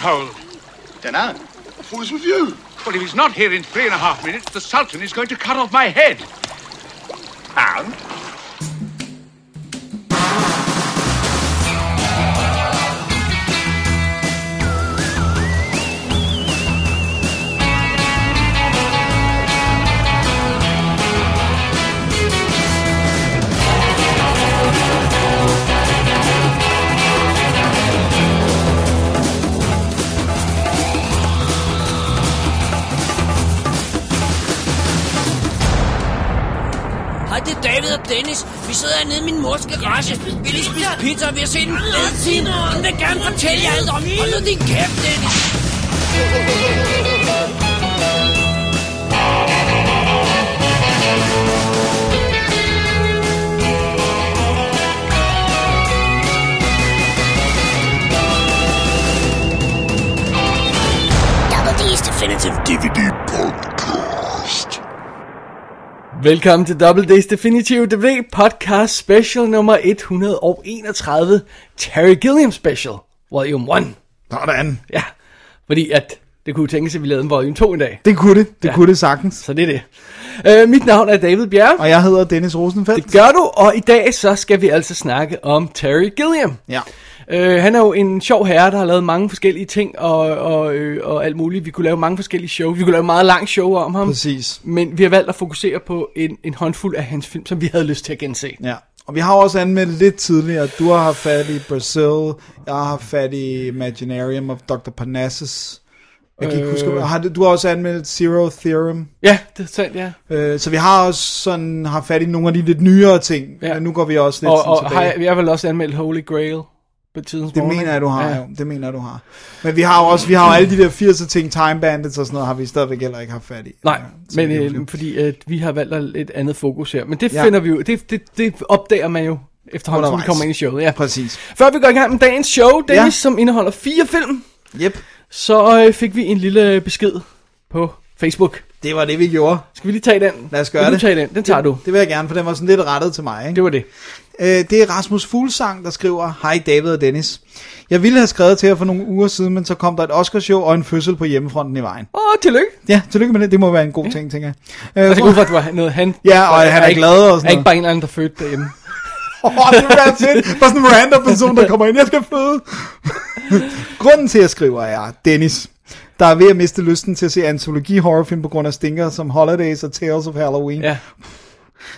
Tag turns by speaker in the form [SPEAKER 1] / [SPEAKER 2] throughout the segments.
[SPEAKER 1] hole?
[SPEAKER 2] Dunno.
[SPEAKER 3] I thought with you.
[SPEAKER 1] Well, if he's not here in three and a half minutes, the Sultan is going to cut off my head.
[SPEAKER 4] Hernede i min mors garage. Vi lige spise pizza, og vi har set en fed film. Hun vil gerne fortælle jer alt om. Hold nu din kæft, Dennis. Definitive
[SPEAKER 3] DVD podcast.
[SPEAKER 5] Velkommen til Double Days Definitive DVD Podcast Special nummer 131, Terry Gilliam Special, Volume 1.
[SPEAKER 6] Sådan.
[SPEAKER 5] Ja, fordi at det kunne tænkes, at vi lavede en Volume 2 i dag.
[SPEAKER 6] Det kunne det. Det
[SPEAKER 5] ja.
[SPEAKER 6] kunne det sagtens.
[SPEAKER 5] Så det er det. Uh, mit navn er David Bjerre.
[SPEAKER 6] Og jeg hedder Dennis Rosenfeldt.
[SPEAKER 5] Det gør du, og i dag så skal vi altså snakke om Terry Gilliam.
[SPEAKER 6] Ja.
[SPEAKER 5] Uh, han er jo en sjov herre, der har lavet mange forskellige ting og, og, øh, og alt muligt. Vi kunne lave mange forskellige show. Vi kunne lave meget lang show om ham.
[SPEAKER 6] Præcis.
[SPEAKER 5] Men vi har valgt at fokusere på en, en håndfuld af hans film, som vi havde lyst til at gense.
[SPEAKER 6] Ja. Og vi har også anmeldt lidt tidligere. Du har haft fat i Brazil. Jeg har haft fat i Imaginarium of Dr. Parnassus. Jeg kan ikke
[SPEAKER 5] Øh.
[SPEAKER 6] huske, har du, du har også anmeldt Zero Theorem.
[SPEAKER 5] Ja, det er sandt, ja.
[SPEAKER 6] Øh, så vi har også sådan haft fat i nogle af de lidt nyere ting.
[SPEAKER 5] Ja.
[SPEAKER 6] Men nu går vi også lidt
[SPEAKER 5] Og, og har
[SPEAKER 6] tilbage.
[SPEAKER 5] jeg, jeg har vel også anmeldt Holy Grail på tidens
[SPEAKER 6] Det
[SPEAKER 5] morgen,
[SPEAKER 6] mener jeg, du har.
[SPEAKER 5] Ja.
[SPEAKER 6] Jo. Det mener jeg, du har. Men vi har jo også vi har jo alle de der 80'er ting, Time Bandits og sådan noget, har vi stadigvæk heller ikke haft fat i.
[SPEAKER 5] Nej,
[SPEAKER 6] Ja,
[SPEAKER 5] men øh, fordi øh, vi har valgt at- et andet fokus her. Men det
[SPEAKER 6] Ja.
[SPEAKER 5] finder vi jo, det, det, det opdager man jo efterhånden, som vi kommer ind i showet. Ja.
[SPEAKER 6] Præcis.
[SPEAKER 5] Før vi går i gang med dagens show, Dennis. Ja. som indeholder fire film,
[SPEAKER 6] Yep.
[SPEAKER 5] Så øh, fik vi en lille besked på Facebook.
[SPEAKER 6] Det var det, vi gjorde.
[SPEAKER 5] Skal vi lige tage den?
[SPEAKER 6] Lad os gøre
[SPEAKER 5] Vil
[SPEAKER 6] det.
[SPEAKER 5] Du tage den, den tager du.
[SPEAKER 6] Det vil jeg gerne, for den var sådan lidt rettet til mig. Ikke?
[SPEAKER 5] Det var det.
[SPEAKER 6] Øh, det er Rasmus Fuglsang, der skriver, Hej David og Dennis. Jeg ville have skrevet til jer for nogle uger siden, men så kom der et Oscarshow og en fødsel på hjemmefronten i vejen.
[SPEAKER 5] Åh, tillykke.
[SPEAKER 6] Ja, tillykke med det. Det må være en god ting, tænker jeg. Øh,
[SPEAKER 5] Jeg går ud fra, at det var noget, han...
[SPEAKER 6] Ja, og han er
[SPEAKER 5] ikke-
[SPEAKER 6] glad og sådan
[SPEAKER 5] Er ikke
[SPEAKER 6] noget.
[SPEAKER 5] bare en eller anden, der fødte derhjemme.
[SPEAKER 6] Åh, det vil være fedt. Bare sådan en random person, der kommer ind. Jeg skal føde. Grunden til, at jeg skriver, er Dennis, der er ved at miste lysten til at se antologi horrorfilm på grund af stinker som Holidays og Tales of Halloween.
[SPEAKER 5] Ja.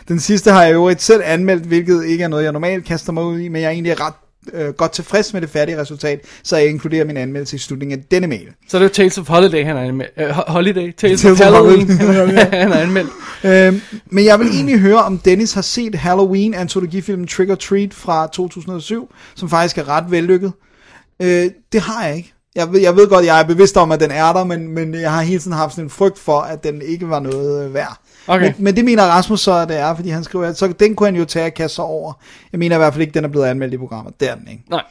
[SPEAKER 6] Den sidste har jeg jo et selv anmeldt, hvilket ikke er noget, jeg normalt kaster mig ud i, men jeg er egentlig ret øh, godt tilfreds med det færdige resultat, så jeg inkluderer min anmeldelse i slutningen af denne mail.
[SPEAKER 5] Så det er Tales of Holiday, han er anmeldt. Uh, Holiday, Tales,
[SPEAKER 6] Tales
[SPEAKER 5] of Halloween, han er anmeldt.
[SPEAKER 6] Øh, men jeg vil egentlig høre, om Dennis har set Halloween-antologifilmen Trick or Treat fra 2007, som faktisk er ret vellykket. Øh, det har jeg ikke. Jeg ved, jeg ved godt, jeg er bevidst om, at den er der, men, men jeg har hele tiden haft sådan en frygt for, at den ikke var noget øh, værd.
[SPEAKER 5] Okay.
[SPEAKER 6] Men, men det mener Rasmus så, at det er, fordi han skriver, at så den kunne han jo tage og kaste sig over. Jeg mener i hvert fald ikke, den er blevet anmeldt i programmet. Det er den ikke.
[SPEAKER 5] Nej.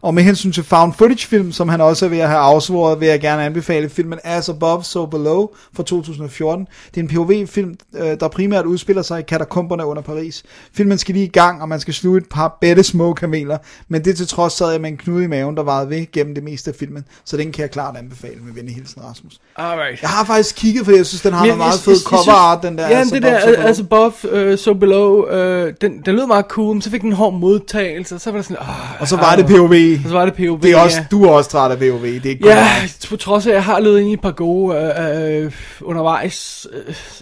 [SPEAKER 6] Og med hensyn til found footage film, som han også er ved at have afsvoret, vil jeg gerne anbefale filmen As Above, So Below fra 2014. Det er en POV-film, øh, der primært udspiller sig i katakomberne under Paris. Filmen skal lige i gang, og man skal sluge et par bedte små kameler, men det til trods sad jeg med en knude i maven, der varede ved gennem det meste af filmen, så den kan jeg klart anbefale med venlig hilsen, Rasmus.
[SPEAKER 5] Alright.
[SPEAKER 6] Jeg har faktisk kigget, for jeg synes, den har
[SPEAKER 5] Men
[SPEAKER 6] noget meget fed cover art, den der
[SPEAKER 5] Ja,
[SPEAKER 6] As
[SPEAKER 5] det
[SPEAKER 6] Above,
[SPEAKER 5] der,
[SPEAKER 6] So Below.
[SPEAKER 5] altså above, uh, so below, uh, den, den lød meget cool, men så fik den en hård modtagelse, og så var det sådan, oh,
[SPEAKER 6] Og så var det POV.
[SPEAKER 5] Og så var det POV,
[SPEAKER 6] Det er også,
[SPEAKER 5] ja.
[SPEAKER 6] du er også træt af POV, det er
[SPEAKER 5] Ja, på trods af, at jeg har løbet ind i et par gode øh, øh, undervejs.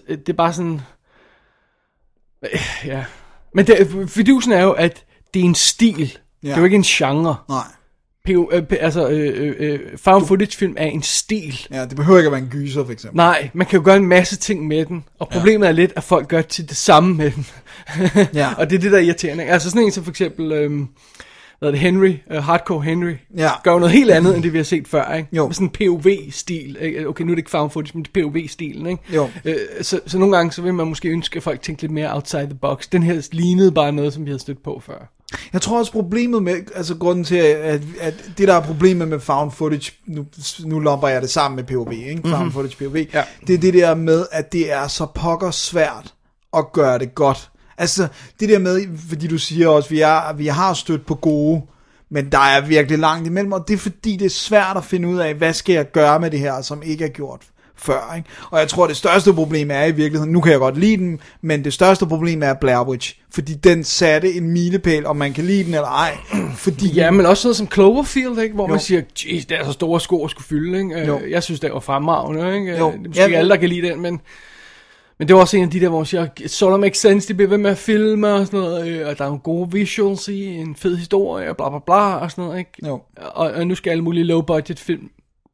[SPEAKER 5] Øh, det er bare sådan... Øh, ja. Men det, fidusen er jo, at det er en stil. Ja. Det er jo ikke en genre.
[SPEAKER 6] Nej.
[SPEAKER 5] PO, øh, altså, øh, øh, øh, found footage film er en stil.
[SPEAKER 6] Ja, det behøver ikke at være en gyser, for eksempel.
[SPEAKER 5] Nej, man kan jo gøre en masse ting med den. Og problemet ja. er lidt, at folk gør til det samme med den.
[SPEAKER 6] Ja.
[SPEAKER 5] og det er det, der er irriterende. Altså sådan en som for eksempel... Øh, hvad det, Henry, uh, Hardcore Henry,
[SPEAKER 6] Ja.
[SPEAKER 5] gør jo noget helt andet, end det vi har set før, ikke?
[SPEAKER 6] Jo.
[SPEAKER 5] Med sådan en POV-stil, ikke? okay, nu er det ikke found footage, men det er POV-stilen, ikke?
[SPEAKER 6] Jo.
[SPEAKER 5] Øh, så, så nogle gange, så vil man måske ønske, at folk tænker lidt mere outside the box. Den her lignede bare noget, som vi havde stødt på før.
[SPEAKER 6] Jeg tror også problemet med, altså grunden til, at, at det der er problemet med found footage, nu, nu lomper jeg det sammen med POV, ikke? Found mm-hmm. footage POV,
[SPEAKER 5] Ja.
[SPEAKER 6] det er det der med, at det er så pokker svært at gøre det godt. Altså, det der med, fordi du siger også, vi, er, vi har stødt på gode, Men der er virkelig langt imellem, og det er fordi, det er svært at finde ud af, hvad skal jeg gøre med det her, som ikke er gjort før. Ikke? Og jeg tror, det største problem er i virkeligheden, nu kan jeg godt lide den, men det største problem er Blair Witch, fordi den satte en milepæl, om man kan lide den eller ej. Fordi
[SPEAKER 5] Ja, men også noget som Cloverfield, ikke? hvor
[SPEAKER 6] Jo.
[SPEAKER 5] man siger, jeez, det er så store sko at skulle fylde. Ikke? Øh,
[SPEAKER 6] Jo.
[SPEAKER 5] Jeg synes, det var fremragende. Ikke?
[SPEAKER 6] Jo.
[SPEAKER 5] Øh, Det er måske
[SPEAKER 6] Ja,
[SPEAKER 5] ikke alle, der kan lide den, men... Men det var også en af de der, hvor man siger, så der make sense, de bliver ved med at filme og sådan noget, øh, og der er nogle gode visuals i, en fed historie, og bla bla bla, og sådan noget, ikke?
[SPEAKER 6] Jo.
[SPEAKER 5] Og, og nu skal alle mulige low-budget film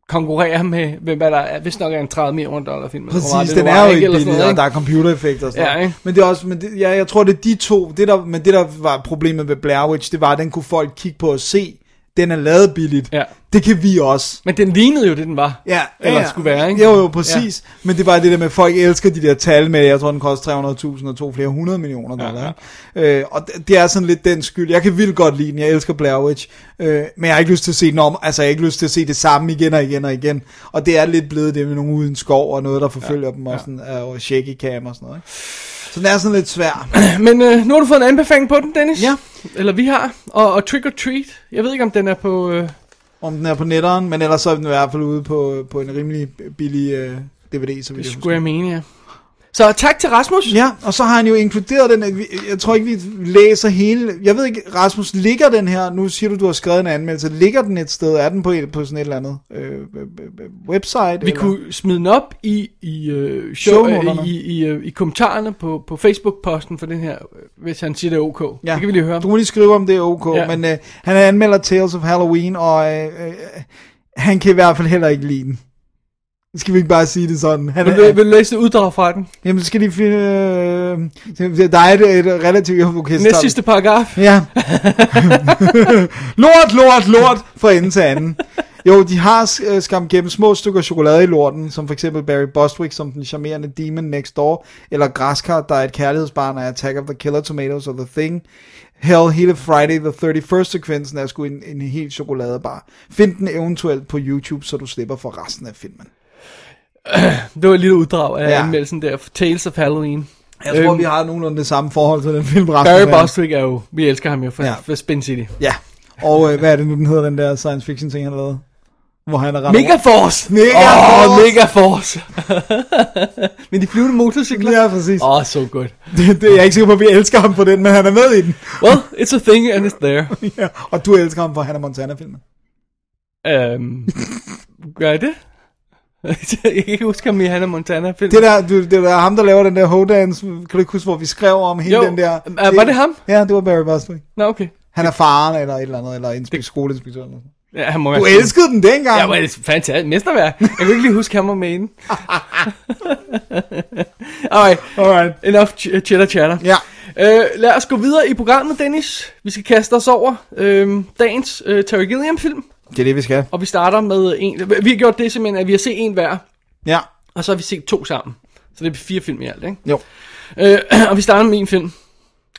[SPEAKER 5] konkurrere med, hvad der er, hvis nok er en 30 millioner dollar film. meget
[SPEAKER 6] Præcis,
[SPEAKER 5] det
[SPEAKER 6] den er jo
[SPEAKER 5] ikke?
[SPEAKER 6] billig, og der er computereffekter og sådan
[SPEAKER 5] Ja, ikke?
[SPEAKER 6] Men det er også, men det, ja, jeg tror, det er de to, det der, men det der var problemet med Blair Witch, det var, at den kunne folk kigge på og se, den er lavet billigt.
[SPEAKER 5] Ja.
[SPEAKER 6] Det kan vi også.
[SPEAKER 5] Men den lignede jo det, den var.
[SPEAKER 6] Ja,
[SPEAKER 5] Eller
[SPEAKER 6] ja,
[SPEAKER 5] skulle være, ikke?
[SPEAKER 6] Jo, jo, præcis. Ja. Men det er bare det der med, at folk elsker de der tal med, jeg tror, den koster 300.000 og to flere hundrede millioner dollar. Ja. Øh, og det, det er sådan lidt den skyld. Jeg kan vildt godt lide den, jeg elsker Blair Witch, øh, men jeg har ikke lyst til at se den om, altså jeg har ikke lyst til at se det samme igen og igen og igen. Og det er lidt blevet det med nogen uden skov og noget, der forfølger ja. dem, og, sådan, øh, og shaky cam og sådan noget. Ikke? Så den er sådan lidt svær.
[SPEAKER 5] Men øh, nu har du fået en anbefaling på den, Dennis.
[SPEAKER 6] Ja.
[SPEAKER 5] Eller vi har. Og, og Trick or Treat. Jeg ved ikke, om den er på... Øh,
[SPEAKER 6] Om den er på netteren, men ellers så er den i hvert fald ude på, på en rimelig billig øh, DVD, så vidt
[SPEAKER 5] det skulle jeg mene, ja. Så tak til Rasmus.
[SPEAKER 6] Ja, og så har han jo inkluderet den, jeg tror ikke, vi læser hele, jeg ved ikke, Rasmus, ligger den her, nu siger du, du har skrevet en anmeldelse, ligger den et sted, er den på, et, på sådan et eller andet øh, øh, øh, website?
[SPEAKER 5] Vi
[SPEAKER 6] eller?
[SPEAKER 5] kunne smide den op i, i, øh, show, øh, i, i, øh, i kommentarerne på, på Facebook-posten for den her, hvis han siger, det er ok.
[SPEAKER 6] Ja.
[SPEAKER 5] Det kan vi lige høre.
[SPEAKER 6] Du må lige skrive, om det er ok, ja.
[SPEAKER 5] Ja.
[SPEAKER 6] men øh, han anmelder Tales of Halloween, og øh, øh, han kan i hvert fald heller ikke lide den. Skal vi ikke bare sige det sådan? Han,
[SPEAKER 5] Vil du, vil du læse et uddrag fra den?
[SPEAKER 6] Jamen, så skal de finde... Øh, der er et, et relativt... Okay,
[SPEAKER 5] Næst sidste paragraf.
[SPEAKER 6] Ja. lort, lort, lort, fra ende til anden. Jo, de har øh, skam gennem små stykker chokolade i lorten, som for eksempel Barry Bostwick som den charmerende demon next door, eller Græskar, der er et kærlighedsbarn af Attack of the Killer Tomatoes og The Thing. Hell, hele Friday the 31st sekvensen er sgu en, en helt chokoladebar. Find den eventuelt på YouTube, så du slipper for resten af filmen.
[SPEAKER 5] Det var et lille uddrag af
[SPEAKER 6] Ja.
[SPEAKER 5] anmeldelsen der. Tales of Halloween.
[SPEAKER 6] Jeg tror,
[SPEAKER 5] Øhm,
[SPEAKER 6] vi har nogenlunde det samme forhold til den film.
[SPEAKER 5] Barry
[SPEAKER 6] er.
[SPEAKER 5] Bostwick er jo, vi elsker ham jo for,
[SPEAKER 6] Ja.
[SPEAKER 5] for Spin City.
[SPEAKER 6] Ja. Og øh, hvad er det nu, den hedder, den der science fiction ting, han har lavet? Hvor han er ret
[SPEAKER 5] Megaforce!
[SPEAKER 6] Megaforce!
[SPEAKER 5] Åh, Megaforce! Med de flyvende motorcykler.
[SPEAKER 6] Ja, præcis.
[SPEAKER 5] Åh, oh, so good.
[SPEAKER 6] Det, det er jeg ikke sikker på, at vi elsker ham for den, men han er med i den.
[SPEAKER 5] Well, it's a thing and it's there.
[SPEAKER 6] ja, og du elsker ham for Hannah Montana-filmen.
[SPEAKER 5] Um, gør jeg det? jeg kan ikke huske ham i Hannah Montana film.
[SPEAKER 6] Det der, du, det der ham, der laver den der Hodans, kan du ikke huske, hvor vi skrev om hele
[SPEAKER 5] Jo,
[SPEAKER 6] den der...
[SPEAKER 5] øh, var det ham?
[SPEAKER 6] Ja, det var Barry Bostwick.
[SPEAKER 5] Nå, okay.
[SPEAKER 6] Han er faren eller et eller andet, eller inspek- skoleinspektør. Eller.
[SPEAKER 5] Ja, han må
[SPEAKER 6] Du
[SPEAKER 5] være-
[SPEAKER 6] elskede den dengang.
[SPEAKER 5] Ja, men det er fantastisk. Mesterværk. Jeg kan ikke lige huske ham og med den. Alright,
[SPEAKER 6] Alright.
[SPEAKER 5] enough ch- chitter chatter.
[SPEAKER 6] Ja.
[SPEAKER 5] Øh, lad os gå videre i programmet, Dennis. Vi skal kaste os over øh, dagens øh, Terry Gilliam-film.
[SPEAKER 6] Det er det, vi skal.
[SPEAKER 5] Og vi starter med en... Vi har gjort det simpelthen, at vi har set en hver.
[SPEAKER 6] Ja.
[SPEAKER 5] Og så har vi set to sammen. Så det er fire film i alt, ikke?
[SPEAKER 6] Jo.
[SPEAKER 5] Øh, og vi starter med en film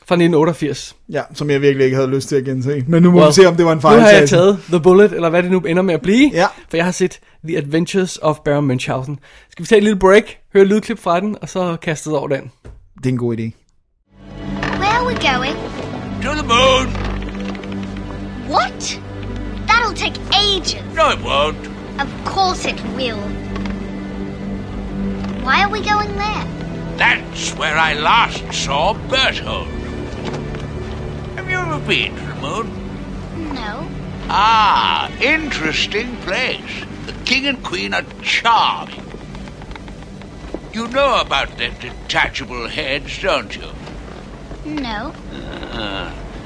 [SPEAKER 5] fra 1988.
[SPEAKER 6] Ja, som jeg virkelig ikke havde lyst til at gense. Men nu må
[SPEAKER 5] Well,
[SPEAKER 6] vi se, om det var en
[SPEAKER 5] Nu har jeg taget The Bullet, eller hvad det nu ender med at blive.
[SPEAKER 6] Ja.
[SPEAKER 5] For jeg har set The Adventures of Baron Munchausen. Skal vi tage et lille break, høre et lydklip fra den, og så kaste os over den.
[SPEAKER 6] Det er en god idé.
[SPEAKER 7] Where are we going?
[SPEAKER 1] To the moon.
[SPEAKER 7] What? That'll take ages.
[SPEAKER 1] No, it won't.
[SPEAKER 7] Of course it will. Why are we going there?
[SPEAKER 1] That's where I last saw Berthold. Have you ever been to the moon?
[SPEAKER 7] No.
[SPEAKER 1] Ah, interesting place. The king and queen are charming. You know about their detachable heads, don't you?
[SPEAKER 7] No.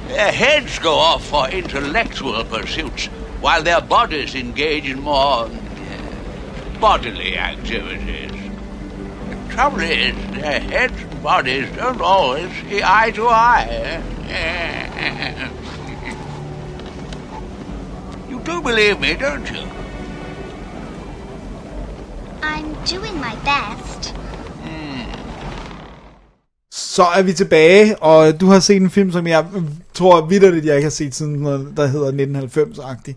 [SPEAKER 1] Their heads go off for intellectual pursuits, while their bodies engage in more bodily activities. The trouble is, their heads and bodies don't always see eye to eye. you do believe me, don't you?
[SPEAKER 7] I'm doing my best.
[SPEAKER 6] Så er vi tilbage, og du har set en film, som jeg tror vidderligt, jeg ikke har set siden noget, der hedder 1990-agtig.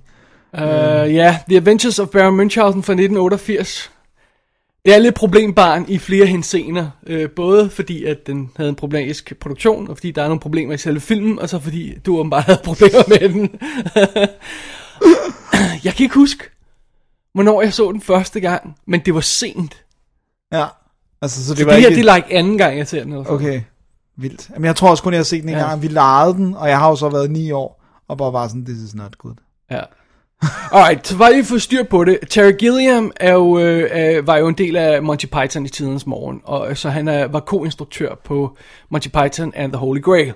[SPEAKER 5] Uh, ja, The Adventures of Baron Munchausen fra 1988. Det er lidt problembarn i flere hensener. Øh, både fordi, at den havde en problematisk produktion, og fordi der er nogle problemer i selve filmen, og så fordi du åbenbart havde problemer med den. jeg kan ikke huske, hvornår jeg så den første gang, men det var sent.
[SPEAKER 6] Ja. Altså, så det
[SPEAKER 5] Det,
[SPEAKER 6] var
[SPEAKER 5] det her,
[SPEAKER 6] ikke...
[SPEAKER 5] det er like anden gang, jeg ser den. Eller sådan.
[SPEAKER 6] Okay, vildt. Jamen, jeg tror også kun, jeg har set den en
[SPEAKER 5] Ja.
[SPEAKER 6] gang. Vi lejede den, og jeg har jo så været ni år, og bare var sådan, this is not good.
[SPEAKER 5] Ja. Alright, så var lige for styr på det. Terry Gilliam er jo, øh, var jo en del af Monty Python i tidens morgen, og øh, så han er, var co-instruktør på Monty Python and the Holy Grail.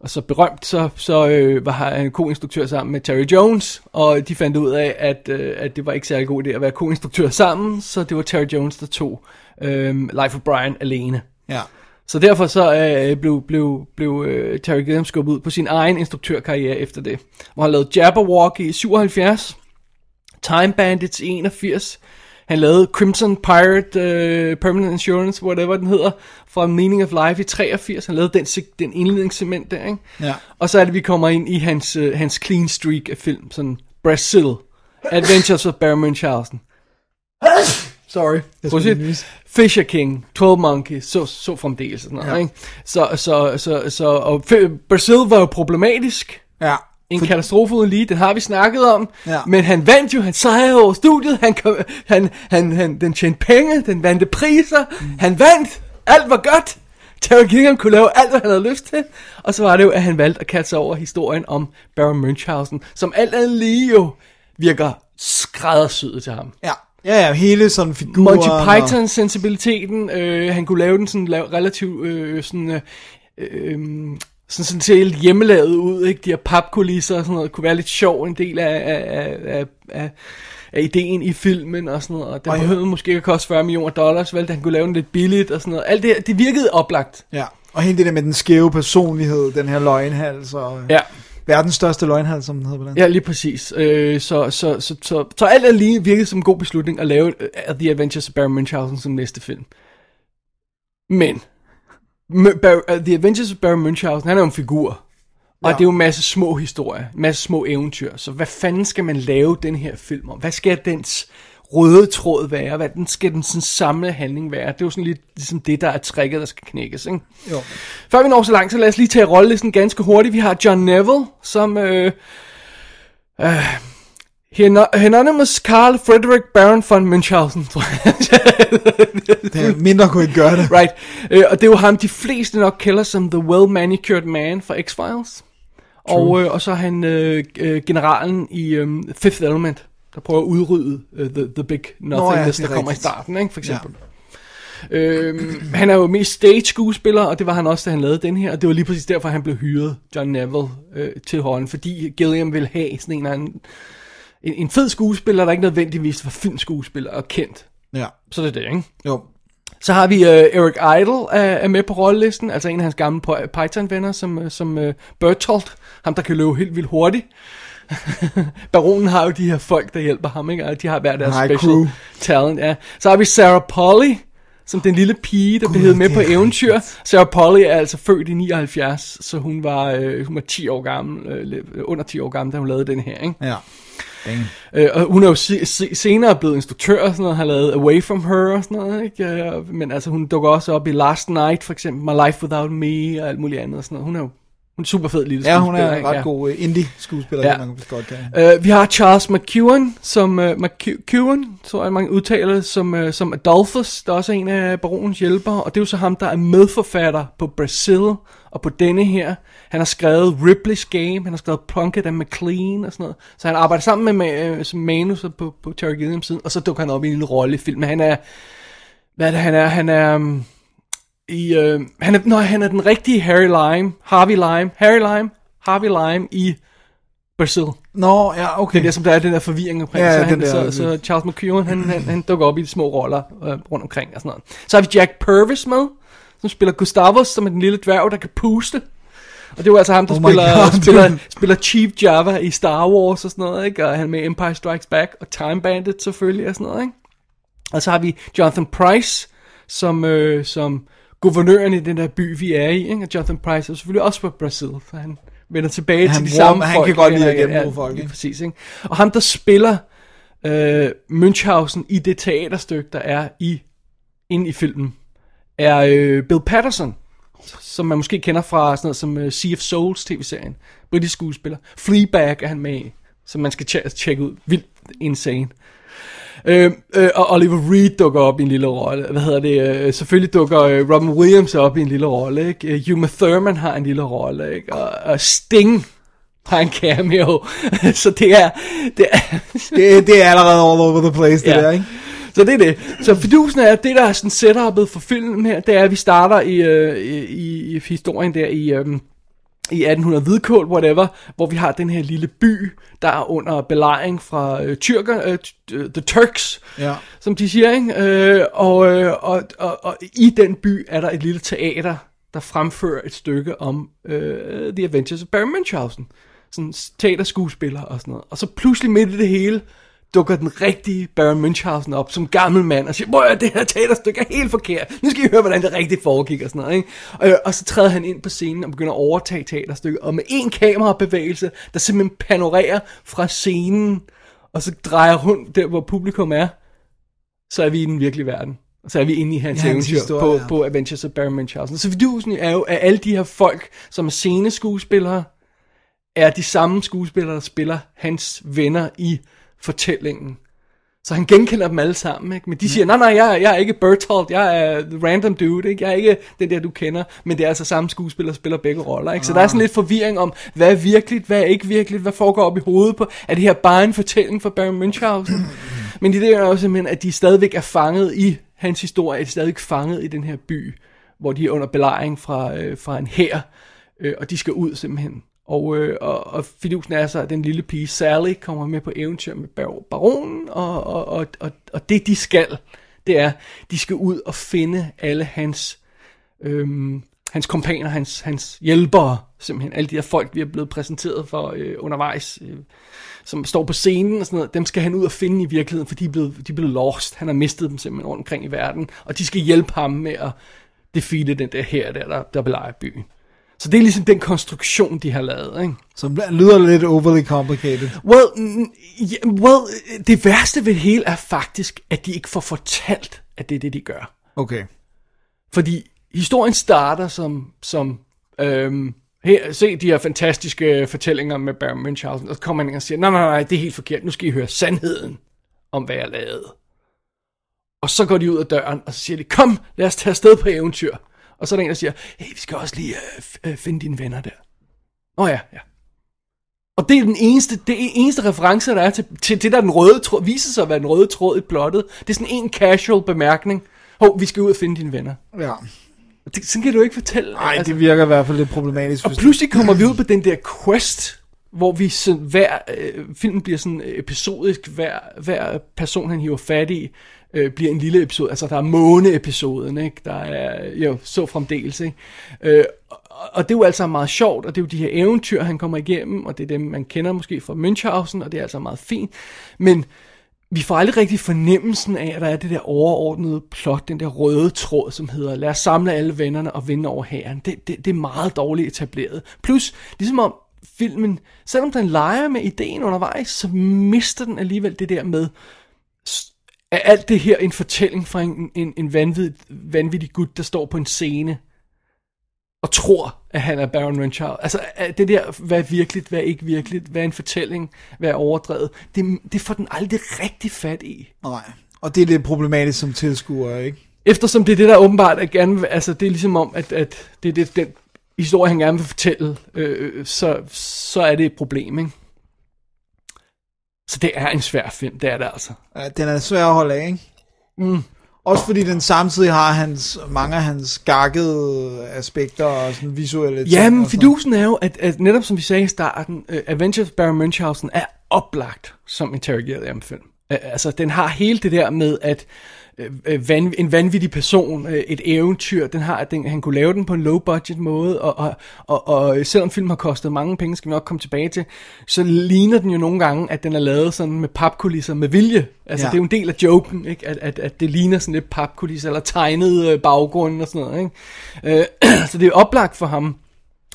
[SPEAKER 5] Og så berømt, så, så øh, var han co-instruktør sammen med Terry Jones, og de fandt ud af, at, øh, at det var ikke særlig god idé at være co-instruktør sammen, så det var Terry Jones, der tog øh, Life of Brian alene.
[SPEAKER 6] Ja.
[SPEAKER 5] Så derfor så øh, blev, blev, blev øh, Terry Gilliam skubbet ud på sin egen instruktørkarriere efter det. Hvor han lavede Jabberwock i 77, Time Bandits i 81, han lavede Crimson Pirate øh, Permanent Insurance, whatever den hedder, fra Meaning of Life i 83. Han lavede den, den indledningssegment der, ikke?
[SPEAKER 6] Ja.
[SPEAKER 5] Og så er det, vi kommer ind i hans, øh, hans clean streak af film, sådan Brazil, Adventures of Barry Munchausen. Sorry.
[SPEAKER 6] Nyse.
[SPEAKER 5] Fisher King, 12 Monkeys, så, så fremdeles. Sådan noget,
[SPEAKER 6] Ja.
[SPEAKER 5] ikke? Så, så, så, så, og Brazil var jo problematisk.
[SPEAKER 6] Ja.
[SPEAKER 5] En For... katastrofe uden lige, den har vi snakket om.
[SPEAKER 6] Ja.
[SPEAKER 5] Men han vandt jo, han sejrede over studiet, han, kom, han, han, han, den tjente penge, den vandt priser, mm. han vandt, alt var godt. Terry Gilliam kunne lave alt, hvad han havde lyst til. Og så var det jo, at han valgte at kaste sig over historien om Baron Munchausen, som alt andet lige jo virker skræddersyet til ham.
[SPEAKER 6] Ja. Ja, ja, hele sådan figuren.
[SPEAKER 5] Monty
[SPEAKER 6] og-
[SPEAKER 5] Python sensibiliteten, øh, han kunne lave den sådan lav, relativt øh, sådan, øh, øh, sådan, sådan se helt hjemmelavet ud, ikke? De her papkulisser og sådan noget, kunne være lidt sjov, en del af, af, af, af, af ideen i filmen og sådan noget, og det
[SPEAKER 6] Og ja.
[SPEAKER 5] behøvede måske ikke at koste 40 millioner dollars, vel, han kunne lave den lidt billigt og sådan noget. Alt det, her, det virkede oplagt.
[SPEAKER 6] Ja. Og hele det der med den skæve personlighed, den her løgnhals, og
[SPEAKER 5] Ja.
[SPEAKER 6] Verdens største løgnhals, som den hedder på den.
[SPEAKER 5] Ja, lige præcis. Øh, så, så, så, så, så alt er lige virkede som en god beslutning at lave uh, The Adventures of Barry Munchausen som næste film. Men, M- Bar- uh, The Adventures of Barry Munchausen, han er jo en figur. Og
[SPEAKER 6] ja.
[SPEAKER 5] det er jo en masse små historier, en masse små eventyr. Så hvad fanden skal man lave den her film om? Hvad skal dens røde tråd være? Hvad den skal den sådan samle handling være? Det er jo sådan lidt ligesom det, der er tricket, der skal knækkes, ikke?
[SPEAKER 6] Jo.
[SPEAKER 5] Før vi når så langt, så lad os lige tage rollelisten ganske hurtigt. Vi har John Neville, som... Øh, øh, Hieronymus Carl Frederick Baron von Munchausen, tror jeg.
[SPEAKER 6] Det er mindre kunne ikke gøre det.
[SPEAKER 5] right. Øh, og det er jo ham, de fleste nok kender som The Well-Manicured Man fra X-Files. Og, øh, og så er han øh, øh, generalen i øh, Fifth Element, der prøver at udrydde øh, the, the Big Nothingness,
[SPEAKER 6] det er
[SPEAKER 5] der kommer i
[SPEAKER 6] rigtigt.
[SPEAKER 5] starten, ikke, for eksempel. Ja. Øhm, han er jo mest stage skuespiller, og det var han også, da han lavede den her, og det var lige præcis derfor, han blev hyret, John Neville, øh, til rollen, fordi Gilliam ville have sådan en eller anden, en, en fed skuespiller, der ikke nødvendigvis var filmskuespiller og kendt.
[SPEAKER 6] Ja.
[SPEAKER 5] Så det er det, ikke?
[SPEAKER 6] Jo.
[SPEAKER 5] Så har vi uh, Eric Idle er, er med på rollelisten, altså en af hans gamle Py- Python-venner, som, uh, som uh, Bertolt, ham der kan løbe helt vildt hurtigt. Baronen har jo de her folk, der hjælper ham, ikke? Og de har hver deres
[SPEAKER 6] High
[SPEAKER 5] special
[SPEAKER 6] crew.
[SPEAKER 5] talent, ja. Så har vi Sarah Polly, som den lille pige, der blev hævet med på eventyr. Sarah Polly er altså født i 79, så hun var, øh, hun var 10 år gammel, øh, lidt- under 10 år gammel, da hun lavede den her, ikke?
[SPEAKER 6] Ja. Dang.
[SPEAKER 5] Øh, og hun er jo se, se, senere blevet instruktør og sådan noget, har lavet Away From Her og sådan noget, ikke? Øh, men altså hun dukker også op i Last Night, for eksempel, My Life Without Me og alt muligt andet og sådan noget. Hun er jo hun er super fed lille
[SPEAKER 6] Ja, hun er en ret
[SPEAKER 5] Ja.
[SPEAKER 6] god uh, indie-skuespiller,
[SPEAKER 5] Ja.
[SPEAKER 6] man vist godt kan.
[SPEAKER 5] Uh, vi har Charles McEwan, som uh, McEwan, tror jeg man udtaler som, uh, som Adolphus, der også er en af baronens hjælpere, og det er jo så ham, der er medforfatter på Brazil, og på denne her. Han har skrevet Ripley's Game, han har skrevet Plunkett and McLean og sådan noget. Så han arbejder sammen med uh, som manus på, på Terry Gilliam siden, og så dukker han op i en lille rolle i filmen. Han er, hvad er det, han er? Han er... Um, i, øh, han er, nej, han er den rigtige Harry Lime, Harvey Lime, Harry Lime, Harvey Lime i Brazil.
[SPEAKER 6] Nå, ja, okay.
[SPEAKER 5] Det er der, som der er den der forvirring omkring.
[SPEAKER 6] Ja,
[SPEAKER 5] så,
[SPEAKER 6] den
[SPEAKER 5] han,
[SPEAKER 6] der-
[SPEAKER 5] så, så Charles McEwan, han, han, han dukker op i de små roller øh, rundt omkring og sådan noget. Så har vi Jack Purvis med, som spiller Gustavus, som er den lille dværg, der kan puste. Og det jo altså ham, der
[SPEAKER 6] Oh
[SPEAKER 5] spiller,
[SPEAKER 6] God,
[SPEAKER 5] spiller,
[SPEAKER 6] dude.
[SPEAKER 5] spiller Chief Java i Star Wars og sådan noget, ikke? Og han med Empire Strikes Back og Time Bandit selvfølgelig og sådan noget, ikke? Og så har vi Jonathan Price, som, øh, som guvernøren i den der by, vi er i, ikke? Og Jonathan Price er selvfølgelig også fra Brasil, så han vender tilbage
[SPEAKER 6] Han
[SPEAKER 5] til de
[SPEAKER 6] bruger-
[SPEAKER 5] samme
[SPEAKER 6] han
[SPEAKER 5] folk.
[SPEAKER 6] kan godt lide at genbruge
[SPEAKER 5] ja,
[SPEAKER 6] folk, ikke?
[SPEAKER 5] Præcis, ikke? Og ham, der spiller øh, Münchhausen i det teaterstykke, der er i inde i filmen, er øh, Bill Patterson, som man måske kender fra sådan noget som uh, Sea of Souls tv-serien. Britisk skuespiller. Fleabag er han med i, som man skal tje- tjekke ud. Vildt insane. Øh, øh, og Oliver Reed dukker op i en lille rolle. Hvad hedder det? Øh, selvfølgelig dukker øh, Robin Williams op i en lille rolle. Ikke? Øh, Uma Thurman har en lille rolle. Ikke? Og, og Sting har en cameo. Så det er... Det er
[SPEAKER 6] Det, det er allerede all over the place, det
[SPEAKER 5] Ja.
[SPEAKER 6] der, ikke?
[SPEAKER 5] Så det er det. Så fidusen er, at det der er sådan setupet for filmen her, det er, at vi starter i, øh, i, i, historien der i, øh, i 1800 hvidkål, whatever, hvor vi har den her lille by, der er under belejring fra øh, tyrker, øh, øh, the Turks,
[SPEAKER 6] Ja.
[SPEAKER 5] som de siger, ikke? Øh, og, øh, og, og, og i den by er der et lille teater, der fremfører et stykke om øh, The Adventures of Barry Munchausen. Sådan teaterskuespiller og sådan noget. Og så pludselig midt i det hele, dukker den rigtige Baron Munchausen op som gammel mand og siger, hvor det her teaterstykke er helt forkert. Nu skal I høre, hvordan det rigtigt foregik og sådan noget. Ikke? Og, øh, og så træder han ind på scenen og begynder at overtage teaterstykket. Og med en kamerabevægelse, der simpelthen panorerer fra scenen, og så drejer rundt der, hvor publikum er, så er vi i den virkelige verden. Og så er vi inde i hans
[SPEAKER 6] Ja,
[SPEAKER 5] eventyr
[SPEAKER 6] historie,
[SPEAKER 5] på,
[SPEAKER 6] ja.
[SPEAKER 5] på Adventures of Baron Munchausen. Så fidusen er jo, at alle de her folk, som er sceneskuespillere, er de samme skuespillere, der spiller hans venner i fortællingen. Så han genkender dem alle sammen, ikke? Men de siger, nej, nej, jeg, jeg er ikke Bertolt, jeg er the random dude, ikke? Jeg er ikke den der, du kender, men det er altså samme skuespiller, der spiller begge roller, ikke? Så der er sådan lidt forvirring om, hvad er virkeligt, hvad er ikke virkeligt, hvad foregår op i hovedet på, er det her bare en fortælling for Baron Munchausen? men det er jo simpelthen, at de stadigvæk er fanget i hans historie, er de stadigvæk fanget i den her by, hvor de er under belejring fra, øh, fra en hær, øh, og de skal ud simpelthen. Og, øh, og, og fidusen er så, at den lille pige Sally kommer med på eventyr med baronen, og, og, og, og, og det de skal, det er, de skal ud og finde alle hans, øhm, hans kompaner, hans, hans hjælpere, simpelthen alle de her folk, vi er blevet præsenteret for øh, undervejs, øh, som står på scenen og sådan noget, dem skal han ud og finde i virkeligheden, for de er blevet, de er blevet lost. Han har mistet dem simpelthen rundt omkring i verden, og de skal hjælpe ham med at defeate den der her, der, der, der belejrer byen. Så det er ligesom den konstruktion, de har lavet, ikke?
[SPEAKER 6] Som lyder lidt overly complicated.
[SPEAKER 5] Well, well, det værste ved det hele er faktisk, at de ikke får fortalt, at det er det, de gør.
[SPEAKER 6] Okay.
[SPEAKER 5] Fordi historien starter som, som øhm, her, se de her fantastiske fortællinger med Baron Munchausen, og så kommer han ind og siger, nej, nej, nej, det er helt forkert, nu skal I høre sandheden om, hvad jeg lavede. Og så går de ud af døren, og så siger de, kom, lad os tage afsted på eventyr. Og så er der en, der siger, hey, vi skal også lige øh, øh, finde dine venner der. Oh, ja, ja. Og det er den eneste, det er eneste reference, der er til, til det, der er den røde tråd, viser sig at være den røde tråd i plottet. Det er sådan en casual bemærkning. Hov, vi skal ud og finde dine venner.
[SPEAKER 6] Ja.
[SPEAKER 5] Det, sådan kan du ikke fortælle.
[SPEAKER 6] Nej, det virker i hvert fald lidt problematisk.
[SPEAKER 5] Og pludselig kommer vi ud på den der quest, hvor vi sådan, hver, øh, filmen bliver sådan episodisk, hver, hver person han hiver fat i, øh, bliver en lille episode, altså der er måneepisoden, ikke? der er jo så fremdeles, ikke? Øh, og, og det er jo altså meget sjovt, og det er jo de her eventyr, han kommer igennem, og det er dem, man kender måske fra Münchhausen, og det er altså meget fint, men vi får aldrig rigtig fornemmelsen af, at der er det der overordnede plot, den der røde tråd, som hedder, lad os samle alle vennerne og vinde over hæren. Det, det, det er meget dårligt etableret. Plus, ligesom om filmen, selvom den leger med ideen undervejs, så mister den alligevel det der med, er alt det her en fortælling fra en, en, en vanvittig, vanvittig gut, der står på en scene og tror, at han er Baron Munchausen. Altså, er det der, hvad er virkeligt, hvad er ikke virkeligt, hvad er en fortælling, hvad er overdrevet, det, det får den aldrig rigtig fat i.
[SPEAKER 6] Nej. Og det er lidt problematisk som tilskuer, ikke?
[SPEAKER 5] Eftersom det er det, der åbenbart er gerne, altså det er ligesom om, at, at det er det, den historie, han gerne vil fortælle, øh, så, så er det et problem, ikke? Så det er en svær film, det er det altså.
[SPEAKER 6] Ja, den er svær at holde af, ikke?
[SPEAKER 5] Mm.
[SPEAKER 6] Også fordi den samtidig har hans, mange af hans gakkede aspekter og sådan visuelle
[SPEAKER 5] Ja, men fidusen er jo, at, at netop som vi sagde i starten, uh, Avengers Baron Munchausen er oplagt som interrogeret film. Uh, altså, den har hele det der med, at uh, van, en vanvittig person, uh, et eventyr, den har, den, han kunne lave den på en low budget måde, og, og, og, og selvom filmen har kostet mange penge, skal vi nok komme tilbage til, så ligner den jo nogle gange, at den er lavet sådan med papkulisser med vilje. Altså,
[SPEAKER 6] Ja.
[SPEAKER 5] det er jo en del af joken, ikke? At, at, at det ligner sådan lidt papkulisser, eller tegnet øh, baggrund og sådan noget, ikke? Øh, så det er oplagt for ham.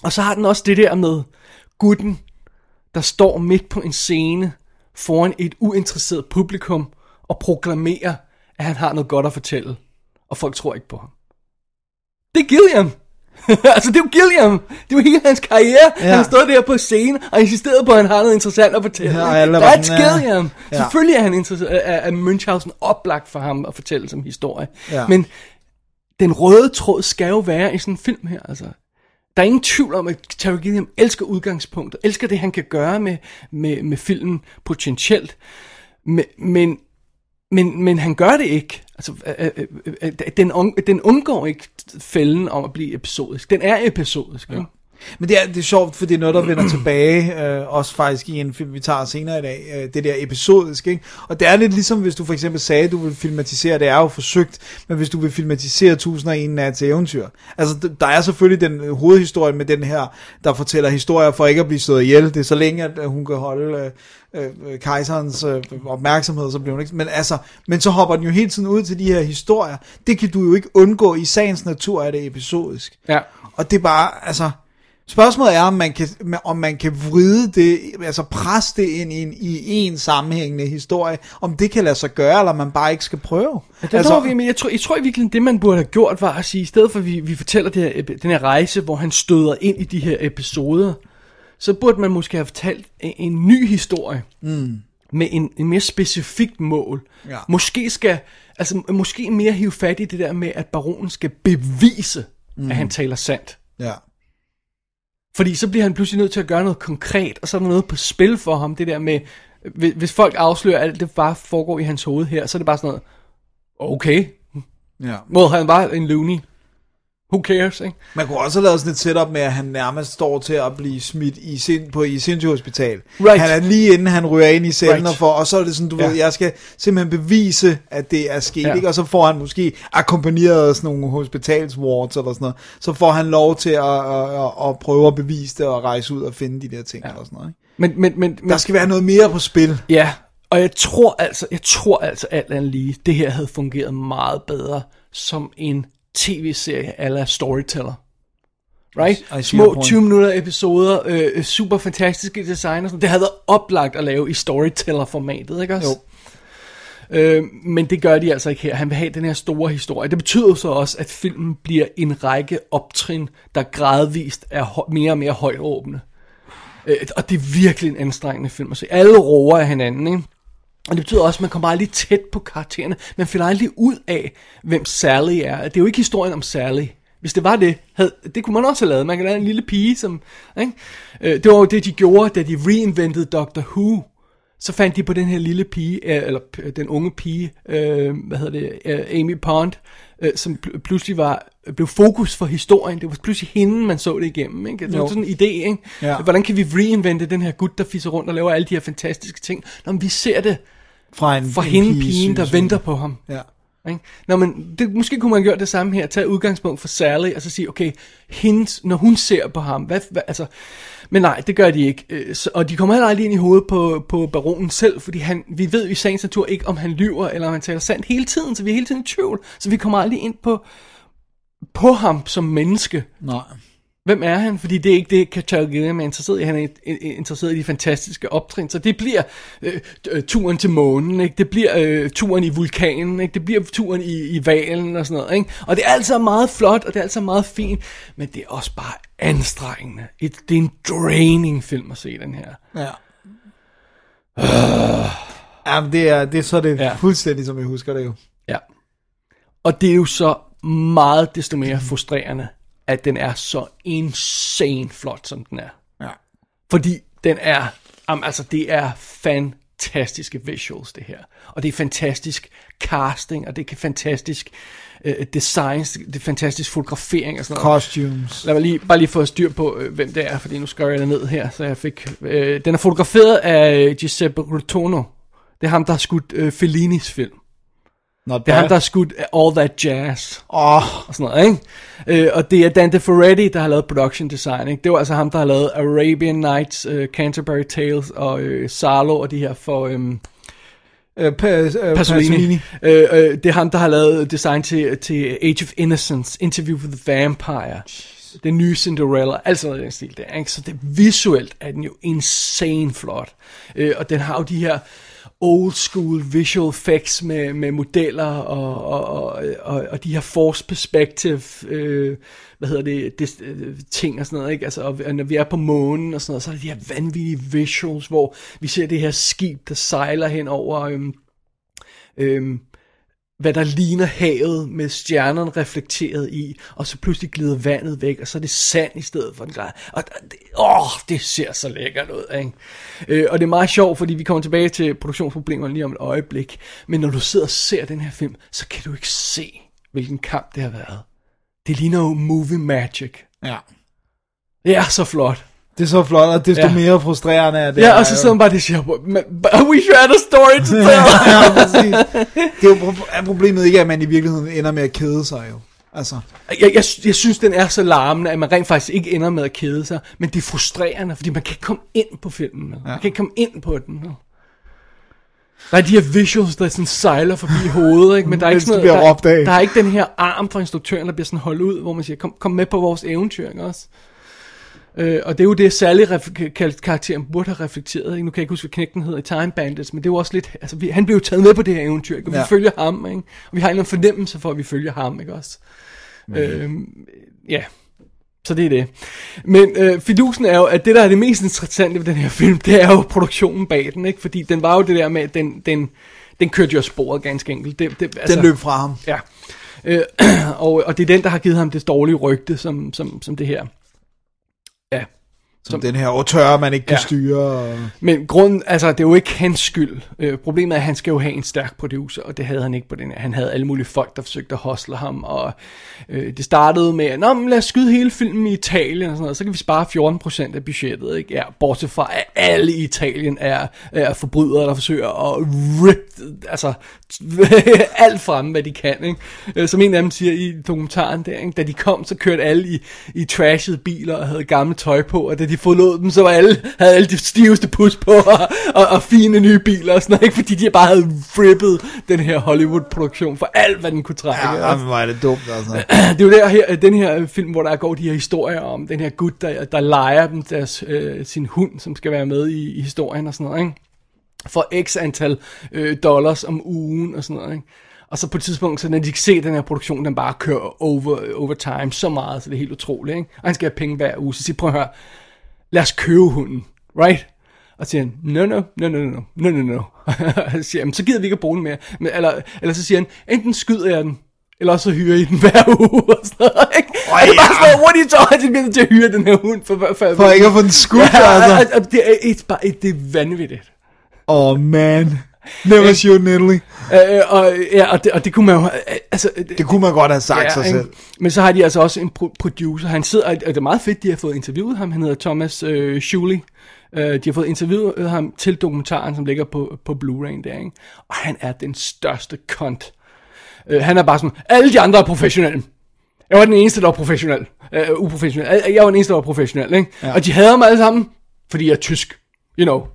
[SPEAKER 5] Og så har den også det der med gutten, der står midt på en scene foran et uinteresseret publikum og proklamerer, at han har noget godt at fortælle. Og folk tror ikke på ham. Det er Gilliam. altså, det er jo Gilliam. Det er jo hele hans karriere. Ja. Han stået der på scenen og insisteret på, at han har noget interessant at fortælle.
[SPEAKER 6] Ja,
[SPEAKER 5] That's
[SPEAKER 6] ja.
[SPEAKER 5] Gilliam.
[SPEAKER 6] Ja.
[SPEAKER 5] Selvfølgelig er han interesseret, er, er Münchhausen oplagt for ham at fortælle som historie.
[SPEAKER 6] Ja.
[SPEAKER 5] Men den røde tråd skal jo være i sådan en film her, altså. Der er ingen tvivl om, at Terry Gilliam elsker udgangspunktet, elsker det, han kan gøre med, med, med filmen potentielt, men, men, men, men han gør det ikke. Altså, øh, øh, øh, den, un, den undgår ikke fælden om at blive episodisk. Den er episodisk. Ja.
[SPEAKER 6] Men det er, det er sjovt, for det er noget, der vender tilbage, øh, også faktisk i en film, vi tager senere i dag, øh, det der episodisk, ikke? Og det er lidt ligesom, hvis du for eksempel sagde, at du vil filmatisere, det er jo forsøgt, men hvis du vil filmatisere 1001 nat til eventyr. Altså, der er selvfølgelig den øh, hovedhistorie med den her, der fortæller historier for ikke at blive slået ihjel. Det er så længe, at øh, hun kan holde øh, øh, kejserens øh, opmærksomhed, så bliver hun ikke... Men altså, men så hopper den jo hele tiden ud til de her historier. Det kan du jo ikke undgå i sagens natur, er det episodisk.
[SPEAKER 5] Ja.
[SPEAKER 6] Og det er bare, altså... Spørgsmålet er, om man kan, om man kan vride det, altså presse det ind i en, i en sammenhængende historie, om det kan lade sig gøre, eller man bare ikke skal prøve.
[SPEAKER 5] Det altså, tror vi, men jeg tror, jeg tror i virkeligheden, det man burde have gjort, var at sige, i stedet for at vi, vi fortæller det her, den her rejse, hvor han støder ind i de her episoder, så burde man måske have fortalt en, en ny historie, mm. med en, en mere specifikt mål.
[SPEAKER 6] Ja.
[SPEAKER 5] Måske skal, altså måske mere hive fat i det der med, at baronen skal bevise, mm. at han taler sandt.
[SPEAKER 6] Ja.
[SPEAKER 5] Fordi så bliver han pludselig nødt til at gøre noget konkret, og så er der noget på spil for ham. Det der med, hvis, folk afslører, at alt det bare foregår i hans hoved her, så er det bare sådan noget, okay,
[SPEAKER 6] ja.
[SPEAKER 5] Well, han var en loony. Who cares, ikke?
[SPEAKER 6] Man kunne også have lavet sådan et setup med, at han nærmest står til at blive smidt i, sind, på, i sindssyge hospital.
[SPEAKER 5] Right.
[SPEAKER 6] Han er lige inden han ryger ind i cellen,
[SPEAKER 5] Right.
[SPEAKER 6] og, for, og så er det sådan, du
[SPEAKER 5] Ja.
[SPEAKER 6] ved, jeg skal simpelthen bevise, at det er sket,
[SPEAKER 5] Ja.
[SPEAKER 6] ikke? og så får han måske akkompagneret af sådan nogle hospitalswards eller sådan noget, så får han lov til at, at, at, at prøve at bevise det og rejse ud og finde de der ting ja. og sådan noget. Ikke?
[SPEAKER 5] Men, men, men, men
[SPEAKER 6] Der skal være noget mere på spil.
[SPEAKER 5] Ja, og jeg tror altså, jeg tror altså alt andet lige, det her havde fungeret meget bedre som en tv-serie eller storyteller. Right?
[SPEAKER 6] I
[SPEAKER 5] Små
[SPEAKER 6] point.
[SPEAKER 5] 20 minutter episoder, øh, super fantastiske design og sådan. Det havde været oplagt at lave i storyteller-formatet, ikke også?
[SPEAKER 6] Jo.
[SPEAKER 5] Øh, men det gør de altså ikke her. Han vil have den her store historie. Det betyder så også, at filmen bliver en række optrin, der gradvist er mere og mere højt åbne. Øh, og det er virkelig en anstrengende film at se. Alle roer af hinanden, ikke? Og det betyder også, at man kommer aldrig tæt på karaktererne. Man finder aldrig ud af, hvem Sally er. Det er jo ikke historien om Sally. Hvis det var det, havde, det kunne man også have lavet. Man kan lave en lille pige, som... Ikke? Øh, det var jo det, de gjorde, da de reinventede Doctor Who. Så fandt de på den her lille pige, øh, eller den unge pige, øh, hvad hedder det, øh, Amy Pond, øh, som pl- pludselig var, blev fokus for historien. Det var pludselig hende, man så det igennem. Ikke? Det var
[SPEAKER 6] Jo.
[SPEAKER 5] sådan en idé, ikke?
[SPEAKER 6] Ja.
[SPEAKER 5] Hvordan kan vi reinvente den her gut, der fisser rundt og laver alle de her fantastiske ting? Når vi ser det
[SPEAKER 6] Fra en,
[SPEAKER 5] for
[SPEAKER 6] en
[SPEAKER 5] hende,
[SPEAKER 6] piges
[SPEAKER 5] pigen, der venter på ham.
[SPEAKER 6] Ja.
[SPEAKER 5] Ikke? Nå, men det, måske kunne man gøre det samme her. Tage udgangspunkt for Sally, og så sige, okay, hendes, når hun ser på ham, hvad, hvad, altså, men nej, det gør de ikke. Øh, Så, og de kommer heller aldrig ind i hovedet på, på baronen selv, fordi han, vi ved jo i sagens natur ikke, om han lyver, eller om han taler sandt hele tiden, så vi er hele tiden i tvivl. Så vi kommer aldrig ind på, på ham som menneske.
[SPEAKER 6] Nej.
[SPEAKER 5] Hvem er han? Fordi det er ikke det, Cartel Gilliam er interesseret i. Han er interesseret i de fantastiske optrin. Så det bliver øh, øh, turen til månen, ikke? det bliver øh, turen i vulkanen, ikke? det bliver turen i, i valen og sådan noget. Ikke? Og det er altså meget flot, og det er altså meget fint, men det er også bare anstrengende. Et, det er en draining film at se den her.
[SPEAKER 6] Ja. Jamen, det er, det er så det
[SPEAKER 5] ja.
[SPEAKER 6] fuldstændig, som jeg husker det jo.
[SPEAKER 5] Ja. Og det er jo så meget desto mere frustrerende, at den er så insane flot, som den er.
[SPEAKER 6] Ja.
[SPEAKER 5] Fordi den er, altså det er fantastiske visuals det her. Og det er fantastisk casting, og det er fantastisk uh, designs, det er fantastisk fotografering og sådan noget.
[SPEAKER 6] Costumes.
[SPEAKER 5] Lad mig lige, bare lige få styr på, øh, hvem det er, fordi nu skriver jeg det ned her, så jeg fik... Øh, den er fotograferet af Giuseppe Rotono. Det er ham, der har skudt øh, Fellinis film.
[SPEAKER 6] Not
[SPEAKER 5] Det er
[SPEAKER 6] bad.
[SPEAKER 5] ham, der har skudt øh, All That Jazz
[SPEAKER 6] Åh,
[SPEAKER 5] og sådan noget, ikke? Øh, og det er Dante Ferretti, der har lavet production design, ikke? Det var altså ham, der har lavet Arabian Nights, uh, Canterbury Tales og uh, Sarlo og de her for um,
[SPEAKER 6] øh, øh,
[SPEAKER 5] Pasolini.
[SPEAKER 6] Pasolini.
[SPEAKER 5] Øh, øh, det er ham, der har lavet design til, til Age of Innocence, Interview with the Vampire, den nye Cinderella, alt sådan noget den stil der, ikke? Så det visuelt er den jo insane flot. Øh, og den har jo de her old school visual effects med, med modeller og, og, og, og, og de her force perspective, øh, hvad hedder det, det øh, ting og sådan noget, ikke? Altså, og, og når vi er på månen og sådan noget, så er der de her vanvittige visuals, hvor vi ser det her skib, der sejler hen over, Øh, øh, hvad der ligner havet med stjernerne reflekteret i, og så pludselig glider vandet væk, og så er det sand i stedet for den grej. Og det, åh, det ser så lækkert ud, ikke? Øh, og det er meget sjovt, fordi vi kommer tilbage til produktionsproblemerne lige om et øjeblik, men når du sidder og ser den her film, så kan du ikke se, hvilken kamp det har været. Det ligner jo movie magic.
[SPEAKER 6] Ja.
[SPEAKER 5] Det er så flot.
[SPEAKER 6] Det er så flot, og desto
[SPEAKER 5] Ja.
[SPEAKER 6] mere frustrerende er det.
[SPEAKER 5] Ja, og så sidder man bare og siger, "Men- but we should have a story to tell.
[SPEAKER 6] ja, præcis. Det er jo pro- problemet ikke, at man i virkeligheden ender med at kede sig jo. Altså,
[SPEAKER 5] Jeg, jeg, jeg synes, den er så larmende, at man rent faktisk ikke ender med at kede sig, men det er frustrerende, fordi man kan ikke komme ind på filmen. Ja. Man kan ikke komme ind på den. vel. Der er de her visuals, der sådan sejler forbi hovedet, ikke? men der er ikke sådan noget, der, der er ikke den her arm fra instruktøren, der bliver sådan holdt ud, hvor man siger, kom, kom med på vores eventyr, ikke også? Øh, og det er jo det, særlig karakteren burde have reflekteret. Ikke? Nu kan jeg ikke huske, hvad knægten hedder i Time Bandits, men det er jo også lidt... Altså, vi, han blev jo taget med på det her eventyr, ikke? og vi
[SPEAKER 6] Ja.
[SPEAKER 5] følger ham, ikke? og vi har en eller anden fornemmelse for, at vi følger ham, ikke også? Mm. Øhm, ja, så det er det. Men øh, fidusen er jo, at det, der er det mest interessante ved den her film, det er jo produktionen bag den, ikke? Fordi den var jo det der med, at den, den, den kørte jo sporet ganske enkelt. Det, det, altså,
[SPEAKER 6] den løb fra ham.
[SPEAKER 5] Ja. Øh, og, og det er den, der har givet ham det dårlige rygte, som, som, som det her. Ja.
[SPEAKER 6] Som den her autør, man ikke kan
[SPEAKER 5] Ja.
[SPEAKER 6] styre. Og...
[SPEAKER 5] Men grunden, altså det er jo ikke hans skyld. Øh, problemet er, at han skal jo have en stærk producer, og det havde han ikke på den her. Han havde alle mulige folk, der forsøgte at hostle ham, og øh, det startede med, Nå, men lad os skyde hele filmen i Italien, og sådan noget. så kan vi spare 14% af budgettet, ikke? Ja, bortset fra, at alle i Italien er, er forbrydere, der forsøger at rip, altså alt frem, hvad de kan, ikke? Øh, Som en af dem siger i dokumentaren der, ikke? da de kom, så kørte alle i, i trashede biler og havde gamle tøj på, og da de forlod dem, så var alle, havde alle de stiveste pus på, og, og, og fine nye biler og sådan noget, ikke? fordi de bare havde frippet den her Hollywood-produktion for alt, hvad den kunne trække.
[SPEAKER 6] Ja, hvor er det dumt, altså.
[SPEAKER 5] Det er jo der her, den her film, hvor der går de her historier om den her gut, der, der leger dem deres, øh, sin hund, som skal være med i, i historien og sådan noget, ikke? For x antal øh, dollars om ugen og sådan noget, ikke? Og så på et tidspunkt, så når de kan se den her produktion, den bare kører over, over time så meget, så det er helt utroligt, ikke? Og han skal have penge hver uge, så siger prøv at høre, lad os købe hunden, right? Og så siger han, no, no, no, no, no, no, no, no. Og så siger han, så gider vi ikke at bruge den mere. Men, eller, eller så siger han, enten skyder jeg den, eller også så hyrer I den hver uge, og sådan noget, ikke?
[SPEAKER 6] Åh,
[SPEAKER 5] og det er bare
[SPEAKER 6] ja.
[SPEAKER 5] sådan noget, what are you talking, nødt til at hyre den her hund, for, for, for,
[SPEAKER 6] For ikke at få den skudt,
[SPEAKER 5] ja,
[SPEAKER 6] altså.
[SPEAKER 5] og, og, det, er, it's bare, det er vanvittigt.
[SPEAKER 6] Oh man. Never shoot in Italy.
[SPEAKER 5] Øh, og, ja, og, det, og det kunne man jo, øh, altså, det,
[SPEAKER 6] kunne man godt have sagt sig
[SPEAKER 5] ikke?
[SPEAKER 6] selv.
[SPEAKER 5] Men så har de altså også en pro- producer. Han sidder, og det er meget fedt, de har fået interviewet ham. Han hedder Thomas øh, Shuley. Øh, de har fået interviewet ham til dokumentaren, som ligger på, på Blu-ray der, ikke? Og han er den største kont. Øh, han er bare sådan, alle de andre er professionelle. Jeg var den eneste, der var professionel. Øh, uprofessionel. Jeg var den eneste, der var professionel, ikke? Ja. Og de hader mig alle sammen, fordi jeg er tysk. You know,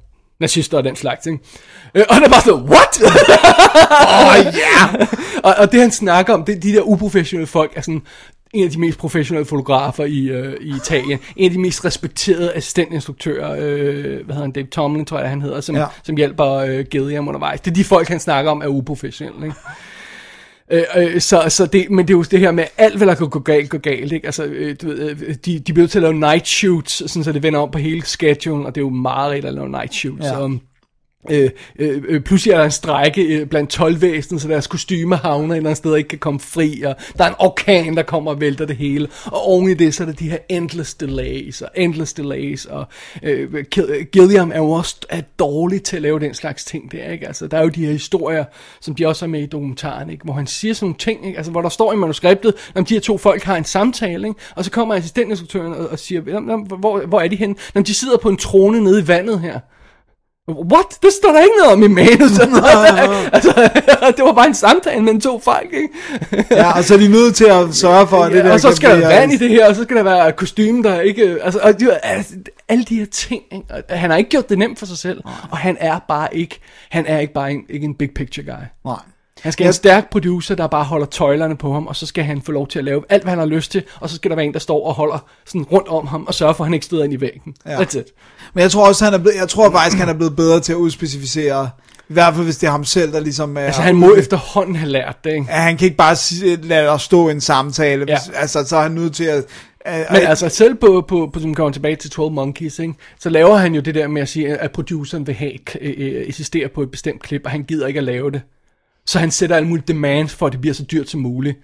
[SPEAKER 5] nazister og den slags, ikke? Øh, og det er bare sådan, what?
[SPEAKER 6] Åh, ja.
[SPEAKER 5] og, og det han snakker om, det, de der uprofessionelle folk, er sådan en af de mest professionelle fotografer i, øh, i Italien. En af de mest respekterede assistentinstruktører, øh, hvad hedder han, Dave Tomlin, tror jeg, han hedder, som,
[SPEAKER 6] ja.
[SPEAKER 5] som hjælper øh, Gilliam undervejs. Det er de folk, han snakker om, er uprofessionelle, ikke? Øh, øh, så, så det, men det er jo det her med, alt hvad der kan gå galt, går galt, ikke? Altså, øh, du ved, øh, de, de bliver til at lave night shoots, sådan så det vender om på hele schedulen, og det er jo meget at lave night shoots.
[SPEAKER 6] Ja.
[SPEAKER 5] Øh, Øh, øh, øh, pludselig er der en strække øh, blandt 12 så deres kostyme havner et eller andet sted og ikke kan komme fri, og der er en orkan, der kommer og vælter det hele, og oven i det, så er der de her endless delays, og endless delays, og øh, Gilliam er jo også er dårlig til at lave den slags ting der, ikke? Altså, der er jo de her historier, som de også har med i dokumentaren, ikke? Hvor han siger sådan nogle ting, ikke? Altså, hvor der står i manuskriptet, om de her to folk har en samtale, ikke? Og så kommer assistentinstruktøren og, og siger, hvor, hvor er de henne? Når de sidder på en trone nede i vandet her. What? Det står der ikke noget om i manus. altså, det var bare en samtale mellem to folk, ikke?
[SPEAKER 6] ja, og så er de nødt til at sørge for, at det
[SPEAKER 5] ja,
[SPEAKER 6] der
[SPEAKER 5] og så skal der
[SPEAKER 6] blive-
[SPEAKER 5] vand i det her, og så skal der være kostume, der ikke... Altså, og de, altså, alle de her ting, ikke? Og han har ikke gjort det nemt for sig selv, og han er bare ikke... Han er ikke bare en, ikke en big picture guy.
[SPEAKER 6] Nej.
[SPEAKER 5] Han skal have en stærk producer, der bare holder tøjlerne på ham, og så skal han få lov til at lave alt, hvad han har lyst til, og så skal der være en, der står og holder sådan rundt om ham, og sørger for, at han ikke støder ind i væggen.
[SPEAKER 6] Ja.
[SPEAKER 5] That's it.
[SPEAKER 6] Men jeg tror også, han er blevet, jeg tror faktisk, han er blevet bedre til at udspecificere I hvert fald, hvis det er ham selv, der ligesom er...
[SPEAKER 5] Altså, han må efterhånden have lært det, ikke?
[SPEAKER 6] Ja, han kan ikke bare lade der stå en samtale.
[SPEAKER 5] Ja.
[SPEAKER 6] Ja. Altså, så er han nødt til at...
[SPEAKER 5] Men altså, selv på, på, på som kommer tilbage til 12 Monkeys, ikke? så laver han jo det der med at sige, at produceren vil have, øh, øh, insistere på et bestemt klip, og han gider ikke at lave det. Så han sætter alle mulige demands for, at det bliver så dyrt som muligt.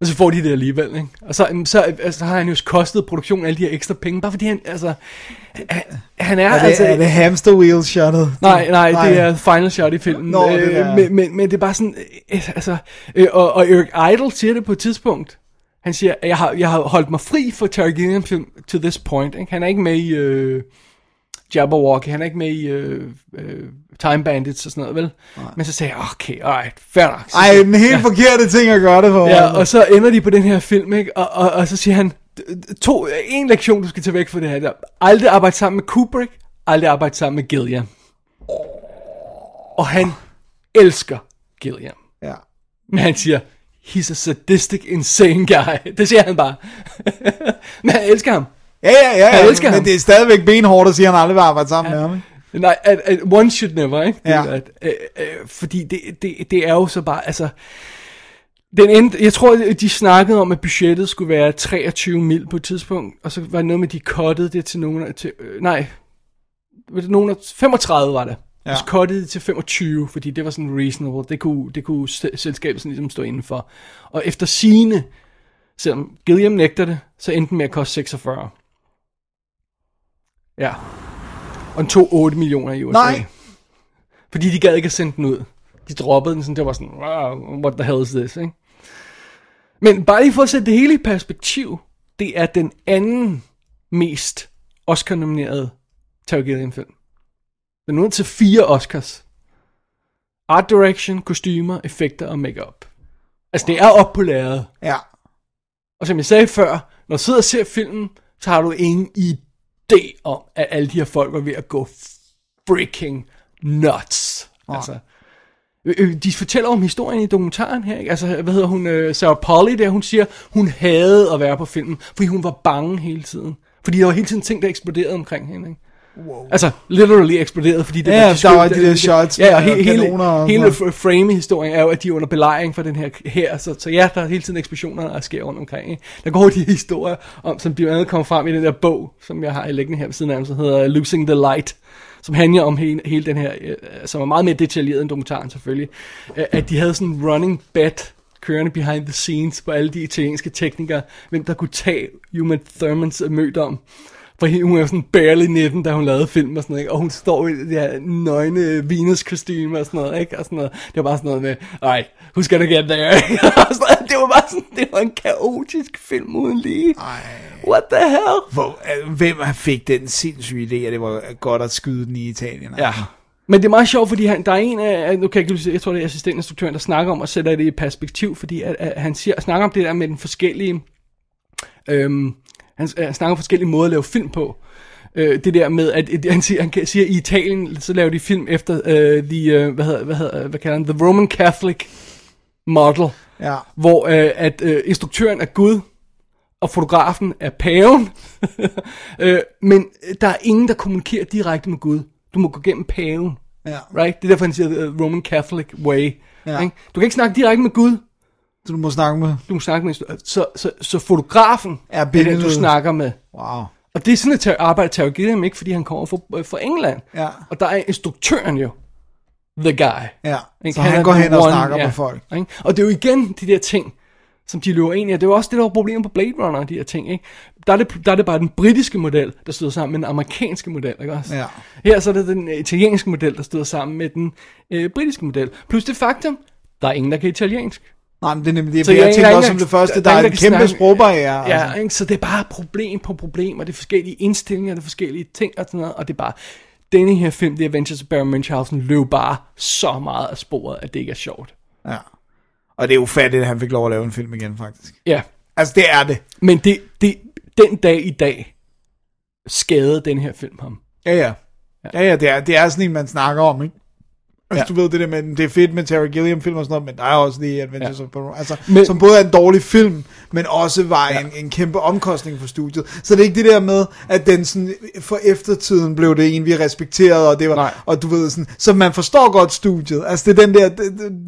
[SPEAKER 5] Og så får de det alligevel, ikke? Og så, så, så altså, har han jo kostet produktionen alle de her ekstra penge, bare fordi han, altså, han, han er,
[SPEAKER 6] er, det,
[SPEAKER 5] altså...
[SPEAKER 6] er det hamster wheel shotet?
[SPEAKER 5] Nej, nej, nej, det er final shot i filmen.
[SPEAKER 6] Nå, det
[SPEAKER 5] øh,
[SPEAKER 6] er-
[SPEAKER 5] men, men, men det er bare sådan, øh, altså, øh, og, og Eric Idle siger det på et tidspunkt. Han siger, at jeg har, jeg har holdt mig fri for Gilliam film to this point. Ikke? Han er ikke med i øh, Jabberwocky, han er ikke med i øh, øh, Time Bandits og sådan noget, vel? Men så sagde jeg, okay, alright, fair nok. Så,
[SPEAKER 6] Ej, den helt forkerte ting at gøre det for.
[SPEAKER 5] Ja, og så ender de på den her film, ikke? Og, og, og så siger han, to, en lektion, du skal tage væk fra det her. Der. Aldrig arbejde sammen med Kubrick, aldrig arbejde sammen med Gilliam. Og han elsker Gilliam.
[SPEAKER 6] ja.
[SPEAKER 5] Men han siger, he's a sadistic, insane guy. Det siger han bare. Men han elsker ham.
[SPEAKER 6] Ja, ja, ja,
[SPEAKER 5] Jeg
[SPEAKER 6] ja
[SPEAKER 5] elsker
[SPEAKER 6] men
[SPEAKER 5] ham.
[SPEAKER 6] det er stadigvæk benhårdt at sige, at han aldrig vil arbejde sammen med ham. Ikke?
[SPEAKER 5] Nej, at, at one should never, ikke? Det,
[SPEAKER 6] Ja.
[SPEAKER 5] at, øh, øh, fordi det, det, det er jo så bare, altså... Den endte, jeg tror, de snakkede om, at budgettet skulle være 23 mil på et tidspunkt, og så var det noget med, de cuttede det til nogen, til, øh, nej, var det nogen, af- 35 var det. Ja. Og så cuttede det til 25, fordi det var sådan reasonable, det kunne, det kunne se- selskabet sådan ligesom stå indenfor. Og efter sine, selvom Gilliam nægter det, så endte den med at koste 46. Ja. Og den tog 8 millioner i USA.
[SPEAKER 6] Nej.
[SPEAKER 5] Fordi de gad ikke at sende den ud. De droppede den sådan, det var sådan, wow, what the hell is this, ikke? Men bare lige for at sætte det hele i perspektiv, det er den anden mest Oscar-nominerede Terry Gilliam film. Den er nået til fire Oscars. Art direction, kostymer, effekter og makeup. Altså det er op på lærredet.
[SPEAKER 6] Ja.
[SPEAKER 5] Og som jeg sagde før, når du sidder og ser filmen, så har du ingen idé om, at alle de her folk var ved at gå freaking nuts. Altså, øh, øh, de fortæller om historien i dokumentaren her, ikke? Altså, hvad hedder hun, øh, Sarah Polly der, hun siger, hun havde at være på filmen, fordi hun var bange hele tiden. Fordi der var hele tiden ting, der eksploderede omkring hende, ikke? Wow. Altså, literally eksploderet, fordi det
[SPEAKER 6] Ja,
[SPEAKER 5] var,
[SPEAKER 6] der
[SPEAKER 5] skulle-
[SPEAKER 6] var de der shots
[SPEAKER 5] Ja, og he, hele,
[SPEAKER 6] og
[SPEAKER 5] hele
[SPEAKER 6] sådan
[SPEAKER 5] f- frame i historien er jo, at de er under belejring for den her her, så, så ja, der er hele tiden eksplosioner, der sker rundt omkring. Ikke? Der går de historier om, som blandt andet kommer frem i den der bog, som jeg har i liggende her ved siden af, som hedder Losing the Light, som handler om hele, hele den her, øh, som er meget mere detaljeret end dokumentaren selvfølgelig, øh, at de havde sådan en running bet kørende behind the scenes på alle de italienske teknikere, hvem der kunne tage Uma Thurmans øh, mødt om. For hun jo sådan barely 19, da hun lavede film og sådan noget, ikke? og hun står i det her nøgne Venus kostume og sådan noget, ikke? Og sådan noget. Det var bare sådan noget med, ej, who's gonna get there? Og det var bare sådan, det var en kaotisk film uden lige.
[SPEAKER 6] Ej.
[SPEAKER 5] What the hell?
[SPEAKER 6] Hvor, hvem fik den sindssyge idé, at det var godt at skyde den i Italien?
[SPEAKER 5] Ja. Men det er meget sjovt, fordi han, der er en af, nu kan jeg jeg tror det er assistentinstruktøren, der snakker om at sætte det i perspektiv, fordi at, at han siger, snakker om det der med den forskellige, øhm, han, han snakker forskellige måder at lave film på. Øh, det der med, at at han siger, han siger, at i Italien, så laver de film efter øh, de, øh, hvad, hedder, hvad, hedder, hvad kalder han, The Roman Catholic Model,
[SPEAKER 6] Ja.
[SPEAKER 5] hvor øh, at øh, instruktøren er Gud, og fotografen er paven, øh, men der er ingen, der kommunikerer direkte med Gud. Du må gå gennem paven.
[SPEAKER 6] Ja.
[SPEAKER 5] Right? Det er derfor, han siger the Roman Catholic way.
[SPEAKER 6] Ja.
[SPEAKER 5] Ikke? Du kan ikke snakke direkte med Gud.
[SPEAKER 6] Så du må snakke med...
[SPEAKER 5] Du må snakke med... Så, så, så fotografen
[SPEAKER 6] Er
[SPEAKER 5] er den, du
[SPEAKER 6] billedet.
[SPEAKER 5] snakker med.
[SPEAKER 6] Wow.
[SPEAKER 5] Og det er sådan, at arbejder Terry Gilliam ikke, fordi han kommer fra, fra England.
[SPEAKER 6] Ja.
[SPEAKER 5] Og der er instruktøren jo. The guy.
[SPEAKER 6] Ja.
[SPEAKER 5] Ikke?
[SPEAKER 6] Så han
[SPEAKER 5] er
[SPEAKER 6] går hen og snakker med folk.
[SPEAKER 5] Ikke? Og det er jo igen de der ting, som de løber ind i. Det er jo også det, der var problemet på Blade Runner og de her ting. Ikke? Der, er det, der er det bare den britiske model, der stod sammen med den amerikanske model. Ikke også?
[SPEAKER 6] Ja.
[SPEAKER 5] Her så er det den italienske model, der stod sammen med den øh, britiske model. Plus det faktum, der er ingen, der kan italiensk.
[SPEAKER 6] Nej, men det er nemlig det.
[SPEAKER 5] Så
[SPEAKER 6] jeg
[SPEAKER 5] jeg-
[SPEAKER 6] tænkte også som det første,
[SPEAKER 5] der-
[SPEAKER 6] der, er
[SPEAKER 5] er
[SPEAKER 6] en kæmpe sprogbarriere.
[SPEAKER 5] Ja,
[SPEAKER 6] altså.
[SPEAKER 5] ikke? så det er bare problem på problem, og det er forskellige indstillinger, det er forskellige ting og sådan noget, og det er bare, denne her film, The Adventures of Baron Munchausen, løb bare så meget af sporet, at det ikke er sjovt.
[SPEAKER 6] Ja. Og det er ufatteligt, at han fik lov at lave en film igen, faktisk.
[SPEAKER 5] Ja,
[SPEAKER 6] Altså, det er det.
[SPEAKER 5] men det, det, den dag i dag, skadede den her film ham.
[SPEAKER 6] Ja, ja. Ja, ja, det er, det er sådan en, man snakker om, ikke? Altså, du ved det der med, det er fedt med Terry Gilliam film og sådan noget, men der er også lige Adventures
[SPEAKER 5] Ja.
[SPEAKER 6] of Poirot, altså,
[SPEAKER 5] Men-
[SPEAKER 6] som både er en dårlig film, men også var en, en kæmpe omkostning for studiet. Så det er ikke det der med, at den sådan, for eftertiden blev det en, vi respekterede, og det var,
[SPEAKER 5] Nej.
[SPEAKER 6] og du ved sådan, så man forstår godt studiet. Altså, det er den der,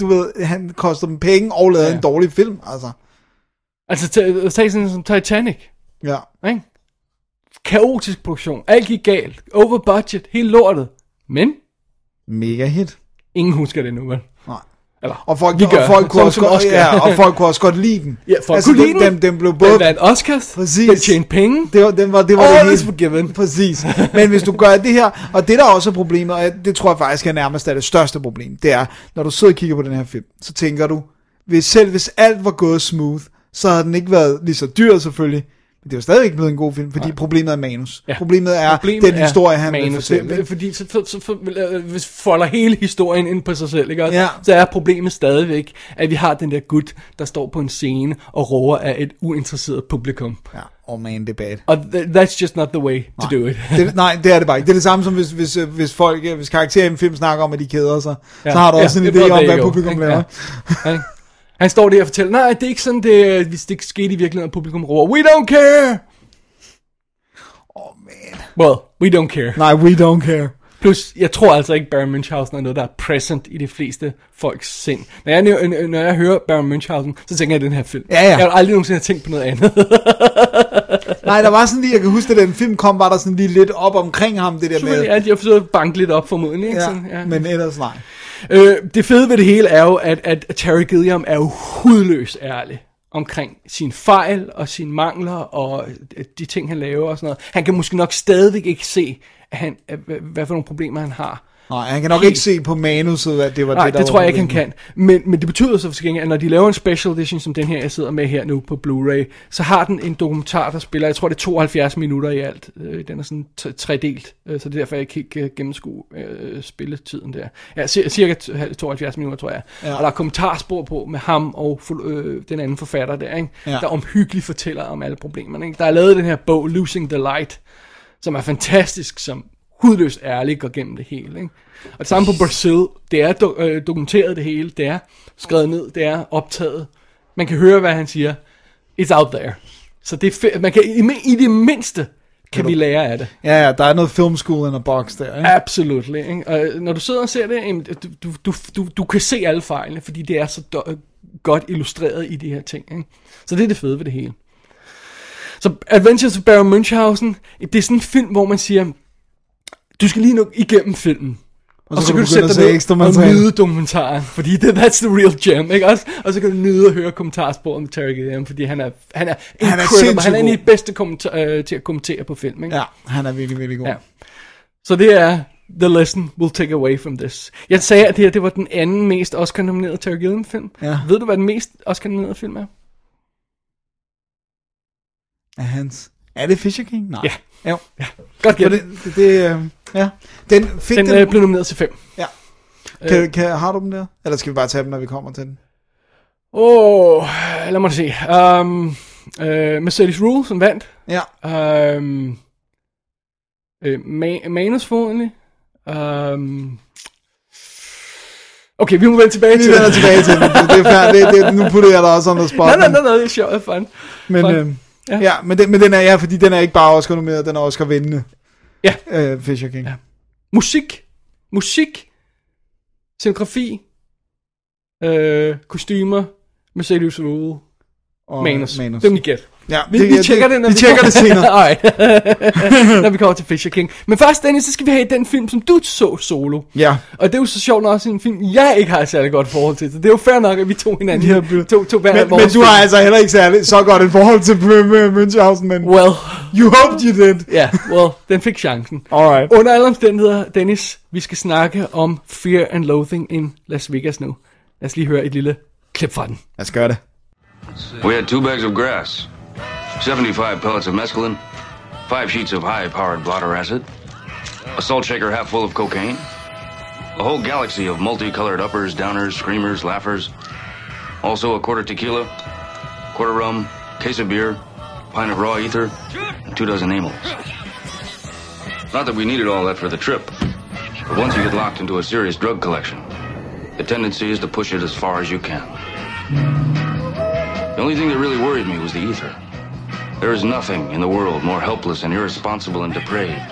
[SPEAKER 6] du ved, han koster dem penge og lavede
[SPEAKER 5] Ja.
[SPEAKER 6] en dårlig film, altså.
[SPEAKER 5] Altså, tag sådan som Titanic,
[SPEAKER 6] Ja.
[SPEAKER 5] ikke? Kaotisk produktion, alt gik galt, over budget, helt lortet. Men
[SPEAKER 6] Mega hit.
[SPEAKER 5] Ingen husker det nu, vel?
[SPEAKER 6] Nej.
[SPEAKER 5] Eller,
[SPEAKER 6] Og folk,
[SPEAKER 5] vi gør,
[SPEAKER 6] og folk kunne også godt, ja, og folk kunne også godt lide den.
[SPEAKER 5] Ja, folk
[SPEAKER 6] altså,
[SPEAKER 5] kunne lide
[SPEAKER 6] den.
[SPEAKER 5] den.
[SPEAKER 6] Den, den blev
[SPEAKER 5] Den
[SPEAKER 6] både...
[SPEAKER 5] vandt Oscars,
[SPEAKER 6] Præcis.
[SPEAKER 5] den tjente penge,
[SPEAKER 6] Det var, den var, det var
[SPEAKER 5] all
[SPEAKER 6] det
[SPEAKER 5] is forgiven.
[SPEAKER 6] Præcis. Men hvis du gør det her, og det der også er problemet, og det tror jeg faktisk er nærmest er det største problem, det er, når du sidder og kigger på den her film, så tænker du, hvis selv hvis alt var gået smooth, så havde den ikke været lige så dyr selvfølgelig, det var stadig ikke blevet en god film, fordi problemet er manus.
[SPEAKER 5] Ja.
[SPEAKER 6] Problemet er
[SPEAKER 5] Problemet
[SPEAKER 6] den
[SPEAKER 5] er
[SPEAKER 6] historie, han vil
[SPEAKER 5] manus.
[SPEAKER 6] fortælle. ikke?
[SPEAKER 5] Fordi så, så, så, så hvis folder hele historien ind på sig selv, ikke?
[SPEAKER 6] Ja.
[SPEAKER 5] så er problemet stadigvæk, at vi har den der gut, der står på en scene og roer af et uinteresseret publikum.
[SPEAKER 6] Ja, oh man, det er bad.
[SPEAKER 5] Og th- that's just not the way to do it.
[SPEAKER 6] Det, nej, det er det bare ikke. Det er det samme som hvis, hvis, hvis folk, hvis karakterer i en film snakker om, at de keder sig, ja. så har du også
[SPEAKER 5] Ja,
[SPEAKER 6] en idé om, hvad publikum laver.
[SPEAKER 5] Ja. Han står der og fortæller, nej, det er ikke sådan, det, hvis det skete i virkeligheden, at publikum råber, we don't care!
[SPEAKER 6] Oh man.
[SPEAKER 5] Well, we don't care.
[SPEAKER 6] Nej, we don't care.
[SPEAKER 5] Plus, jeg tror altså ikke, Baron Münchhausen er noget, der er present i de fleste folks sind. Når jeg, når jeg hører Baron Münchhausen, så tænker jeg den her film.
[SPEAKER 6] Ja, ja.
[SPEAKER 5] Jeg har aldrig nogensinde have tænkt på noget andet.
[SPEAKER 6] Nej, der var sådan lige, jeg kan huske, at den film kom, var der sådan lige lidt op omkring ham, det der med...
[SPEAKER 5] At jeg forsøger at banke lidt op formodentlig. Ikke?
[SPEAKER 6] Ja,
[SPEAKER 5] Sådan, ja.
[SPEAKER 6] men ellers nej.
[SPEAKER 5] Øh, det fede ved det hele er jo, at, at Terry Gilliam er jo hudløs ærlig omkring sine fejl og sine mangler og øh, de ting, han laver og sådan noget. Han kan måske nok stadigvæk ikke se, at han, øh, hvad, hvad for nogle problemer han har.
[SPEAKER 6] Nej, han kan nok
[SPEAKER 5] Helt-
[SPEAKER 6] ikke se på manuset, at det var
[SPEAKER 5] Nej,
[SPEAKER 6] det, der
[SPEAKER 5] det tror jeg ikke, han kan. Men, men det betyder så for gengæld, at når de laver en special edition, som den her, jeg sidder med her nu på Blu-ray, så har den en dokumentar, der spiller, jeg tror det er 72 minutter i alt. Øh, Den er sådan tredelt, øh, så det er derfor, jeg ikke helt kan gennemskue øh, spilletiden der. Ja, cir- cirka t- 72 minutter, tror jeg.
[SPEAKER 6] Ja.
[SPEAKER 5] Og der er kommentarspor på med ham og øh, den anden forfatter der, ikke?
[SPEAKER 6] Ja.
[SPEAKER 5] der omhyggeligt fortæller om alle problemerne. Ikke? Der er lavet den her bog, Losing the Light, som er fantastisk, som hudløst ærligt går gennem det hele. Ikke? Og det samme på Brazil, det er do- øh, dokumenteret det hele, det er skrevet ned, det er optaget. Man kan høre, hvad han siger. It's out there. Så det er fe- man kan, i, i det mindste kan vi lære af det.
[SPEAKER 6] Ja, ja, der er noget film school in a box der, ikke?
[SPEAKER 5] Absolut. Ikke? Og øh, når du sidder og ser det, jamen, du, du, du, du, kan se alle fejlene, fordi det er så do- godt illustreret i de her ting. Ikke? Så det er det fede ved det hele. Så Adventures of Baron Münchhausen, det er sådan en film, hvor man siger, du skal lige nu igennem filmen. Og, så,
[SPEAKER 6] kan
[SPEAKER 5] kan
[SPEAKER 6] du
[SPEAKER 5] du
[SPEAKER 6] begynde
[SPEAKER 5] sætte dig
[SPEAKER 6] ekstra
[SPEAKER 5] ned og nyde dokumentaren, fordi det, that's the real gem, ikke også? Og så kan du nyde at høre kommentarsporet med Terry Gilliam, fordi han er, han er
[SPEAKER 6] Han er
[SPEAKER 5] incredible. Han er en af de bedste kommentar- øh, til at kommentere på film, ikke?
[SPEAKER 6] Ja, han er virkelig, virkelig god.
[SPEAKER 5] Ja. Så det er the lesson we'll take away from this. Jeg sagde, at det her det var den anden mest Oscar-nominerede Terry Gilliam film.
[SPEAKER 6] Ja.
[SPEAKER 5] Ved du, hvad den mest Oscar-nominerede film er?
[SPEAKER 6] Er hans... Er det Fisher King? Nej.
[SPEAKER 5] Ja.
[SPEAKER 6] Jo.
[SPEAKER 5] Godt
[SPEAKER 6] For
[SPEAKER 5] gæt.
[SPEAKER 6] det, det, det, øh, ja. Den fik
[SPEAKER 5] Den
[SPEAKER 6] den...
[SPEAKER 5] øh, blev nomineret til fem.
[SPEAKER 6] Ja. Kan, kan, har du dem der? Eller skal vi bare tage dem, når vi kommer til den?
[SPEAKER 5] Åh, oh, lad mig se. Um, uh, Mercedes Rule, som vandt.
[SPEAKER 6] Ja.
[SPEAKER 5] Um, uh, ma- manus forhåbentlig. Um, okay, vi må vende tilbage
[SPEAKER 6] Vi
[SPEAKER 5] til
[SPEAKER 6] vender tilbage til den. Det, det er færdigt. Det, det, nu putter jeg dig også the spot.
[SPEAKER 5] Nej, nej, nej, nej, det er sjovt, det er fun.
[SPEAKER 6] Men,
[SPEAKER 5] Fun.
[SPEAKER 6] øh,
[SPEAKER 5] Ja.
[SPEAKER 6] ja. ja, men, den, men den er, ja, fordi den er ikke bare Oscar nomineret, den er Oscar vindende.
[SPEAKER 5] Ja.
[SPEAKER 6] Øh, Fisher King.
[SPEAKER 5] Ja. Musik. Musik. Scenografi. Øh, kostymer. Mercedes Rule.
[SPEAKER 6] Og
[SPEAKER 5] Manus.
[SPEAKER 6] manus.
[SPEAKER 5] Det er mit gæt.
[SPEAKER 6] Ja,
[SPEAKER 5] Vi, vi tjekker det, når
[SPEAKER 6] vi, vi tjekker det senere.
[SPEAKER 5] Alright. når vi kommer til Fisher King. Men først, Dennis, så skal vi have den film, som du så solo.
[SPEAKER 6] Ja.
[SPEAKER 5] Og det er jo så sjovt nok også en film, jeg ikke har et særlig godt forhold til. Så det er jo fair nok, at vi tog hinanden.
[SPEAKER 6] Ja,
[SPEAKER 5] to, to
[SPEAKER 6] Men, men du
[SPEAKER 5] film.
[SPEAKER 6] har altså heller ikke særlig, så godt et forhold til Mü- Mü- Münchhausen, men
[SPEAKER 5] Well,
[SPEAKER 6] you hoped you did.
[SPEAKER 5] ja, yeah, well, den fik chancen.
[SPEAKER 6] Alright.
[SPEAKER 5] Under alle omstændigheder, Dennis, vi skal snakke om Fear and Loathing in Las Vegas nu. Lad os lige høre et lille klip fra den.
[SPEAKER 6] Lad os gøre det.
[SPEAKER 8] We had two bags of grass, 75 pellets of mescaline, five sheets of high-powered blotter acid, a salt shaker half full of cocaine, a whole galaxy of multicolored uppers, downers, screamers, laughers, also a quarter tequila, quarter rum, case of beer, pint of raw ether, and two dozen amyls. Not that we needed all that for the trip, but once you get locked into a serious drug collection, The tendency is to push it as far as you can. The only thing that really worried me was the ether. There is nothing in the world more helpless and irresponsible and depraved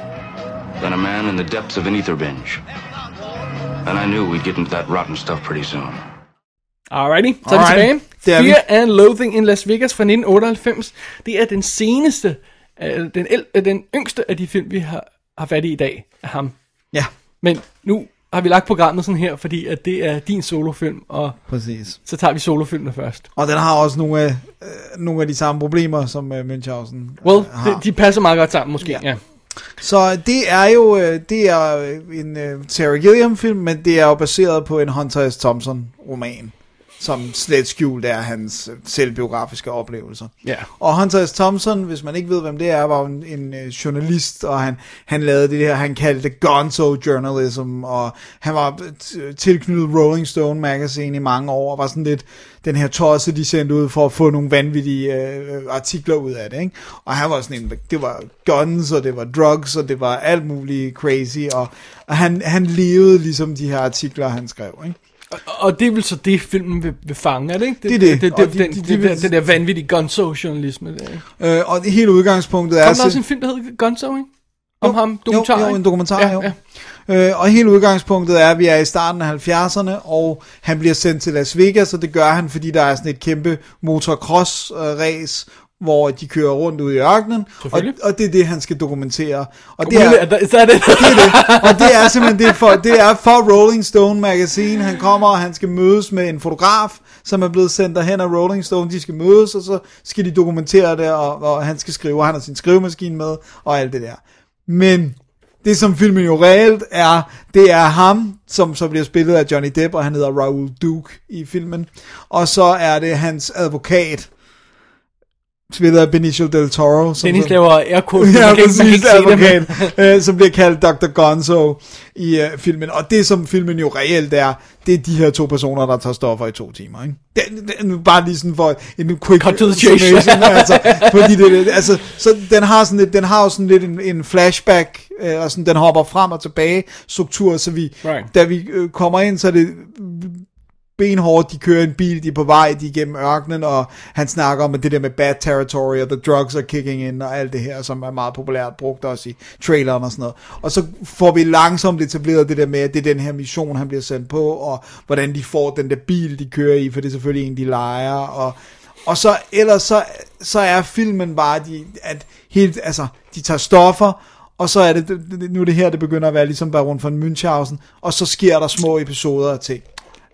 [SPEAKER 8] than a man in the depths of an ether binge. And I knew we'd get into that rotten stuff pretty soon.
[SPEAKER 5] Alrighty, så er vi tilbage.
[SPEAKER 6] det er vi.
[SPEAKER 5] Fear and Loathing in Las Vegas fra 1998. Det er den seneste, øh, den, el, øh, den yngste af de film, vi har, har fat i i dag af ham.
[SPEAKER 6] Ja,
[SPEAKER 5] Men nu har vi lagt programmet sådan her, fordi at det er din solofilm, og
[SPEAKER 6] præcis.
[SPEAKER 5] så tager vi solofilmene først.
[SPEAKER 6] Og den har også nogle af, øh, nogle af de samme problemer, som øh, Münchhausen
[SPEAKER 5] Well,
[SPEAKER 6] øh, har.
[SPEAKER 5] de, de passer meget godt sammen måske,
[SPEAKER 6] Ja.
[SPEAKER 5] ja.
[SPEAKER 6] Så det er jo øh, det er øh, en øh, Terry Gilliam film, men det er jo baseret på en Hunter S. Thompson roman, som slet skjult er hans øh, selvbiografiske oplevelser.
[SPEAKER 5] Ja.
[SPEAKER 6] Og Hunter S. Thompson, hvis man ikke ved, hvem det er, var en, en øh, journalist, og han, han lavede det her, han kaldte det gonzo journalism, og han var øh, tilknyttet Rolling Stone magazine i mange år, og var sådan lidt den her tosse, de sendte ud for at få nogle vanvittige øh, artikler ud af det, ikke? Og han var sådan en, det var guns, og det var drugs, og det var alt muligt crazy, og, og han, han levede ligesom de her artikler, han skrev, ikke?
[SPEAKER 5] Og det er vel så det, filmen vil, vil fange, er det ikke?
[SPEAKER 6] Det er det.
[SPEAKER 5] det,
[SPEAKER 6] Og
[SPEAKER 5] det,
[SPEAKER 6] de-
[SPEAKER 5] den,
[SPEAKER 6] de- de
[SPEAKER 5] det,
[SPEAKER 6] vil-
[SPEAKER 5] det, det der vanvittige gonzo-journalisme. Der. Kom
[SPEAKER 6] Øh, og det hele udgangspunktet er...
[SPEAKER 5] der
[SPEAKER 6] så-
[SPEAKER 5] også en film, der hedder Gonzo, ikke? Om ham, dokumentar,
[SPEAKER 6] jo, jo, en dokumentar,
[SPEAKER 5] ja,
[SPEAKER 6] jo.
[SPEAKER 5] Ja.
[SPEAKER 6] Øh, og hele udgangspunktet er, at vi er i starten af 70'erne, og han bliver sendt til Las Vegas, og det gør han, fordi der er sådan et kæmpe motocross-race, hvor de kører rundt ude i ørkenen, og, og det er det, han skal dokumentere. Og det er,
[SPEAKER 5] Så er det...
[SPEAKER 6] det er det. Og det er simpelthen det for, det er for Rolling Stone Magazine. Han kommer, og han skal mødes med en fotograf, som er blevet sendt derhen af Rolling Stone. De skal mødes, og så skal de dokumentere det, og, og han skal skrive, og han har sin skrivemaskine med, og alt det der. Men det som filmen jo reelt er, det er ham, som så bliver spillet af Johnny Depp, og han hedder Raoul Duke i filmen. Og så er det hans advokat, spillet af Benicio Del Toro. Som
[SPEAKER 5] Dennis
[SPEAKER 6] så-
[SPEAKER 5] laver air quotes,
[SPEAKER 6] ja,
[SPEAKER 5] man kan ikke- man kan
[SPEAKER 6] præcis,
[SPEAKER 5] ikke
[SPEAKER 6] advokat, øh, som bliver kaldt Dr. Gonzo i øh, filmen. Og det, som filmen jo reelt er, det er de her to personer, der tager stoffer i to timer. Ikke? Det, det, bare lige sådan for en quick
[SPEAKER 5] Cut to the chase.
[SPEAKER 6] altså, fordi det, det, altså, så den har, sådan lidt, den har jo sådan lidt en, en flashback, øh, og sådan, den hopper frem og tilbage struktur, så vi,
[SPEAKER 5] Right.
[SPEAKER 6] da vi øh, kommer ind, så er det benhårdt, de kører en bil, de er på vej, de er igennem ørkenen, og han snakker om det der med bad territory, og the drugs are kicking in, og alt det her, som er meget populært brugt også i traileren og sådan noget. Og så får vi langsomt etableret det der med, at det er den her mission, han bliver sendt på, og hvordan de får den der bil, de kører i, for det er selvfølgelig en, de leger, og og så ellers så, så er filmen bare, de, at helt, altså, de tager stoffer, og så er det, det, nu er det her, det begynder at være ligesom Baron von Münchhausen, og så sker der små episoder af ting.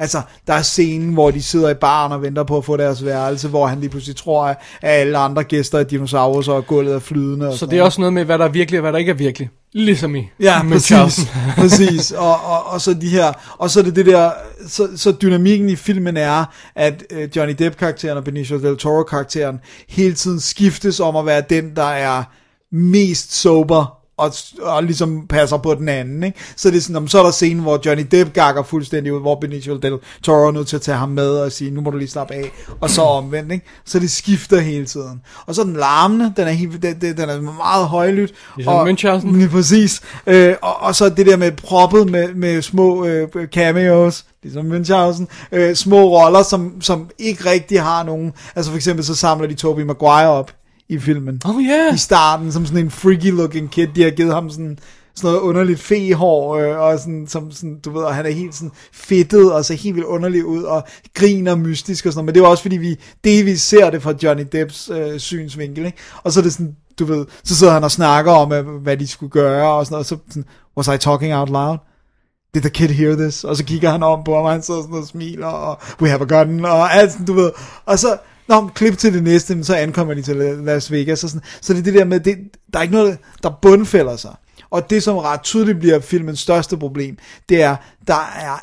[SPEAKER 6] Altså, der er scenen, hvor de sidder i baren og venter på at få deres værelse, hvor han lige pludselig tror, at alle andre gæster er dinosaurer, og gulvet er flydende. Og
[SPEAKER 5] Så det er
[SPEAKER 6] noget.
[SPEAKER 5] også noget med, hvad der er virkelig og hvad der ikke er virkelig. Ligesom i
[SPEAKER 6] Ja,
[SPEAKER 5] i
[SPEAKER 6] præcis. Præcis. Og, og, og så de her, og så er det det der, så, så dynamikken i filmen er, at øh, Johnny Depp-karakteren og Benicio Del Toro-karakteren hele tiden skiftes om at være den, der er mest sober, og, og ligesom passer på den anden, ikke? Så det er sådan, om så er der scenen, hvor Johnny Depp gakker fuldstændig ud, hvor Benicio Del Toro er nødt til at tage ham med og sige, nu må du lige slappe af, og så omvendt, ikke? Så det skifter hele tiden. Og så den larmende, den er, helt, den, den den er meget højlydt.
[SPEAKER 5] Ligesom
[SPEAKER 6] og,
[SPEAKER 5] Münchhausen.
[SPEAKER 6] Lige præcis. Øh, og, og så det der med proppet med, med små øh, cameos, ligesom Münchhausen, øh, små roller, som, som ikke rigtig har nogen. Altså for eksempel så samler de Tobey Maguire op i filmen.
[SPEAKER 5] Oh yeah.
[SPEAKER 6] I starten, som sådan en freaky looking kid. De har givet ham sådan, sådan noget underligt fehår, øh, og sådan, som sådan, du ved, og han er helt sådan fedtet, og ser helt vildt underlig ud, og griner mystisk og sådan noget. Men det er jo også fordi, vi delvis ser det fra Johnny Depps øh, synsvinkel, ikke? Og så er det sådan, du ved, så sidder han og snakker om, øh, hvad de skulle gøre, og sådan noget, og så sådan, was I talking out loud? Did the kid hear this? Og så kigger han om på ham, og han sidder sådan og smiler, og we have a gun, og alt sådan, du ved. Og så, Nå, men klip til det næste, men så ankommer de til Las Vegas. Og sådan. Så det er det der med, det, der er ikke noget, der bundfælder sig. Og det, som ret tydeligt bliver filmens største problem, det er, der er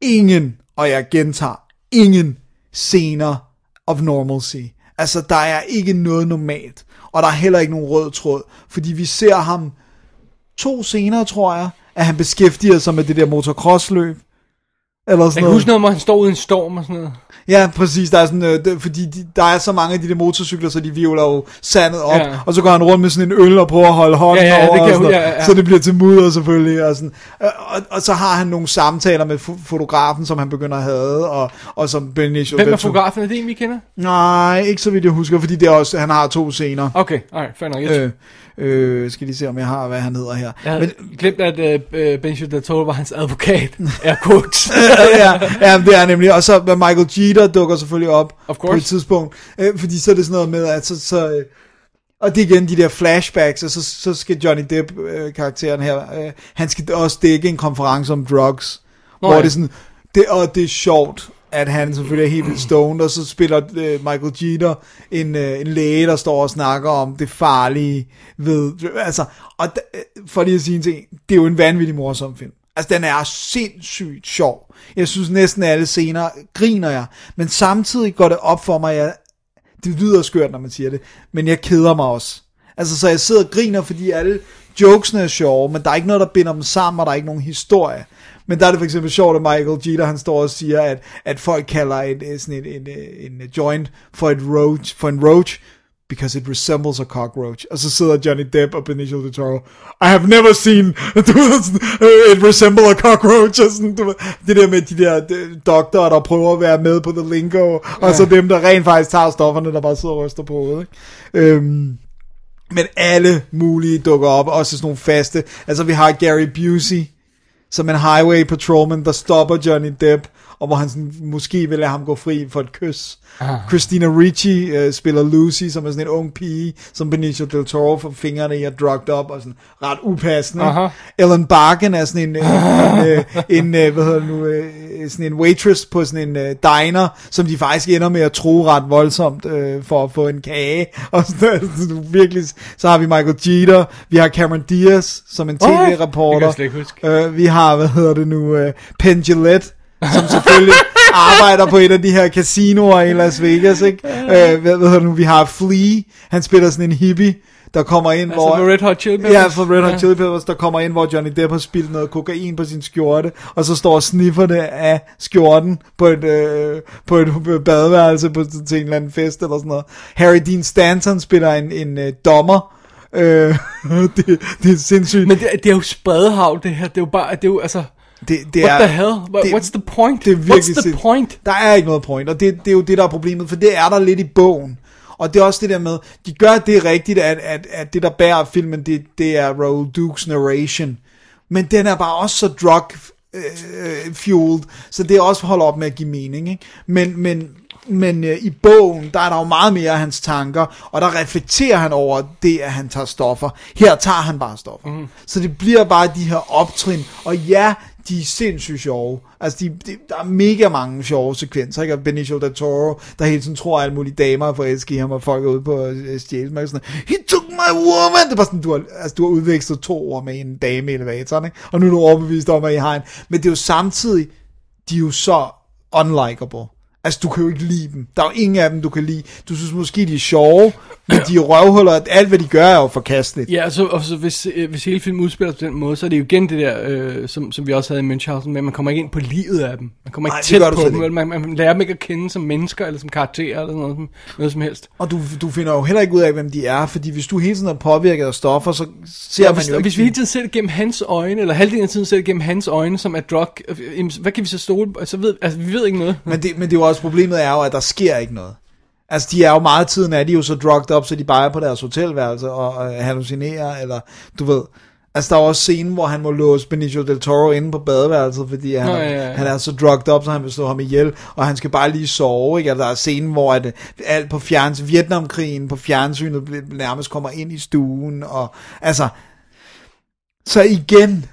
[SPEAKER 6] ingen, og jeg gentager, ingen scener of normalcy. Altså, der er ikke noget normalt. Og der er heller ikke nogen rød tråd. Fordi vi ser ham to scener, tror jeg, at han beskæftiger sig med det der motocrossløb. Eller sådan
[SPEAKER 5] Jeg kan
[SPEAKER 6] noget.
[SPEAKER 5] huske noget, hvor han står ude i en storm og sådan noget.
[SPEAKER 6] Ja, præcis. Der er sådan, øh, det, fordi de, der er så mange af de der motorcykler, så de vivler jo sandet op,
[SPEAKER 5] Ja.
[SPEAKER 6] og så går han rundt med sådan en øl og prøver at holde hånden
[SPEAKER 5] Ja, ja, det
[SPEAKER 6] over,
[SPEAKER 5] kan
[SPEAKER 6] og sådan
[SPEAKER 5] ja, ja.
[SPEAKER 6] så det bliver til mudder selvfølgelig. Og, sådan. Øh, og, og så har han nogle samtaler med fo- fotografen, som han begynder at have, og, og som Benicio
[SPEAKER 5] Hvem er
[SPEAKER 6] del Toro-
[SPEAKER 5] fotografen? Er det en, vi kender?
[SPEAKER 6] Nej, ikke så vidt jeg husker, fordi det er også, han har to scener.
[SPEAKER 5] Okay, alright, fair nok.
[SPEAKER 6] Øh, øh, skal lige se, om jeg har, hvad han hedder her.
[SPEAKER 5] jeg havde
[SPEAKER 6] Men,
[SPEAKER 5] glemt, at uh, Benicio del Toro var hans advokat. Er quotes.
[SPEAKER 6] ja, ja, det er nemlig. Og så Michael Jeter dukker selvfølgelig op på et tidspunkt. Øh, fordi så er det sådan noget med, at så... så øh, og det er igen de der flashbacks, og så, så skal Johnny Depp, øh, karakteren her, øh, han skal også dække en konference om drugs.
[SPEAKER 5] Nå
[SPEAKER 6] hvor
[SPEAKER 5] ja.
[SPEAKER 6] det er sådan, det, og det er sjovt, at han selvfølgelig er helt vildt stoned, og så spiller øh, Michael Jeter en, øh, en læge, der står og snakker om det farlige ved, altså, og da, øh, for lige at sige en ting, det er jo en vanvittig morsom film. Altså, den er sindssygt sjov. Jeg synes næsten alle scener griner jeg, men samtidig går det op for mig, at jeg, det lyder skørt, når man siger det, men jeg keder mig også. Altså, så jeg sidder og griner, fordi alle jokesene er sjove, men der er ikke noget, der binder dem sammen, og der er ikke nogen historie. Men der er det for eksempel sjovt, at Michael Jeter, han står og siger, at, at folk kalder et, et, sådan et, en, en, en joint for, et roach, for en roach, because it resembles a cockroach. Og så sidder Johnny Depp og Benicio del Toro, I have never seen it resemble a cockroach. Og sådan, du det der med de der de, doktorer, der prøver at være med på the lingo, og så dem, der rent faktisk tager stofferne, der bare sidder og ryster på hovedet. Ikke? Øhm, men alle mulige dukker op, også sådan nogle faste. Altså vi har Gary Busey, som en highway patrolman, der stopper Johnny Depp, og hvor han sådan, måske vil lade ham gå fri for et kys. Ah. Christina Ricci øh, spiller Lucy, som er sådan en ung pige, som Benicio del Toro får fingrene i og drugged op, og sådan ret upassende.
[SPEAKER 5] Aha.
[SPEAKER 6] Ellen Barkin er sådan en, en, en, øh, en øh, hvad hedder det nu, øh, sådan en waitress på sådan en øh, diner, som de faktisk ender med at tro ret voldsomt øh, for at få en kage. Og sådan, altså, virkelig, så har vi Michael Jeter, vi har Cameron Diaz som en tv-reporter.
[SPEAKER 5] huske.
[SPEAKER 6] Øh, vi har, hvad hedder det nu, øh, Penn Jillette, som selvfølgelig arbejder på et af de her casinoer i Las Vegas, ikke? Øh, hvad, hvad hedder nu, vi har Flea, han spiller sådan en hippie, der kommer ind,
[SPEAKER 5] Altså
[SPEAKER 6] hvor...
[SPEAKER 5] for Red Hot Chili Peppers.
[SPEAKER 6] Ja, for Red Hot
[SPEAKER 5] Ja.
[SPEAKER 6] Chili Peppers, der kommer ind, hvor Johnny Depp har spillet noget kokain på sin skjorte, og så står og sniffer det af skjorten på et, øh, på et badeværelse på, til en eller anden fest eller sådan noget. Harry Dean Stanton spiller en, en øh, dommer. Øh, det, det er sindssygt.
[SPEAKER 5] Men det, det er jo spredhav, det her. Det er jo bare, det er jo, altså...
[SPEAKER 6] det, det
[SPEAKER 5] What
[SPEAKER 6] er,
[SPEAKER 5] the hell? What,
[SPEAKER 6] det-
[SPEAKER 5] what's the point?
[SPEAKER 6] Det er
[SPEAKER 5] what's the
[SPEAKER 6] sindssygt.
[SPEAKER 5] point?
[SPEAKER 6] Der er ikke noget point, og det, det er jo det, der er problemet, for det er der lidt i bogen. Og det er også det der med, de gør det rigtigt, at, at, at det der bærer filmen, det, det er Raoul Dukes narration. Men den er bare også så drug øh, fueled, så det er også holder op med at give mening. Ikke? Men, men, men øh, i bogen, der er der jo meget mere af hans tanker, og der reflekterer han over det, at han tager stoffer. Her tager han bare stoffer. Mm. Så det bliver bare de her optrin, og ja, de er sindssygt sjove. Altså, de, de, der er mega mange sjove sekvenser, ikke? Og Benicio del Toro, der hele tiden tror, at alle mulige damer er forelsket i ham, og folk er ude på øh, stjæle. mig, sådan, he took my woman! Det er bare sådan, du har, altså, du har udvekslet to ord med en dame i elevatoren, ikke? Og nu er du overbevist om, at I har en. Men det er jo samtidig, de er jo så unlikable. Altså, du kan jo ikke lide dem. Der er jo ingen af dem, du kan lide. Du synes måske, de er sjove, men de er røvhuller. at Alt, hvad de gør, er jo forkasteligt.
[SPEAKER 5] Ja, og så, og så hvis, øh, hvis hele filmen udspiller på den måde, så er det jo igen det der, øh, som, som vi også havde i Münchhausen, med, at man kommer ikke ind på livet af dem. Man kommer ikke
[SPEAKER 6] det
[SPEAKER 5] tæt på dem,
[SPEAKER 6] ikke.
[SPEAKER 5] man, man lærer dem ikke at kende som mennesker, eller som karakterer, eller noget, som, noget som helst.
[SPEAKER 6] Og du, du finder jo heller ikke ud af, hvem de er, fordi hvis du hele tiden er påvirket af stoffer, så ser
[SPEAKER 5] Ja,
[SPEAKER 6] man
[SPEAKER 5] hvis,
[SPEAKER 6] jo
[SPEAKER 5] og
[SPEAKER 6] ikke...
[SPEAKER 5] hvis vi hele tiden ser det gennem hans øjne, eller halvdelen af tiden ser det gennem hans øjne, som er drug, øh, hvad kan vi så stole på? Altså, ved, altså, vi ved ikke noget.
[SPEAKER 6] men, det, men det er jo også problemet er jo, at der sker ikke noget. Altså, de er jo meget tiden, er de jo så drugged up, så de bare er på deres hotelværelse og, og hallucinerer, eller du ved... Altså, der er også scenen, hvor han må låse Benicio del Toro inde på badeværelset, fordi han,
[SPEAKER 5] Nå, ja,
[SPEAKER 6] ja, han er så drugged up, så han vil slå ham ihjel, og han skal bare lige sove, ikke? Altså, der er scenen, hvor at, alt på fjerns, Vietnamkrigen på fjernsynet nærmest kommer ind i stuen, og altså... Så igen,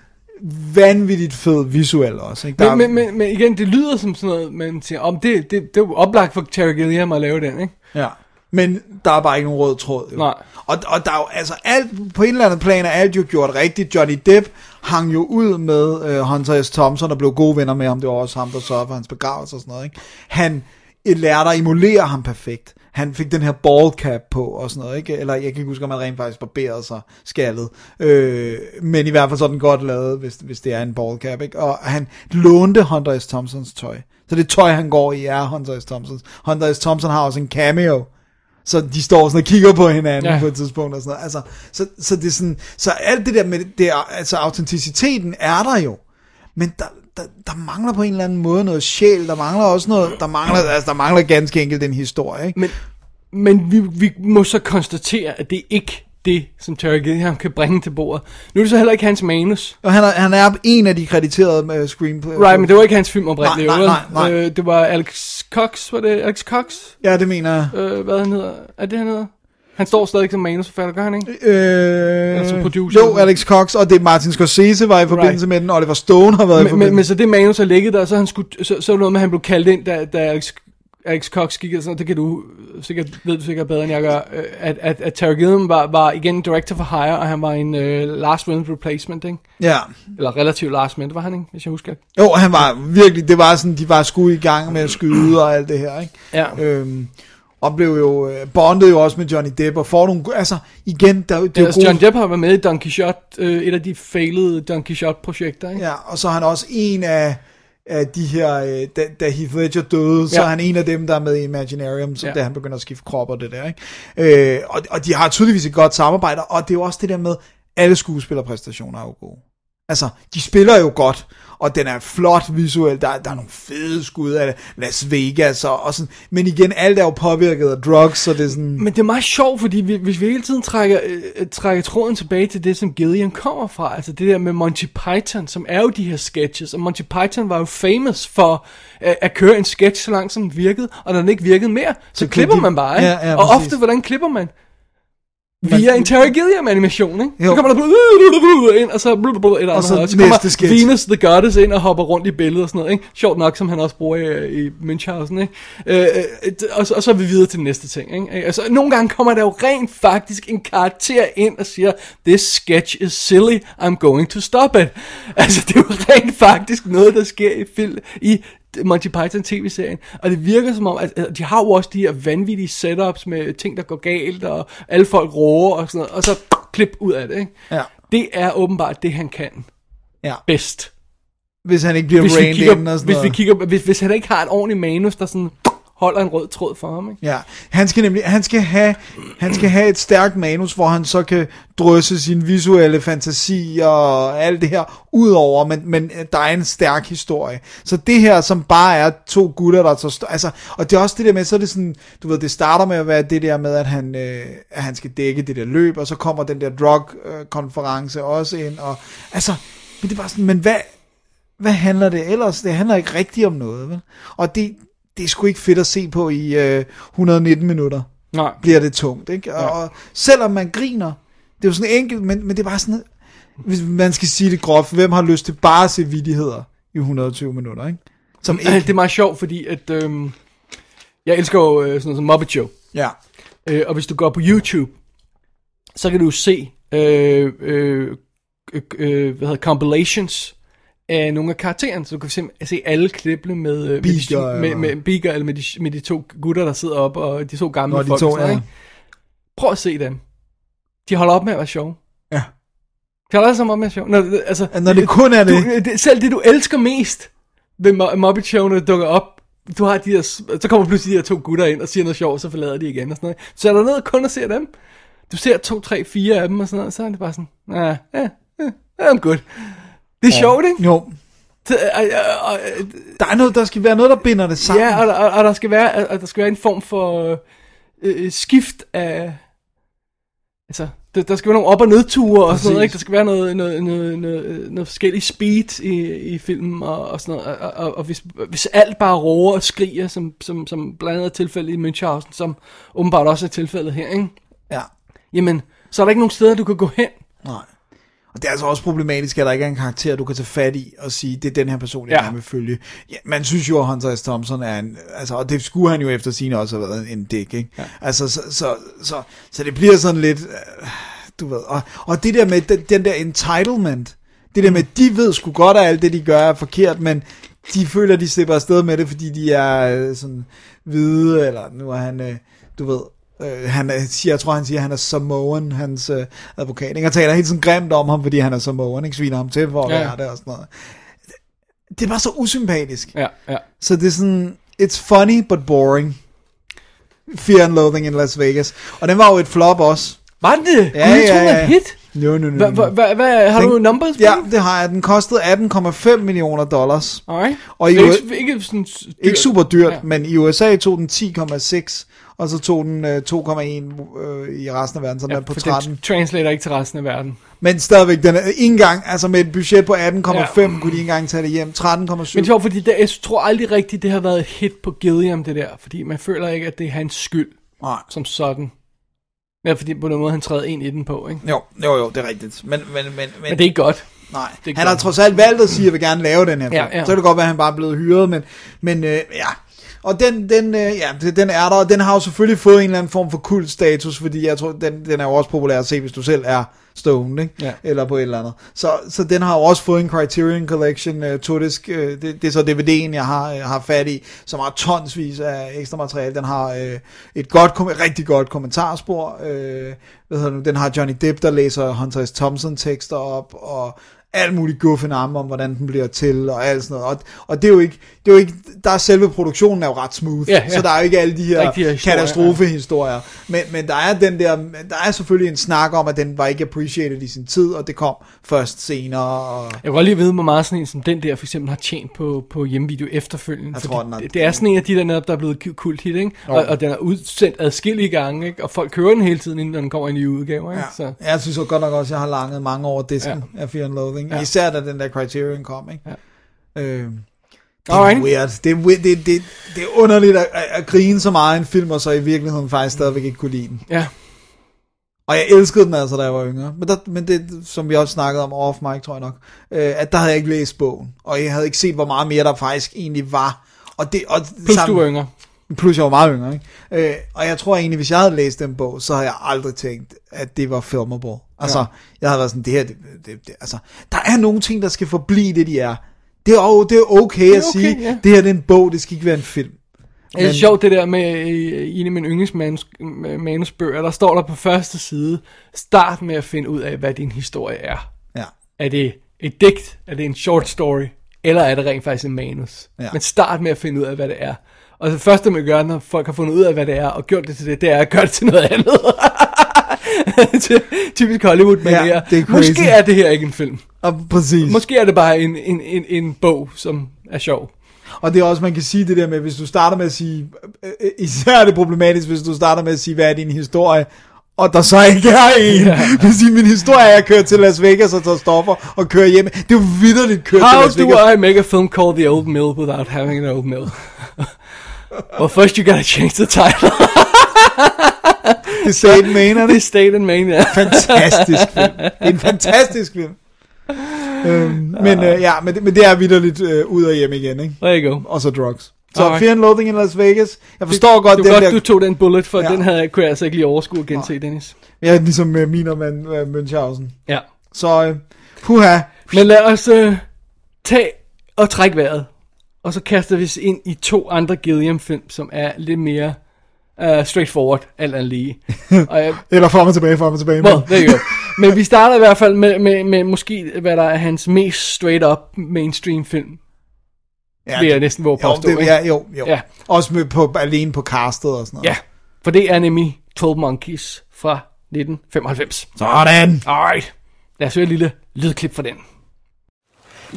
[SPEAKER 6] vanvittigt fed visuel også, ikke? Der
[SPEAKER 5] Men, men, men, men igen, det lyder som sådan noget, man siger, om det, det, det er oplagt for Terry Gilliam at lave den, ikke?
[SPEAKER 6] Ja. Men der er bare ikke nogen rød tråd. Jo.
[SPEAKER 5] Nej.
[SPEAKER 6] Og, og der er jo, altså alt, på en eller anden plan er alt jo gjort rigtigt. Johnny Depp hang jo ud med øh, Hunter S. Thompson, og blev gode venner med ham. Det var også ham, der sørgede for hans begravelse og sådan noget. Ikke? Han øh, lærte at emulere ham perfekt. Han fik den her ball cap på og sådan noget, ikke? Eller jeg kan ikke huske, om han rent faktisk barberede sig skaldet. Øh, men i hvert fald så er den godt lavet, hvis, hvis det er en ball cap, ikke? Og han lånte Hunter S. Thompsons tøj. Så det tøj, han går i, er Hunter S. Thompsons. Hunter S. Thompson har også en cameo. Så de står sådan og kigger på hinanden ja. På et tidspunkt og sådan noget. Altså, så, så det er sådan, så alt det der med, det altså autenticiteten er der jo. Men der, der, der mangler på en eller anden måde noget sjæl, der mangler også noget, der mangler, altså der mangler ganske enkelt en historie, ikke?
[SPEAKER 5] Men, men vi, vi må så konstatere, at det ikke det, som Terry Gilliam kan bringe til bordet. Nu er det så heller ikke hans manus.
[SPEAKER 6] Og han er, han er en af de krediterede med screenplay.
[SPEAKER 5] Right, men det var ikke hans film oprindeligt.
[SPEAKER 6] Nej, nej, nej, nej.
[SPEAKER 5] Øh, det var Alex Cox, var det Alex Cox?
[SPEAKER 6] Ja, det mener jeg.
[SPEAKER 5] Øh, hvad han hedder? Er det han hedder? Han står stadig som manusforfatter, gør han ikke?
[SPEAKER 6] Øh,
[SPEAKER 5] som producer.
[SPEAKER 6] Jo, Alex Cox, og det er Martin Scorsese var i forbindelse
[SPEAKER 5] Right.
[SPEAKER 6] med den, Oliver Stone har været i
[SPEAKER 5] Men,
[SPEAKER 6] forbindelse
[SPEAKER 5] men, men så det manus har ligget der, så, han skulle, så, så var det noget med, at han blev kaldt ind, da, da Alex, Alex Cox gik, og sådan, det kan du sikkert, ved du sikkert bedre, end jeg gør, øh, at, at, at Terry Gilliam var, var igen director for hire, og han var en uh, last minute replacement, ikke?
[SPEAKER 6] Ja.
[SPEAKER 5] Eller relativt last minute, var han ikke, hvis jeg husker.
[SPEAKER 6] Jo, han var virkelig, det var sådan, de var sgu i gang med at skyde og alt det her, ikke?
[SPEAKER 5] Ja.
[SPEAKER 6] Øhm, og blev jo, øh, bondede jo også med Johnny Depp, og får nogle, altså, igen, der, det er jo
[SPEAKER 5] altså,
[SPEAKER 6] gode,
[SPEAKER 5] John Depp har været med i Don Quixote, øh, et af de failede Don Quixote-projekter, ikke?
[SPEAKER 6] Ja, og så er han også en af, af de her, øh, da, da Heath Ledger døde, så
[SPEAKER 5] Ja.
[SPEAKER 6] er han en af dem, der er med i Imaginarium, så
[SPEAKER 5] Ja.
[SPEAKER 6] da han begynder at skifte krop og det der, ikke? Øh, og, og de har tydeligvis et godt samarbejde, og det er jo også det der med, alle skuespillerpræstationer er jo gode. Altså, de spiller jo godt, og den er flot visuelt, der, er- der er nogle fede skud af Las Vegas, og, og sådan, men igen, alt er jo påvirket af drugs, så det er sådan...
[SPEAKER 5] Men det er meget sjovt, fordi vi, hvis vi hele tiden trækker, øh, trækker tråden tilbage til det, som Gillian kommer fra, altså det der med Monty Python, som er jo de her sketches, og Monty Python var jo famous for øh, at køre en sketch så langt, som den virkede, og når den ikke virkede mere, så,
[SPEAKER 6] Så
[SPEAKER 5] så klipper
[SPEAKER 6] de-
[SPEAKER 5] man bare, ikke?
[SPEAKER 6] Ja, ja,
[SPEAKER 5] og
[SPEAKER 6] præcis.
[SPEAKER 5] ofte, hvordan klipper man? Via en Terry Gilliam animation, ikke?
[SPEAKER 6] Jo.
[SPEAKER 5] Så kommer der ind, og så et andet,
[SPEAKER 6] så
[SPEAKER 5] og så kommer
[SPEAKER 6] sketch.
[SPEAKER 5] Venus the Goddess ind og hopper rundt i billedet og sådan noget, ikke? Sjovt nok, som han også bruger i, i Münchhausen, ikke? Øh, øh, og, så- og så er vi videre til næste ting, ikke? Altså, nogle gange kommer der jo rent faktisk en karakter ind og siger, this sketch is silly, I'm going to stop it. Altså, det er jo rent faktisk noget, der sker i, film, i Monty Python tv-serien, og det virker som om, at de har jo også de her vanvittige setups med ting, der går galt, og alle folk råber og sådan noget, og så klip ud af det, ikke?
[SPEAKER 6] Ja.
[SPEAKER 5] Det er åbenbart det, han kan
[SPEAKER 6] Ja.
[SPEAKER 5] bedst.
[SPEAKER 6] Hvis han ikke bliver
[SPEAKER 5] Hvis vi,
[SPEAKER 6] in og
[SPEAKER 5] kigger,
[SPEAKER 6] sådan
[SPEAKER 5] hvis, vi
[SPEAKER 6] noget.
[SPEAKER 5] kigger, hvis, hvis han ikke har et ordentligt manus, der sådan holder en rød tråd for ham, ikke?
[SPEAKER 6] Ja, han skal nemlig, han skal have, han skal have et stærkt manus, hvor han så kan drysse sin visuelle fantasi og alt det her ud over, men, men der er en stærk historie. Så det her, som bare er to gutter, der så stå, altså, og det er også det der med, så er det sådan, du ved, det starter med at være det der med, at han, øh, at han skal dække det der løb, og så kommer den der drug-konference også ind, og altså, men det er bare sådan, men hvad, hvad handler det ellers? Det handler ikke rigtigt om noget, vel? Og det, det er sgu ikke fedt at se på i øh, 119 minutter.
[SPEAKER 5] Nej.
[SPEAKER 6] Bliver det tungt, ikke? Og, ja. og selvom man griner, det er jo sådan enkelt, men, men det er bare sådan, hvis man skal sige det groft, hvem har lyst til bare at se vidigheder i 120 minutter, ikke? Som
[SPEAKER 5] Det
[SPEAKER 6] ikke,
[SPEAKER 5] er meget sjovt, fordi at, øhm, jeg elsker jo øh, sådan noget som Muppet Show.
[SPEAKER 6] ja,
[SPEAKER 5] Øh, og hvis du går på YouTube, så kan du se øh, øh, øh, øh, hvad hedder, compilations af nogle af karaktererne. Så du kan simpelthen se alle klippene med, øh, med, de, med, med Beaker, eller med de, med de to gutter, der sidder op, og de to gamle
[SPEAKER 6] Nå, de
[SPEAKER 5] folk.
[SPEAKER 6] to,
[SPEAKER 5] sådan noget,
[SPEAKER 6] ja.
[SPEAKER 5] ikke? Prøv at se dem. De holder op med at være sjove.
[SPEAKER 6] Ja.
[SPEAKER 5] De holder sammen op med at være sjove. Når, altså,
[SPEAKER 6] Når det kun er det.
[SPEAKER 5] Du, det. Selv det, du elsker mest ved Mu- Muppet Show, når dukker op, du har de her, så kommer pludselig de her to gutter ind og siger noget sjovt, så forlader de igen og sådan noget. Så er der ned kun og ser dem. Du ser to, tre, fire af dem og sådan noget, så er det bare sådan, ah, ja, ja, I'm good. Det er ja. sjovt, ikke?
[SPEAKER 6] jo,
[SPEAKER 5] Så, øh, øh, øh,
[SPEAKER 6] der er noget, der skal være noget, der binder det sammen.
[SPEAKER 5] Ja, og, og, og der skal være, og der skal være en form for øh, skift af, altså, der, der skal være nogle op- og nedture og sådan noget,
[SPEAKER 6] Præcis.
[SPEAKER 5] ikke? Der skal være noget, noget, noget, noget, noget forskellig speed i, i filmen og, og sådan noget, og, og, og hvis, hvis alt bare roer og skriger, som, som, som blandt andet er tilfældet i Münchhausen, som åbenbart også er tilfældet her, ikke?
[SPEAKER 6] ja.
[SPEAKER 5] Jamen, så er der ikke nogen steder, du kan gå hen.
[SPEAKER 6] Nej. Og det er altså også problematisk, at der ikke er en karakter, du kan tage fat i og sige, det er den her person, jeg
[SPEAKER 5] Ja.
[SPEAKER 6] gerne vil følge. Ja, man synes jo, at Hunter S. Thompson er en, altså, og det skulle han jo efter sine også have været en dæk, ikke? Ja. Altså, så, så, så, så, det bliver sådan lidt, øh, du ved, og, og det der med den, den der entitlement, det der med, de ved sgu godt, at alt det, de gør, er forkert, men de føler, de slipper afsted med det, fordi de er øh, sådan hvide, eller nu er han, øh, du ved, øh, han er, siger, jeg tror, han siger, at han er Samoan, hans øh, advokat, ikke? og taler helt sådan grimt om ham, fordi han er Samoan, ikke? Sviner ham til for at
[SPEAKER 5] Ja.
[SPEAKER 6] være det og sådan noget. Det er bare så usympatisk.
[SPEAKER 5] Ja, ja.
[SPEAKER 6] Så det er sådan, it's funny, but boring. Fear and Loathing in Las Vegas. Og den var jo et flop også.
[SPEAKER 5] Var det det?
[SPEAKER 6] Ja,
[SPEAKER 5] Gud, jeg
[SPEAKER 6] ja,
[SPEAKER 5] troede,
[SPEAKER 6] ja.
[SPEAKER 5] et hit.
[SPEAKER 6] No, no, no,
[SPEAKER 5] Hva, hva, hva, hva, har du numbers på
[SPEAKER 6] Ja,
[SPEAKER 5] den?
[SPEAKER 6] det har jeg. Den kostede 18,5 millioner dollars.
[SPEAKER 5] Alright.
[SPEAKER 6] Og i
[SPEAKER 5] ikke, ikke sådan dyrt.
[SPEAKER 6] Ikke super dyrt,
[SPEAKER 5] Ja.
[SPEAKER 6] ja. men i USA tog den 10,6, og så tog den øh, 2,1 øh, i resten af verden, så den
[SPEAKER 5] Ja,
[SPEAKER 6] er på
[SPEAKER 5] for
[SPEAKER 6] 13.
[SPEAKER 5] den translater ikke til resten af verden.
[SPEAKER 6] Men stadigvæk, den er ikke engang, altså med et budget på 18,5,
[SPEAKER 5] Ja.
[SPEAKER 6] kunne de ikke engang tage det hjem. 13,7.
[SPEAKER 5] Men det fordi det, jeg tror aldrig rigtigt, det har været et hit på Gilliam, det der. Fordi man føler ikke, at det er hans skyld
[SPEAKER 6] Nej.
[SPEAKER 5] som sådan. Ja, fordi på den måde, han træder ind i den på, ikke?
[SPEAKER 6] Jo, jo, jo, det er rigtigt. Men, men, men, men,
[SPEAKER 5] Men det er ikke godt.
[SPEAKER 6] nej.
[SPEAKER 5] det er
[SPEAKER 6] Han har
[SPEAKER 5] godt.
[SPEAKER 6] trods alt valgt at sige, at jeg vil gerne lave den her.
[SPEAKER 5] Ja, ja.
[SPEAKER 6] Så kan det godt være, at han bare er blevet hyret, men, men øh, ja. Og den, den, øh, ja, den er der, og den har jo selvfølgelig fået en eller anden form for kult status, fordi jeg tror, den, den er jo også populær at se, hvis du selv er Stone, ikke?
[SPEAKER 5] Ja.
[SPEAKER 6] Eller på et eller andet. Så, så den har jo også fået en Criterion Collection, uh, todisk, uh, det, det er så DVD'en, jeg har, jeg har fat i, som har tonsvis af ekstra materiale. Den har uh, et godt, kom- rigtig godt kommentarspor. Uh, hvad hedder det? Den har Johnny Depp, der læser Hunter S. Thompson tekster op, og alt muligt guffen om, om hvordan den bliver til, og alt sådan noget. Og, og det er jo ikke, det er jo ikke, der er selve produktionen er jo ret smooth,
[SPEAKER 5] Ja, ja.
[SPEAKER 6] så der er jo ikke alle de her
[SPEAKER 5] historier,
[SPEAKER 6] katastrofehistorier. Men, men der er den der, der er selvfølgelig en snak om, at den var ikke appreciated i sin tid, og det kom først senere. Og,
[SPEAKER 5] Jeg vil godt lige vide, hvor meget sådan en som den der for eksempel har tjent på, på hjemmevideo efterfølgende.
[SPEAKER 6] Jeg tror, den har-
[SPEAKER 5] det, er sådan en af de der netop, der er blevet ku- kult hit, ikke? Og,
[SPEAKER 6] Jo.
[SPEAKER 5] og den er udsendt adskillige gange, ikke? Og folk kører den hele tiden, inden den kommer i nye udgaver, ikke? Så,
[SPEAKER 6] ja. Jeg synes jo godt nok også, at jeg har langet mange over disken ja. af Fear and Loathing.
[SPEAKER 5] Ja.
[SPEAKER 6] Ja. Især da den der Criterion kom, ikke?
[SPEAKER 5] Ja.
[SPEAKER 6] Øh, det er
[SPEAKER 5] Alright.
[SPEAKER 6] weird. Det er, weird. Det, det, det er underligt at, at, grine så meget af en film, og så i virkeligheden faktisk stadigvæk ikke kunne lide den.
[SPEAKER 5] ja.
[SPEAKER 6] Og jeg elskede den altså, da jeg var yngre. Men, der, men det, som vi også snakkede om off mic, tror jeg nok, øh, at der havde jeg ikke læst bogen. Og jeg havde ikke set, hvor meget mere der faktisk egentlig var. Og det, og
[SPEAKER 5] Plus du er yngre.
[SPEAKER 6] Plus jeg var meget yngre, ikke? Øh, og jeg tror egentlig, hvis jeg havde læst den bog, så havde jeg aldrig tænkt, at det var filmable. Altså, ja. jeg havde været sådan, det her, det, det, det, altså, der er nogle ting, der skal forblive det, de er. Det er, det er okay
[SPEAKER 5] er
[SPEAKER 6] at
[SPEAKER 5] okay,
[SPEAKER 6] sige,
[SPEAKER 5] ja.
[SPEAKER 6] det her det er en bog, det skal ikke være en film.
[SPEAKER 5] Det er sjovt det der med i en af mine yndlings manus, manusbøger, der står der på første side, start med at finde ud af, hvad din historie er.
[SPEAKER 6] Ja.
[SPEAKER 5] Er det et digt? Er det en short story? Eller er det rent faktisk en manus?
[SPEAKER 6] Ja.
[SPEAKER 5] Men start med at finde ud af, hvad det er. Og det første, man gør, når folk har fundet ud af, hvad det er, og gjort det til det, det er at gøre det til noget andet. Typisk hollywood men
[SPEAKER 6] Ja, det er crazy.
[SPEAKER 5] Måske er det her ikke en film.
[SPEAKER 6] Og præcis.
[SPEAKER 5] Måske er det bare en, en, en, en bog, som er sjov.
[SPEAKER 6] Og det er også, man kan sige det der med, hvis du starter med at sige, øh, især er det problematisk, hvis du starter med at sige, hvad er din historie, og der så ikke er en. Ja. Hvis sige, min historie er at køre til Las Vegas og tage stoffer og køre hjem. Det er jo vidderligt køre til
[SPEAKER 5] How
[SPEAKER 6] Las
[SPEAKER 5] do
[SPEAKER 6] Vegas.
[SPEAKER 5] I make a film called The Old Mill without having an old mill? Well, first you gotta change the title.
[SPEAKER 6] Det er Satan Main, er
[SPEAKER 5] det
[SPEAKER 6] det?
[SPEAKER 5] State and Main, ja.
[SPEAKER 6] Fantastisk film. Det er en fantastisk film. øhm, men, øh, ja, men, det- men det er vidderligt øh, ud og hjem igen, ikke?
[SPEAKER 5] There you go.
[SPEAKER 6] Og så drugs. Så
[SPEAKER 5] Alright.
[SPEAKER 6] Fear and Loathing in Las Vegas. Jeg forstår godt
[SPEAKER 5] det
[SPEAKER 6] den
[SPEAKER 5] godt,
[SPEAKER 6] der...
[SPEAKER 5] du tog den bullet, for
[SPEAKER 6] Ja.
[SPEAKER 5] den havde jeg, kunne jeg altså ikke lige overskue at gense, Dennis.
[SPEAKER 6] Ja, ligesom med min og man, uh, Münchhausen.
[SPEAKER 5] Ja.
[SPEAKER 6] Så, øh, puha.
[SPEAKER 5] Men lad os uh, tage og trække vejret. Og så kaster vi os ind i to andre Gilliam-film, som er lidt mere uh, straightforward, alt andet lige. og jeg,
[SPEAKER 6] Eller frem og tilbage, frem og tilbage.
[SPEAKER 5] Well, there you go. Men vi starter i hvert fald med, med, med måske, hvad der er hans mest straight-up mainstream film.
[SPEAKER 6] ja,
[SPEAKER 5] vil jeg næsten våge
[SPEAKER 6] jo,
[SPEAKER 5] påstå,
[SPEAKER 6] det,
[SPEAKER 5] ikke?
[SPEAKER 6] ja, jo, jo.
[SPEAKER 5] Ja.
[SPEAKER 6] Også med på, alene på castet og sådan noget.
[SPEAKER 5] Ja, for det er nemlig 12 Monkeys fra 1995.
[SPEAKER 6] Sådan.
[SPEAKER 5] Alright, lad os høre et lille lydklip fra den.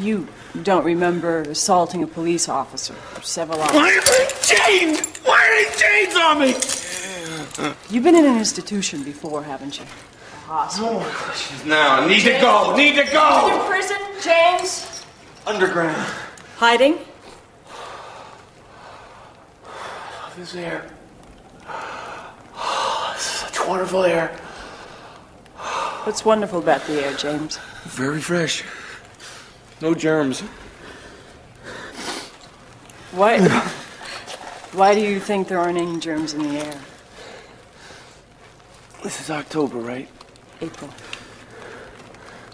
[SPEAKER 9] You don't remember assaulting a police officer for several hours.
[SPEAKER 3] Why are they chained? Why are they chains on me?
[SPEAKER 9] You've been in an institution before, haven't you? A hospital.
[SPEAKER 3] Oh, now, need to go. Need to go.
[SPEAKER 9] In prison, James?
[SPEAKER 3] Underground.
[SPEAKER 9] Hiding?
[SPEAKER 3] This air. Oh, This is such wonderful air.
[SPEAKER 9] What's wonderful about the air, James?
[SPEAKER 3] Very fresh. No germs.
[SPEAKER 9] Why? Why do you think there aren't any germs in the air?
[SPEAKER 3] This is October, right?
[SPEAKER 9] April.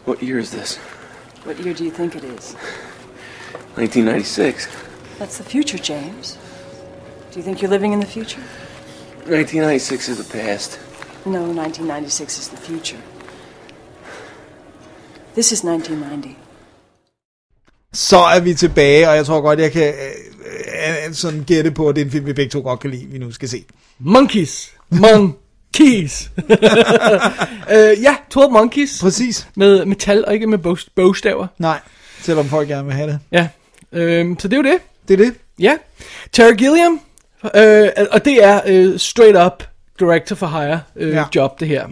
[SPEAKER 3] What year is this?
[SPEAKER 9] What year do you think it is?
[SPEAKER 3] 1996.
[SPEAKER 9] That's the future, James. Do you think you're living in the future?
[SPEAKER 3] 1996 is the past.
[SPEAKER 9] No, 1996 is the future. This is 1990.
[SPEAKER 6] Så er vi tilbage, og jeg tror godt, jeg kan øh, øh, sådan gætte på, at det er en film, vi begge to godt kan lide, vi nu skal se.
[SPEAKER 5] Monkeys. Monkeys. øh, ja, 12 Monkeys.
[SPEAKER 6] Præcis.
[SPEAKER 5] Med metal og ikke med bog- bogstaver.
[SPEAKER 6] Nej, selvom folk gerne vil have det.
[SPEAKER 5] Ja. Øh, så det er jo det.
[SPEAKER 6] Det er det.
[SPEAKER 5] Ja. Terry Gilliam. Øh, og det er øh, straight up director for hire øh,
[SPEAKER 6] ja.
[SPEAKER 5] job, det her.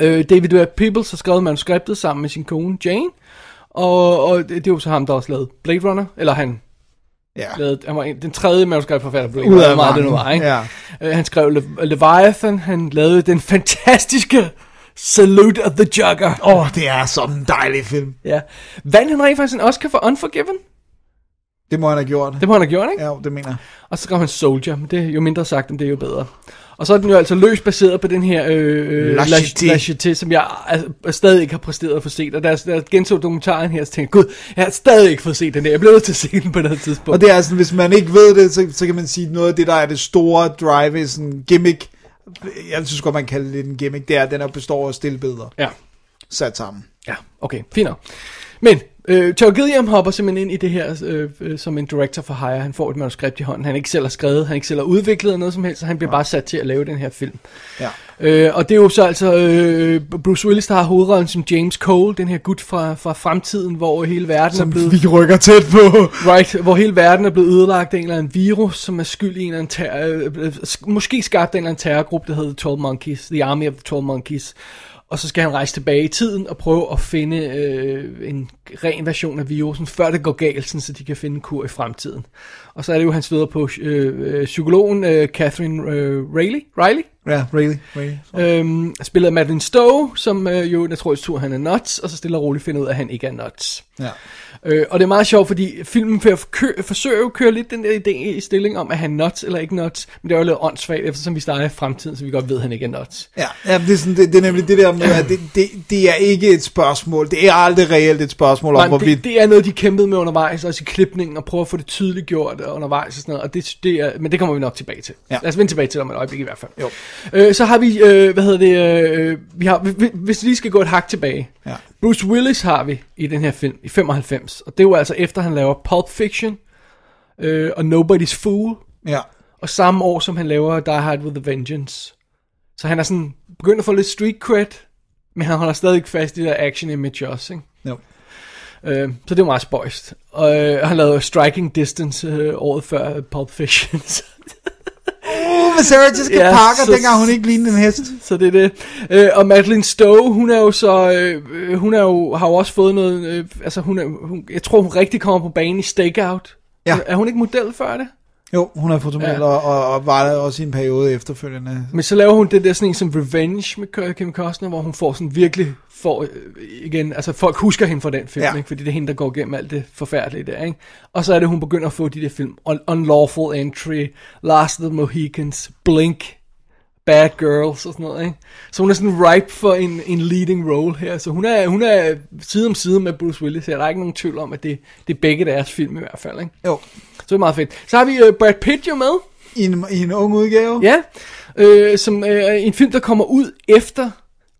[SPEAKER 5] Øh, David Webb Peoples har skrevet manuskriptet sammen med sin kone Jane. Og, og det, det er jo så ham, der også lavede Blade Runner. Eller han
[SPEAKER 6] Ja.
[SPEAKER 5] lavede, han var en, den tredje manuskriptforfatter Blade
[SPEAKER 6] Ud af
[SPEAKER 5] meget det nu var, ikke?
[SPEAKER 6] Ja.
[SPEAKER 5] Øh, han skrev Le- Leviathan. Han lavede den fantastiske Salute of the Jugger.
[SPEAKER 6] Åh, oh, det er sådan en dejlig film.
[SPEAKER 5] Ja. Vandt han rent faktisk en Oscar for Unforgiven?
[SPEAKER 6] Det må han have gjort.
[SPEAKER 5] Det må han have gjort, ikke?
[SPEAKER 6] Ja, det mener jeg.
[SPEAKER 5] Og så skrev han Soldier, men det er jo mindre sagt, om det er jo bedre. Og så er den jo altså løst baseret på den her øh, øh,
[SPEAKER 6] La
[SPEAKER 5] La
[SPEAKER 6] Jetée.
[SPEAKER 5] La Jetée, som jeg altså, stadig ikke har præsteret at få set. Og da jeg, da jeg genså dokumentaren her, så tænkte jeg, gud, jeg har stadig ikke fået set den der. Jeg blev nødt til at se den på her tidspunkt.
[SPEAKER 6] Og det er sådan, hvis man ikke ved det, så, så kan man sige, noget af det, der er det store drive, sådan gimmick. Jeg synes godt, man kalde det en gimmick. Det er, den består af stillbilleder
[SPEAKER 5] Ja,
[SPEAKER 6] sat sammen.
[SPEAKER 5] ja, okay, fint. Men øh, Joe Gilliam hopper simpelthen ind i det her øh, øh, som en director for hire. Han får et manuskript i hånden. Han ikke selv har skrevet, han ikke selv har udviklet noget som helst, så han bliver bare sat til at lave den her film.
[SPEAKER 6] Ja.
[SPEAKER 5] Øh, og det er jo så altså øh, Bruce Willis, der har hovedrollen som James Cole, den her gut fra, fra fremtiden, hvor hele verden er
[SPEAKER 6] Som
[SPEAKER 5] blevet...
[SPEAKER 6] vi rykker tæt på.
[SPEAKER 5] Right, hvor hele verden er blevet ødelagt af en eller anden virus, som er skyld i en eller anden ter- øh, sk- måske skabt af en eller anden terrorgruppe, der hedder 12 Monkeys, The Army of the 12 Monkeys. Og så skal han rejse tilbage i tiden og prøve at finde øh, en ren version af virusen, før det går galt, sådan, så de kan finde en kur i fremtiden. Og så er det jo, han støder på øh, øh, psykologen øh, Catherine øh, Riley, Riley
[SPEAKER 6] Ja, really, really.
[SPEAKER 5] Øhm, spillet af Madeline Stowe, som øh, jo, jeg tror, tror, han er nuts, og så stille og roligt finder ud af, at han ikke er nuts.
[SPEAKER 6] Ja.
[SPEAKER 5] Øh, og det er meget sjovt, fordi filmen kø, forsøger jo at køre lidt den der idé i stilling om, at han nuts eller ikke nuts, men det er jo lidt åndssvagt, eftersom vi starter i fremtiden, så vi godt ved, at han ikke er nuts.
[SPEAKER 6] Ja, ja det, er sådan, det, det er nemlig det der med, at det, det, det er ikke et spørgsmål. Det er aldrig reelt et spørgsmål om,
[SPEAKER 5] Men
[SPEAKER 6] hvorvidt...
[SPEAKER 5] det, det er noget, de kæmpede med undervejs, også i klipningen, og prøve at få det tydeligt gjort undervejs og sådan noget, og det, det er, men det kommer vi nok tilbage til.
[SPEAKER 6] Ja.
[SPEAKER 5] Lad os vende tilbage til det om et øjeblik i hvert fald.
[SPEAKER 6] Jo.
[SPEAKER 5] Øh, så har vi, øh, hvad hedder det, øh, vi har, hvis- hvis vi lige skal gå et hak tilbage.
[SPEAKER 6] Ja.
[SPEAKER 5] Bruce Willis har vi i den her film i 95, og det var altså efter han laver Pulp Fiction øh, og Nobody's Fool,
[SPEAKER 6] Ja.
[SPEAKER 5] og samme år som han laver Die Hard with a Vengeance. Så han er sådan begyndt at få lidt street cred, men han holder stadig fast i det der action image også, ikke?
[SPEAKER 6] Jo.
[SPEAKER 5] Øh, så det var meget spøjst. Og øh, han lavede Striking Distance øh, året før Pulp Fiction.
[SPEAKER 6] Uh, med Sarah Jessica
[SPEAKER 5] Ja,
[SPEAKER 6] Parker,
[SPEAKER 5] så-
[SPEAKER 6] dengang hun ikke lignede en hest.
[SPEAKER 5] så det er det. Øh, og Madeline Stowe, hun er jo så, øh, hun er jo, har jo også fået noget, øh, altså hun er, hun, jeg tror hun rigtig kommer på banen i Stakeout.
[SPEAKER 6] Ja.
[SPEAKER 5] Er hun ikke model før det?
[SPEAKER 6] Jo, hun er fotomodel,
[SPEAKER 5] Ja.
[SPEAKER 6] og, og, var der også i en periode efterfølgende.
[SPEAKER 5] Men så laver hun det der sådan en som Revenge med Kim Costner, hvor hun får sådan virkelig, får, øh, igen, altså folk husker hende fra den film,
[SPEAKER 6] Ja.
[SPEAKER 5] ikke? fordi det er hende, der går igennem alt det forfærdelige der, ikke? Og så er det, hun begynder at få de der film, Un- Unlawful Entry, Last of the Mohicans, Blink, Bad Girls og sådan noget, ikke? Så hun er sådan ripe for en, en leading role her, så hun er, hun er side om side med Bruce Willis her, der er ikke nogen tvivl om, at det, det er begge deres film i hvert fald, ikke?
[SPEAKER 6] Jo,
[SPEAKER 5] det er meget fedt. Så har vi uh, Brad Pitt jo med,
[SPEAKER 6] i en, i en ung udgave.
[SPEAKER 5] Ja, øh, som øh, en film, der kommer ud efter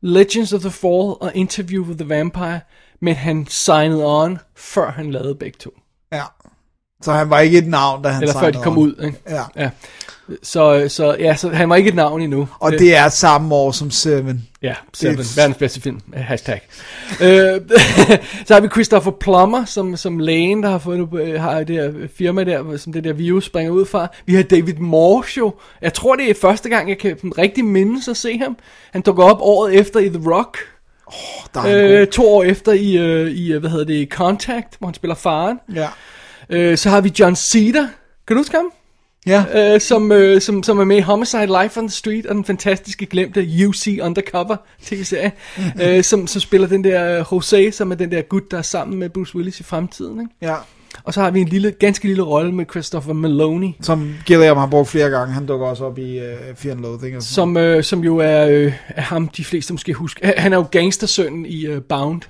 [SPEAKER 5] Legends of the Fall og Interview with the Vampire, men han signed on, før han lavede begge to.
[SPEAKER 6] ja. Så han var ikke et navn, da han
[SPEAKER 5] Eller før de kom
[SPEAKER 6] on.
[SPEAKER 5] ud, ikke?
[SPEAKER 6] Ja.
[SPEAKER 5] Ja. Så, så, ja, så han var ikke et navn endnu.
[SPEAKER 6] Og
[SPEAKER 5] Øh,
[SPEAKER 6] det er samme år som Seven.
[SPEAKER 5] Ja, Seven,
[SPEAKER 6] Det-
[SPEAKER 5] verdens bedste film, øh, hashtag. øh, så har vi Christopher Plummer, som, som lægen, der har fundet, øh, har det her firma der, som det der virus springer ud fra. Vi har David Morse jo. Jeg tror, det er første gang, jeg kan rigtig mindes at se ham. Han dukker op året efter i The Rock.
[SPEAKER 6] Der er
[SPEAKER 5] Øh, to år efter i, øh, i, øh, hvad hedder det, Contact, hvor han spiller faren.
[SPEAKER 6] Ja.
[SPEAKER 5] Øh, så har vi John Cena. Kan du huske ham?
[SPEAKER 6] Ja.
[SPEAKER 5] Øh, som, øh, som, som er med i Homicide Life on the Street, og den fantastiske glemte UC Undercover tv-serie, øh, som, som spiller den der øh, Jose, som er den der gut, der er sammen med Bruce Willis i fremtiden. Ikke?
[SPEAKER 6] ja.
[SPEAKER 5] Og så har vi en lille, ganske lille rolle med Christopher Maloney,
[SPEAKER 6] Som Gilliam har brugt flere gange. Han dukker også op i uh, Fear and Loathing. Og sådan
[SPEAKER 5] som, øh, som jo er, øh, er ham, de fleste måske husker. Han er jo gangstersønnen i øh, Bound.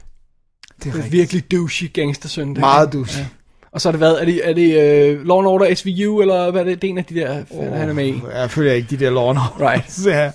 [SPEAKER 6] det er
[SPEAKER 5] Det er virkelig douchey gangstersøn. der.
[SPEAKER 6] Meget douchey.
[SPEAKER 5] Ja. Og så har det været, er det, er det uh, Law and Order SVU, eller hvad er det, det er en af de der, oh, han er med i.
[SPEAKER 6] Jeg følger ikke de der lorner.
[SPEAKER 5] Right.
[SPEAKER 6] Så ja.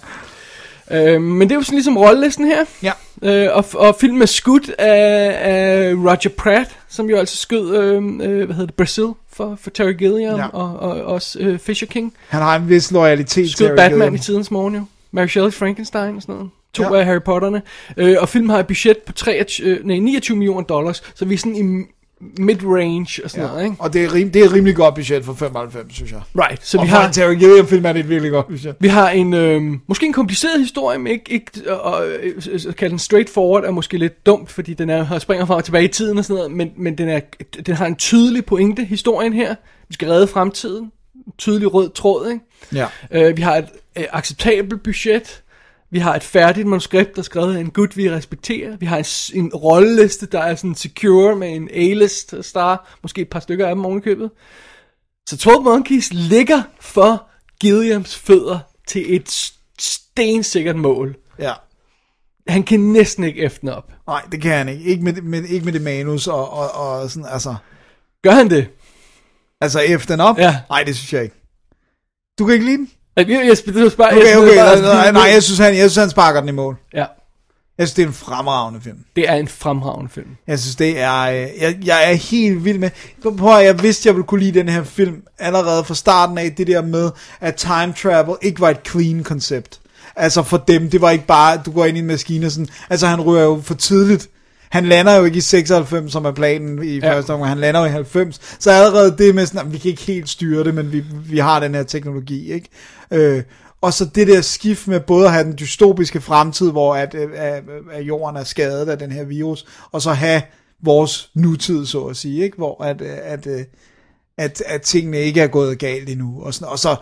[SPEAKER 5] Øh, men det er jo sådan ligesom rollelisten her.
[SPEAKER 6] Ja.
[SPEAKER 5] Øh, og, og filmen er skudt af, af Roger Pratt, som jo altså skød, øh, øh, hvad hedder det, Brazil for, for Terry Gilliam,
[SPEAKER 6] Ja.
[SPEAKER 5] og, og også øh, Fisher King.
[SPEAKER 6] Han har en vis loyalitet
[SPEAKER 5] Skød
[SPEAKER 6] Terry
[SPEAKER 5] Batman
[SPEAKER 6] Gilliam.
[SPEAKER 5] i tidens morgen jo. Mary Shelley's Frankenstein og sådan noget. To
[SPEAKER 6] Ja.
[SPEAKER 5] ja. af Harry Potterne. Øh, og filmen har et budget på 23, øh, nej, 29 millioner dollars, så vi er sådan i mid-range og sådan ja. noget, ikke?
[SPEAKER 6] Og det er, rim, det er et rimelig godt budget for 95, synes jeg.
[SPEAKER 5] Right, så
[SPEAKER 6] og
[SPEAKER 5] vi har...
[SPEAKER 6] en Terry Gilliam film er det et virkelig godt budget.
[SPEAKER 5] Vi har en, øh, måske en kompliceret historie, men ikke, ikke og, øh, øh, kalde den straightforward er måske lidt dumt, fordi den er, springer frem og tilbage i tiden og sådan noget, men, men den, er, den har en tydelig pointe, historien her. Vi skal redde fremtiden. Tydelig rød tråd, ikke?
[SPEAKER 6] Ja.
[SPEAKER 5] Øh, vi har et øh, acceptabelt budget. Vi har et færdigt manuskript, der er skrevet af en gut, vi respekterer. Vi har en, en rolleliste, der er sådan secure med en A-list star. Måske et par stykker af dem ovenikøbet. Så 12 Monkeys ligger for Gilliams fødder til et stensikkert mål.
[SPEAKER 6] Ja.
[SPEAKER 5] Han kan næsten ikke efter op.
[SPEAKER 6] Nej, det kan han ikke. Ikke med, det- med, ikke med det manus og, og, og sådan, altså...
[SPEAKER 5] Gør han det?
[SPEAKER 6] Altså efter op?
[SPEAKER 5] Ja.
[SPEAKER 6] Nej, det synes jeg ikke. Du kan ikke lide den?
[SPEAKER 5] Jeg, jeg, jeg, jeg, jeg,
[SPEAKER 6] Okay, okay. Nej, nej, nej, jeg synes, han, jeg synes, han sparker den i mål.
[SPEAKER 5] Ja,
[SPEAKER 6] Jeg synes, det er en fremragende film.
[SPEAKER 5] det er en fremragende film.
[SPEAKER 6] Jeg synes, det er... øh, Jeg, jeg er helt vild med... Prøv at jeg vidste, jeg ville kunne lide den her film allerede fra starten af. Det der med, at time travel ikke var et clean koncept. Altså for dem, det var ikke bare, du går ind i en maskine og sådan... Altså han ryger jo for tidligt. Han lander jo ikke i 96, som er planen i. Ja. første omgang. Han lander jo i 90. Så allerede det med sådan, at vi kan ikke helt styre det, men vi, vi har den her teknologi, ikke? Øh, og så det der skift med både at have den dystopiske fremtid, hvor at, øh, at, at jorden er skadet af den her virus, og så have vores nutid, så at sige, ikke? hvor at, øh, at, at, at, at tingene ikke er gået galt endnu. Og, sådan, og så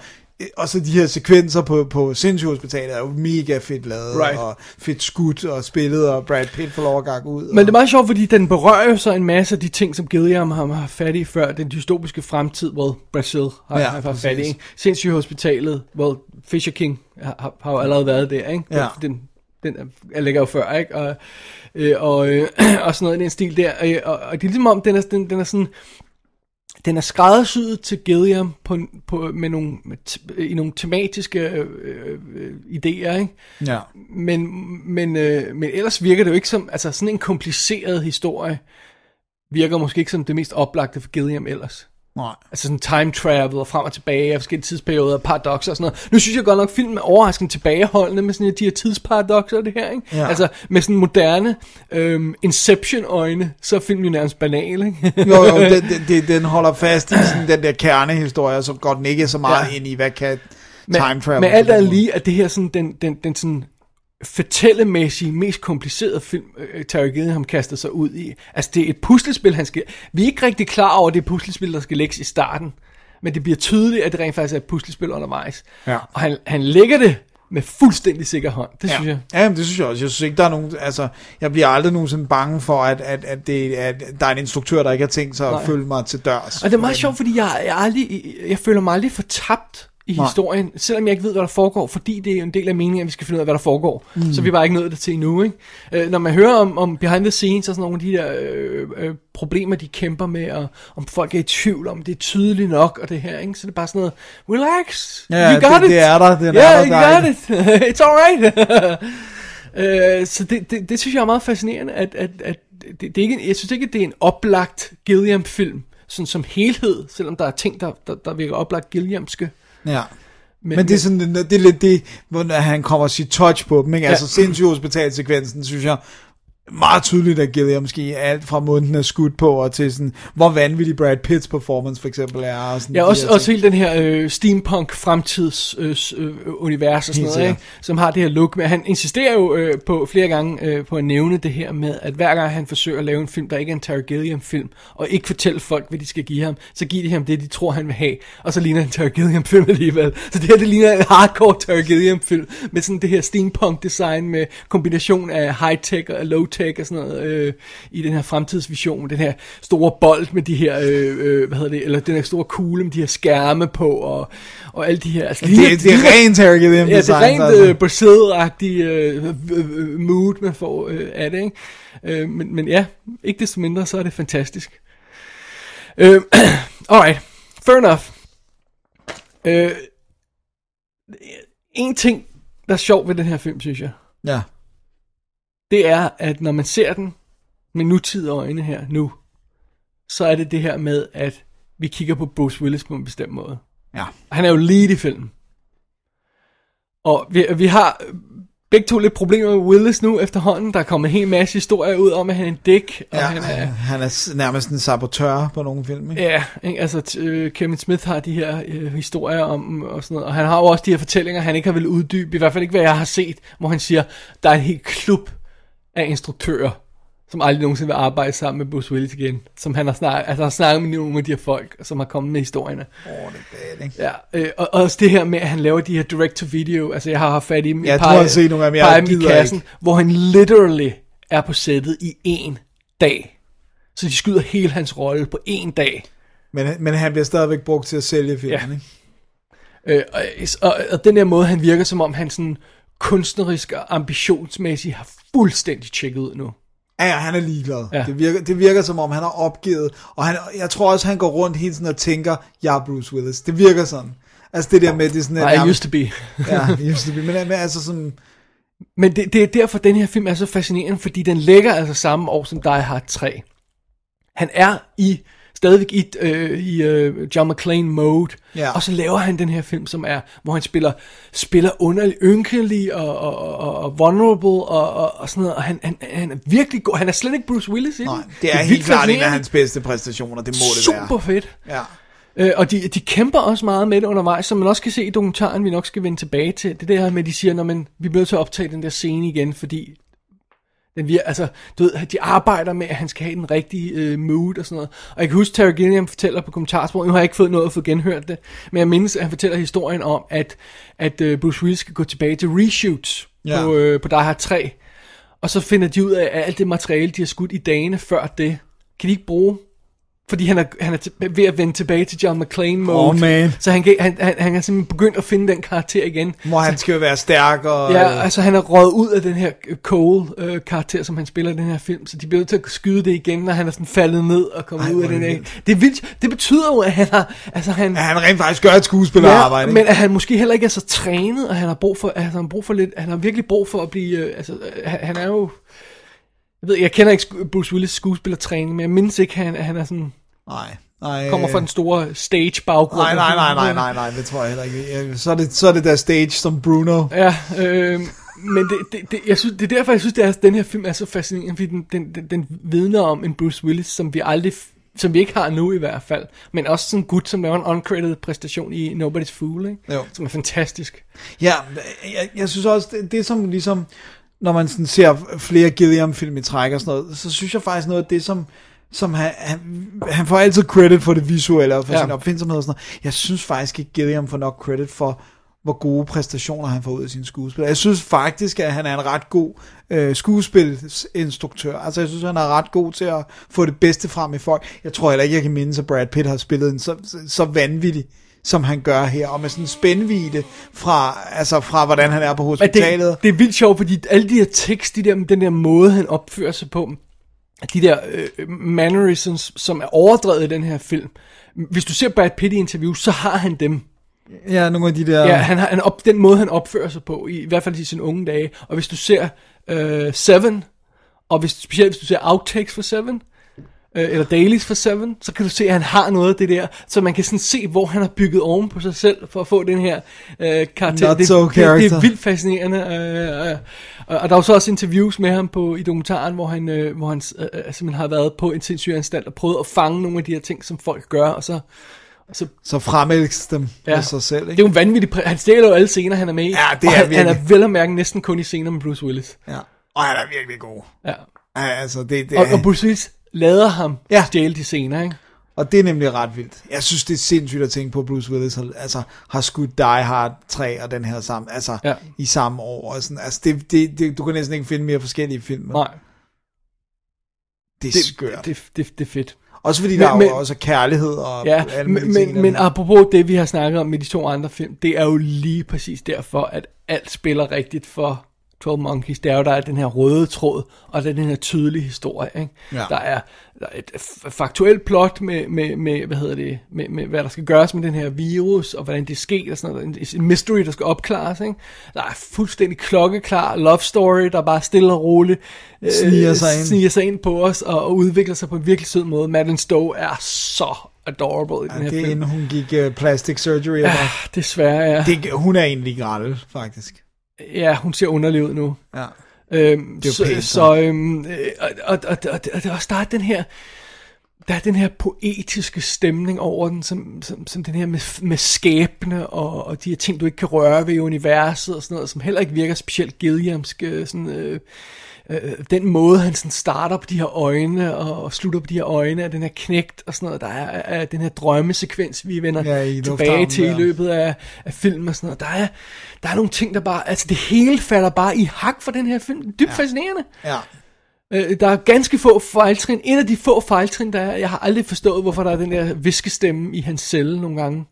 [SPEAKER 6] og så de her sekvenser på, på Sindssygehospitalet er jo mega fedt lavet,
[SPEAKER 5] Right.
[SPEAKER 6] og fedt skudt og spillet, og Brad Pitt får lov at gange ud.
[SPEAKER 5] Men det er meget sjovt, fordi den berører jo så en masse af de ting, som Gilliam har har fat i før. Den dystopiske fremtid, hvor Brazil har,
[SPEAKER 6] Ja,
[SPEAKER 5] haft fat i.
[SPEAKER 6] præcis.
[SPEAKER 5] ikke? Sindssyge hospitalet, hvor Fisher King har, har- jo allerede været der. Ikke?
[SPEAKER 6] Ja.
[SPEAKER 5] Den, den er- er ligger jo før, ikke? Og, øh, og, øh, og sådan noget i den stil der. Øh, og, og det er ligesom om, den er, den, den er sådan... Den er skræddersyet til Gilliam på, på, med nogle, med, i nogle tematiske øh, øh, idéer, ikke?
[SPEAKER 6] Ja.
[SPEAKER 5] Men, men, øh, men ellers virker det jo ikke som, altså sådan en kompliceret historie, virker måske ikke som det mest oplagte for Gilliam ellers.
[SPEAKER 6] Nej.
[SPEAKER 5] Altså sådan time travel og frem og tilbage af forskellige tidsperioder, paradoxer og sådan noget. Nu synes jeg godt nok, filmen er overraskende tilbageholdende med sådan de her tidsparadoxer og det her, ikke?
[SPEAKER 6] Ja.
[SPEAKER 5] Altså med sådan moderne øhm, Inception-øjne, så er filmen jo nærmest banal, ikke?
[SPEAKER 6] Jo, jo, den, den, den, holder fast i sådan den der kernehistorie, så går den ikke så meget ja. Ind i, hvad kan time travel.
[SPEAKER 5] men alt andet lige, at det her sådan, den, den, den sådan fortællemæssige, mest komplicerede film, øh, Terry Gilliam kaster sig ud i. Altså, det er et puslespil, han skal... Vi er ikke rigtig klar over, at det er puslespil, der skal lægges i starten. Men det bliver tydeligt, at det rent faktisk er et puslespil undervejs.
[SPEAKER 6] Ja.
[SPEAKER 5] Og han, han lægger det med fuldstændig sikker hånd. Det synes jeg.
[SPEAKER 6] Ja, men det synes jeg også. Jeg synes ikke, der er nogen... Altså, jeg bliver aldrig nogensinde bange for, at, at, at, det, at der er en instruktør, der ikke har tænkt sig at
[SPEAKER 5] Nej.
[SPEAKER 6] følge mig til dørs.
[SPEAKER 5] Og det er meget sjovt, fordi jeg, jeg, aldrig, jeg føler mig aldrig fortabt i
[SPEAKER 6] Nej.
[SPEAKER 5] historien, selvom jeg ikke ved, hvad der foregår, fordi det er jo en del af meningen, at vi skal finde ud af, hvad der foregår. Mm. Så vi er bare ikke nået det til endnu, ikke? Øh, når man hører om, om behind the scenes og sådan nogle af de der øh, øh, problemer, de kæmper med, og om folk er i tvivl, om det er tydeligt nok, og det her, ikke? Så det er bare sådan noget, relax,
[SPEAKER 6] Ja,
[SPEAKER 5] you got
[SPEAKER 6] det-
[SPEAKER 5] it.
[SPEAKER 6] det er der, det er
[SPEAKER 5] yeah,
[SPEAKER 6] der,
[SPEAKER 5] you got it, it's alright. øh, så det, det, det synes jeg er meget fascinerende, at, at, at det, det er ikke, jeg synes ikke, at det er en oplagt Gilliam-film, sådan som helhed, selvom der er ting, der, der, der virker oplagt Gilliamske.
[SPEAKER 6] Ja. Men, men det er sådan, det er lidt det, hvor han kommer sit touch på dem, ikke? Altså,
[SPEAKER 5] Ja.
[SPEAKER 6] sindssygt hospitalsekvensen, synes jeg, meget tydeligt, at Gilliam måske alt fra munden er skudt på, og til sådan, hvor vanvittig Brad Pitts performance for eksempel er. Og sådan
[SPEAKER 5] Ja, også, også hele den her øh, steampunk fremtids øh, øh, univers og sådan noget, ikke? som har det her look. Men han insisterer jo øh, på flere gange øh, på at nævne det her med, at hver gang han forsøger at lave en film, der ikke er en Terry Gilliam film, og ikke fortælle folk, hvad de skal give ham, så giver de ham det, de tror, han vil have, og så ligner en Terry Gilliam film alligevel. Så det her, det ligner en hardcore Terry Gilliam film, med sådan det her steampunk design, med kombination af high-tech og low-tech og sådan noget, øh, i den her fremtidsvision, den her store bold med de her, øh, øh, hvad hedder det, eller den her store kugle med de her skærme på, og, og alle de her, altså,
[SPEAKER 6] Det, det, det er rent Terry Gilliam
[SPEAKER 5] Ja, det er rent
[SPEAKER 6] altså.
[SPEAKER 5] øh, Brazil-agtig øh, øh, øh, mood, man får øh, af det, ikke? Øh, men, men ja, ikke desto mindre, så er det fantastisk. Øh, alright, fair enough. Øh, en ting, der er sjov ved den her film, synes jeg,
[SPEAKER 6] Ja.
[SPEAKER 5] Det er, at når man ser den med nutid øjne her nu, så er det det her med, at vi kigger på Bruce Willis på en bestemt måde.
[SPEAKER 6] Ja.
[SPEAKER 5] Han er jo lead i filmen. Og vi, vi har begge to lidt problemer med Willis nu efterhånden. Der er kommet en hel masse historier ud om, at han er en dick. Og
[SPEAKER 6] ja
[SPEAKER 5] han er,
[SPEAKER 6] han er nærmest en sabotør på nogle film, ikke?
[SPEAKER 5] Ja, ikke? altså øh, Kevin Smith har de her øh, historier om og sådan noget, og han har jo også de her fortællinger, han ikke har vil uddybe, i hvert fald ikke hvad jeg har set, hvor han siger, der er en helt klub af instruktører, som aldrig nogensinde vil arbejde sammen med Bruce Willis igen, som han har snakket, altså har snakket med nogle af de her folk, som har kommet med historierne.
[SPEAKER 6] Åh, det er bad, ikke?
[SPEAKER 5] Ja, øh, og og også det her med, at han laver de her direct-to-video, altså jeg har haft fat i dem, et
[SPEAKER 6] du har set nogle af dem, jeg
[SPEAKER 5] par i kassen,
[SPEAKER 6] ikke.
[SPEAKER 5] hvor han literally er på sættet i en dag. Så de skyder hele hans rolle på en dag.
[SPEAKER 6] Men, men han bliver stadigvæk brugt til at sælge filmen,
[SPEAKER 5] Ja.
[SPEAKER 6] ikke?
[SPEAKER 5] Øh, og, og, og den der måde, han virker som om, han sådan kunstnerisk og ambitionsmæssigt har fuldstændig tjekket ud nu.
[SPEAKER 6] Ja, ja, han er ligeglad.
[SPEAKER 5] Ja.
[SPEAKER 6] Det, virker, det virker som om, han har opgivet. Og han, jeg tror også, han går rundt hele tiden og tænker, jeg er Bruce Willis. Det virker sådan. Altså det der med, det er sådan...
[SPEAKER 5] Nej, I used to be.
[SPEAKER 6] ja, used to be. Men, men altså sådan...
[SPEAKER 5] Men det, det er derfor, den her film er så fascinerende, fordi den ligger altså samme år som Die Hard 3. Han er i stadigvæk i, øh, i øh, John McClane mode,
[SPEAKER 6] Ja.
[SPEAKER 5] og så laver han den her film, som er, hvor han spiller, spiller underlig, ynkelig og, og, og, og vulnerable og, og, og sådan noget, og han, han, han er virkelig god, han er slet ikke Bruce Willis i.
[SPEAKER 6] Nej, det er,
[SPEAKER 5] vildt
[SPEAKER 6] helt klart en af hans bedste præstationer. Det må det
[SPEAKER 5] Super
[SPEAKER 6] være.
[SPEAKER 5] fedt.
[SPEAKER 6] Ja.
[SPEAKER 5] Øh, og de, de kæmper også meget med det undervejs, som man også kan se i dokumentaren, vi nok skal vende tilbage til. Det der med, at de siger, når man, vi bliver til at optage den der scene igen, fordi den vir, altså, du ved, de arbejder med, at han skal have den rigtige øh, mood og sådan noget. Og jeg kan huske, Terry Gilliam fortæller på kommentarsporet, nu har jeg ikke fået noget at få genhørt det, men jeg mindes, at han fortæller historien om, at, at øh, Bruce Willis skal gå tilbage til reshoots
[SPEAKER 6] Ja.
[SPEAKER 5] på, øh, på Die Hard 3, og så finder de ud af, at alt det materiale, de har skudt i dagene før det, kan de ikke bruge fordi han er, han er til, ved at vende tilbage til John McClane mode.
[SPEAKER 6] Åh, man.
[SPEAKER 5] Så han, han, han, han er simpelthen begyndt at finde den karakter igen.
[SPEAKER 6] Hvor han skal jo være stærk og...
[SPEAKER 5] Ja, altså han er røget ud af den her Cole-karakter, som han spiller i den her film, så de bliver nødt til at skyde det igen, når han er sådan faldet ned og kommet
[SPEAKER 6] Ej,
[SPEAKER 5] ud af den
[SPEAKER 6] det
[SPEAKER 5] her. Det er vildt. Det betyder jo, at han har, altså han,
[SPEAKER 6] At han rent faktisk gør et skuespillerarbejde,
[SPEAKER 5] ja, men at han måske heller ikke er så trænet, og han har brug for, altså, han har brug for lidt, han har virkelig brug for at blive, øh, altså, øh, han, han er jo, jeg ved, jeg kender ikke Bruce Willis skuespillertræning, men jeg mindes ikke, at han, at han er sådan,
[SPEAKER 6] Nej, nej.
[SPEAKER 5] kommer fra den store stage baggrund.
[SPEAKER 6] Nej, nej, nej, nej, nej, nej, det tror jeg heller ikke. Så er det, så er det der stage som Bruno.
[SPEAKER 5] Ja, øh, men det, det, det, jeg synes, det er derfor, jeg synes, at den her film er så fascinerende, fordi den, den, den, den vidner om en Bruce Willis, som vi aldrig, som vi ikke har nu i hvert fald, men også sådan en gut, som laver en uncredited præstation i Nobody's Fool, ikke?
[SPEAKER 6] Jo.
[SPEAKER 5] som er fantastisk.
[SPEAKER 6] Ja, jeg, jeg synes også, det, det er som ligesom, når man sådan ser flere Gilliam-film i træk og sådan noget, så synes jeg faktisk noget af det, som, som han, han, han får altid credit for det visuelle og for
[SPEAKER 5] Ja.
[SPEAKER 6] sin opfindsomhed og sådan noget. Jeg synes faktisk ikke, Gilliam får nok credit for, hvor gode præstationer han får ud af sine skuespil. Jeg synes faktisk, at han er en ret god øh, skuespilinstruktør. Altså, jeg synes, han er ret god til at få det bedste frem i folk. Jeg tror heller ikke, jeg kan mindes, at Brad Pitt har spillet en så, så, så vanvittig som han gør her, og med sådan en spændvide fra, altså fra hvordan han er på
[SPEAKER 5] Men
[SPEAKER 6] hospitalet.
[SPEAKER 5] det, det er vildt sjovt, fordi alle de her tekst, de der, den der måde, han opfører sig på, de der øh, mannerisms, som er overdrevet i den her film. Hvis du ser Brad Pitt i interview, så har han dem.
[SPEAKER 6] Ja, nogle af de der...
[SPEAKER 5] Ja, han har han op, den måde, han opfører sig på, i, i hvert fald i sine unge dage. Og hvis du ser øh, Seven, og hvis, specielt hvis du ser outtakes for Seven, øh, eller dailies for Seven, så kan du se, at han har noget af det der, så man kan sådan se, hvor han har bygget oven på sig selv, for at få den her øh, karakter.
[SPEAKER 6] Not
[SPEAKER 5] det,
[SPEAKER 6] so
[SPEAKER 5] det, det, det
[SPEAKER 6] character.
[SPEAKER 5] er vildt fascinerende. Øh, øh, og, og der er jo så også interviews med ham på, i dokumentaren, hvor han, øh, hvor han øh, øh, simpelthen har været på en sindssygeanstalt og prøvet at fange nogle af de her ting, som folk gør, og så så,
[SPEAKER 6] så fremelskes dem
[SPEAKER 5] Ja.
[SPEAKER 6] sig selv,
[SPEAKER 5] det er
[SPEAKER 6] ikke?
[SPEAKER 5] jo en vanvittig... præ- Han stjæler jo alle scener, han er med i.
[SPEAKER 6] Ja, det
[SPEAKER 5] og
[SPEAKER 6] er
[SPEAKER 5] han, han er vel at mærke næsten kun i scener med Bruce Willis.
[SPEAKER 6] Ja. Og han er virkelig god.
[SPEAKER 5] Ja.
[SPEAKER 6] Altså, det, det
[SPEAKER 5] Og, og Bruce Willis lader ham ja. Stjæle de scener, ikke?
[SPEAKER 6] og det er nemlig ret vildt. Jeg synes, det er sindssygt at tænke på, at Bruce Willis har, altså, har skudt Die Hard 3 og den her sammen, altså,
[SPEAKER 5] Ja.
[SPEAKER 6] i samme år. Og sådan, altså, det, det, det, du kan næsten ikke finde mere forskellige film.
[SPEAKER 5] Nej,
[SPEAKER 6] det er
[SPEAKER 5] det,
[SPEAKER 6] skørt.
[SPEAKER 5] det, det, det er fedt.
[SPEAKER 6] Også fordi
[SPEAKER 5] Men-
[SPEAKER 6] der er
[SPEAKER 5] men-
[SPEAKER 6] jo også kærlighed og
[SPEAKER 5] Ja,
[SPEAKER 6] alle
[SPEAKER 5] men,
[SPEAKER 6] ting
[SPEAKER 5] men, men apropos det, vi har snakket om med de to andre film, det er jo lige præcis derfor, at alt spiller rigtigt for 12 Monkeys, det er jo, der er den her røde tråd, og der er den her tydelige historie. Ikke?
[SPEAKER 6] Ja.
[SPEAKER 5] Der, er, der er et faktuelt plot med, med, med, hvad hedder det, med, med, hvad der skal gøres med den her virus, og hvordan det sker, og sådan noget. En, mystery, der skal opklares. Ikke? Der er fuldstændig klokkeklar love story, der bare stille og roligt øh,
[SPEAKER 6] Sniger sig ind.
[SPEAKER 5] sniger sig ind på os, og, og udvikler sig på en virkelig sød måde. Madeline Stowe er så adorable i den
[SPEAKER 6] Ja,
[SPEAKER 5] her
[SPEAKER 6] det er
[SPEAKER 5] film.
[SPEAKER 6] inden hun gik uh, plastic surgery. Ja.
[SPEAKER 5] Desværre, ja.
[SPEAKER 6] Det, hun er egentlig grælle, faktisk.
[SPEAKER 5] Ja, hun ser underlig ud nu.
[SPEAKER 6] Ja.
[SPEAKER 5] Øhm,
[SPEAKER 6] Det er jo
[SPEAKER 5] så,
[SPEAKER 6] pænt,
[SPEAKER 5] så,
[SPEAKER 6] så.
[SPEAKER 5] øhm, øh, og, og, og, og, og også der er den her der er den her poetiske stemning over den, som, som, som den her med, med skæbne og, og de her ting, du ikke kan røre ved i universet og sådan noget, som heller ikke virker specielt Gilliamsk. øh, Sådan, øh, øh, den måde, han sådan starter på de her øjne og, og slutter på de her øjne af den her knægt og sådan noget. Der er, er den her drømmesekvens, vi vender
[SPEAKER 6] Ja, i
[SPEAKER 5] tilbage til i løbet af, af filmen og sådan noget. Der er, der er nogle ting, der bare, altså det hele falder bare i hak for den her film. Dybt ja. fascinerende.
[SPEAKER 6] Ja.
[SPEAKER 5] Øh, der er ganske få fejltrin. En af de få fejltrin, der er, jeg har aldrig forstået, hvorfor der er den der viskestemme i hans celle nogle gange.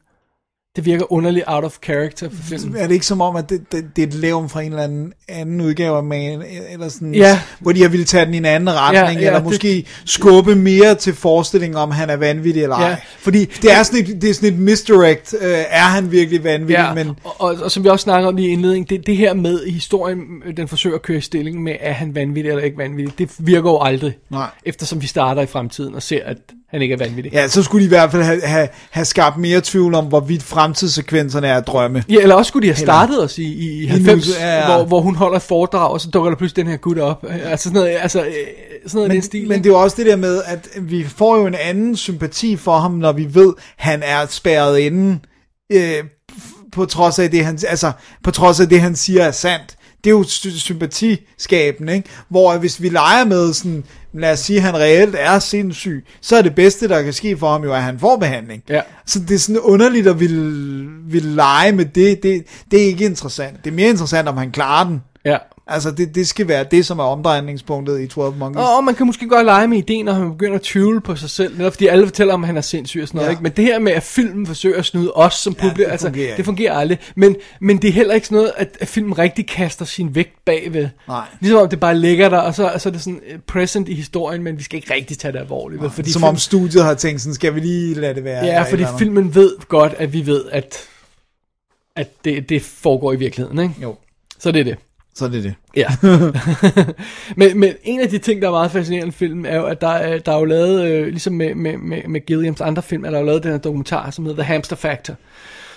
[SPEAKER 5] Det virker underligt out of character for filmen.
[SPEAKER 6] Er det ikke som om, at det, det, det er et levn fra en eller anden, anden udgave af Man, eller sådan,
[SPEAKER 5] Ja.
[SPEAKER 6] hvor de har ville tage den i en anden retning,
[SPEAKER 5] Ja, ja,
[SPEAKER 6] eller
[SPEAKER 5] det-
[SPEAKER 6] måske skubbe mere til forestillingen om, han er vanvittig eller ej.
[SPEAKER 5] Ja, fordi
[SPEAKER 6] Det er sådan et, det er sådan et misdirect. Øh, er han virkelig vanvittig?
[SPEAKER 5] Ja,
[SPEAKER 6] Men,
[SPEAKER 5] og, og, og som vi også snakker om i indledningen, det, det her med i historien, den forsøger at køre i stilling med, er han vanvittig eller ikke vanvittig, det virker jo aldrig.
[SPEAKER 6] Nej.
[SPEAKER 5] Eftersom vi starter i fremtiden og ser, at han ikke er vanvittig.
[SPEAKER 6] ja, så skulle de i hvert fald have, have, have skabt mere tvivl om, hvorvidt fremtidssekvenserne er drømme.
[SPEAKER 5] Ja, eller også skulle de have startet os i, i, i 90,
[SPEAKER 6] nuset, ja, ja.
[SPEAKER 5] Hvor, hvor hun holder et foredrag, og så dukker der pludselig den her gut op. Altså sådan noget, altså, øh, sådan noget i den
[SPEAKER 6] Men,
[SPEAKER 5] stil.
[SPEAKER 6] men det er jo også det der med, at vi får jo en anden sympati for ham, når vi ved, han er spærret inde, øh, på trods af det, han, altså, på trods af det, han siger er sandt. Det er jo sy- sympatiskabende, ikke? Hvor hvis vi leger med sådan, lad os sige, at han reelt er sindssyg, så er det bedste, der kan ske for ham jo, at han får behandling.
[SPEAKER 5] Ja.
[SPEAKER 6] Så det er sådan underligt at ville, ville lege med det. det. Det er ikke interessant. Det er mere interessant, om han klarer den.
[SPEAKER 5] Ja.
[SPEAKER 6] Altså, det, det skal være det, som er omdrejningspunktet i 12 Monkeys.
[SPEAKER 5] Og, og man kan måske godt lege med ideen, når han begynder at tvivle på sig selv, netop fordi alle fortæller om, at han er sindssyg og sådan noget,
[SPEAKER 6] Ja.
[SPEAKER 5] ikke? Men det her med, at filmen forsøger at snyde os som
[SPEAKER 6] Ja,
[SPEAKER 5] publikum,
[SPEAKER 6] det
[SPEAKER 5] altså,
[SPEAKER 6] fungerer ikke.
[SPEAKER 5] det fungerer aldrig. Men, men det er heller ikke sådan noget, at, at filmen rigtig kaster sin vægt bagved.
[SPEAKER 6] Nej.
[SPEAKER 5] Ligesom om det bare ligger der, og så, så er det sådan øh, present i historien, men vi skal ikke rigtig tage det alvorligt. vel? Fordi
[SPEAKER 6] Som
[SPEAKER 5] film-
[SPEAKER 6] om studiet har tænkt sådan, skal vi lige lade det være?
[SPEAKER 5] Ja, fordi filmen ved godt, at vi ved, at, at det, det foregår i virkeligheden, ikke?
[SPEAKER 6] Jo,
[SPEAKER 5] Så det er det
[SPEAKER 6] så er det det.
[SPEAKER 5] Ja. men, men en af de ting, der er meget fascinerende i filmen, er jo, at der, er- der er jo lavet, øh, ligesom med, med, med, med Gilliams andre film, er der jo lavet den her dokumentar, som hedder The Hamster Factor.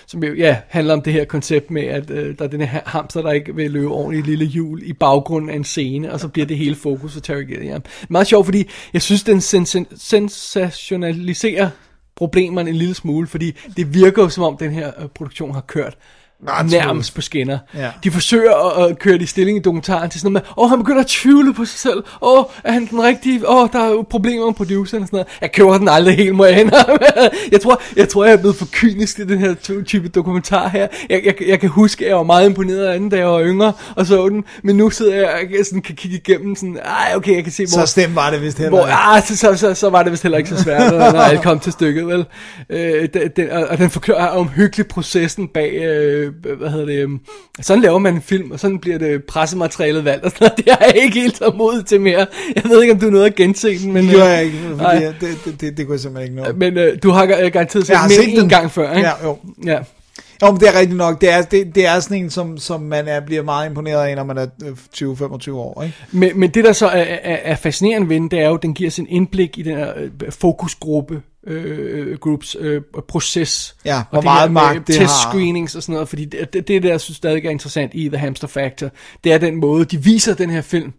[SPEAKER 5] Som jo, ja, handler om det her koncept med, at øh, der er den her hamster, der ikke vil løbe ordentligt i lille hjul i baggrunden af en scene, og så bliver det hele fokus for Terry Gilliam. Meget sjovt, fordi jeg synes, den sens- sensationaliserer problemerne en lille smule, fordi det virker jo som om, den her øh, produktion har kørt
[SPEAKER 6] Ret
[SPEAKER 5] nærmest på skinner.
[SPEAKER 6] Ja.
[SPEAKER 5] De forsøger at, at køre det i stilling i dokumentaren til sådan noget med, åh, han begynder at tvivle på sig selv, åh, er han den rigtige, åh, der er jo problemer med produceren og sådan noget. Jeg køber den aldrig helt, må jeg indrømme. jeg tror, jeg tror, jeg er blevet for kynisk til den her type dokumentar her. Jeg, jeg, jeg kan huske, at jeg var meget imponeret af den, da jeg var yngre, og så den, men nu sidder jeg og sådan, kan kigge igennem sådan, ej, okay, jeg kan se, hvor...
[SPEAKER 6] Så stem var det vist heller
[SPEAKER 5] Hvor,
[SPEAKER 6] ikke.
[SPEAKER 5] ah, så, så, så, så var det vist heller ikke så svært, når alt kom til stykket, vel? Øh, den, den, og og den forklarer omhyggeligt processen bag, øh, hvad hedder det, øh, sådan laver man en film, og sådan bliver det pressematerialet valgt, og sådan. Det har jeg ikke helt så mod til mere. Jeg ved ikke, om du er noget at gense den, men...
[SPEAKER 6] Det gjorde
[SPEAKER 5] øh,
[SPEAKER 6] jeg ikke, fordi jeg, det, det, det, det kunne jeg simpelthen ikke nå.
[SPEAKER 5] Men øh, du har gar- garanteret set
[SPEAKER 6] har
[SPEAKER 5] mere
[SPEAKER 6] set
[SPEAKER 5] en
[SPEAKER 6] den.
[SPEAKER 5] gang før, ikke?
[SPEAKER 6] Ja, jo.
[SPEAKER 5] Ja.
[SPEAKER 6] Jo, men det er rigtigt nok. Det er, det, det er sådan en, som, som man er, bliver meget imponeret af, når man er øh, 20-25 år. Ikke?
[SPEAKER 5] Men, men det, der så er, er, er fascinerende ved den, det er jo, at den giver os en indblik i den her øh, fokusgruppe, øh, groups øh, proces.
[SPEAKER 6] Ja,
[SPEAKER 5] og
[SPEAKER 6] hvor
[SPEAKER 5] det
[SPEAKER 6] meget
[SPEAKER 5] her
[SPEAKER 6] magt det
[SPEAKER 5] test
[SPEAKER 6] har.
[SPEAKER 5] screenings og sådan noget, fordi det, det, det der jeg synes stadig er interessant i The Hamster Factor, det er den måde, de viser den her film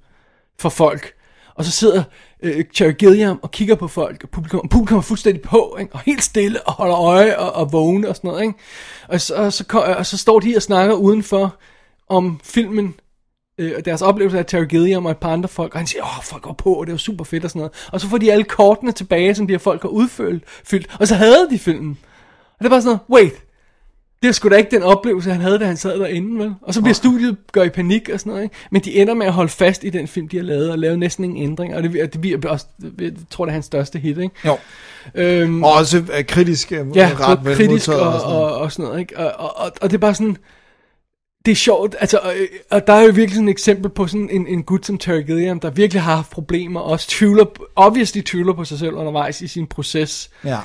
[SPEAKER 5] for folk. Og så sidder øh, Cherry Gilliam og kigger på folk, og publikum, og publikum er fuldstændig på, ikke? og helt stille, og holder øje og, og vågne og sådan noget. Ikke? Og, så, og, så, og så står de og snakker udenfor om filmen, øh, og deres oplevelse af Terry Gilliam og et par andre folk, og han siger, åh, folk går på, og det var super fedt og sådan noget. Og så får de alle kortene tilbage, som de her folk har udfyldt, fyldt, og så havde de filmen. Og det er bare sådan noget, wait, det er sgu da ikke den oplevelse, han havde, da han sad derinde, vel? Og så bliver studiet gør i panik og sådan noget, ikke? Men de ender med at holde fast i den film, de har lavet, og lave næsten ingen ændringer, og det, det bliver også, jeg tror, det er hans største hit, ikke?
[SPEAKER 6] Jo.
[SPEAKER 5] Øhm,
[SPEAKER 6] Og også øh, kritisk øh,
[SPEAKER 5] ja,
[SPEAKER 6] ret
[SPEAKER 5] både kritisk og,
[SPEAKER 6] og sådan noget.
[SPEAKER 5] og, og sådan noget, ikke? Og, og, og, og det er bare sådan, det er sjovt, altså, øh, og der er jo virkelig sådan et eksempel på sådan en, en gut som Terry Gilliam, der virkelig har haft problemer, og også tvivler, obviously tvivler på sig selv undervejs i sin proces.
[SPEAKER 6] Ja.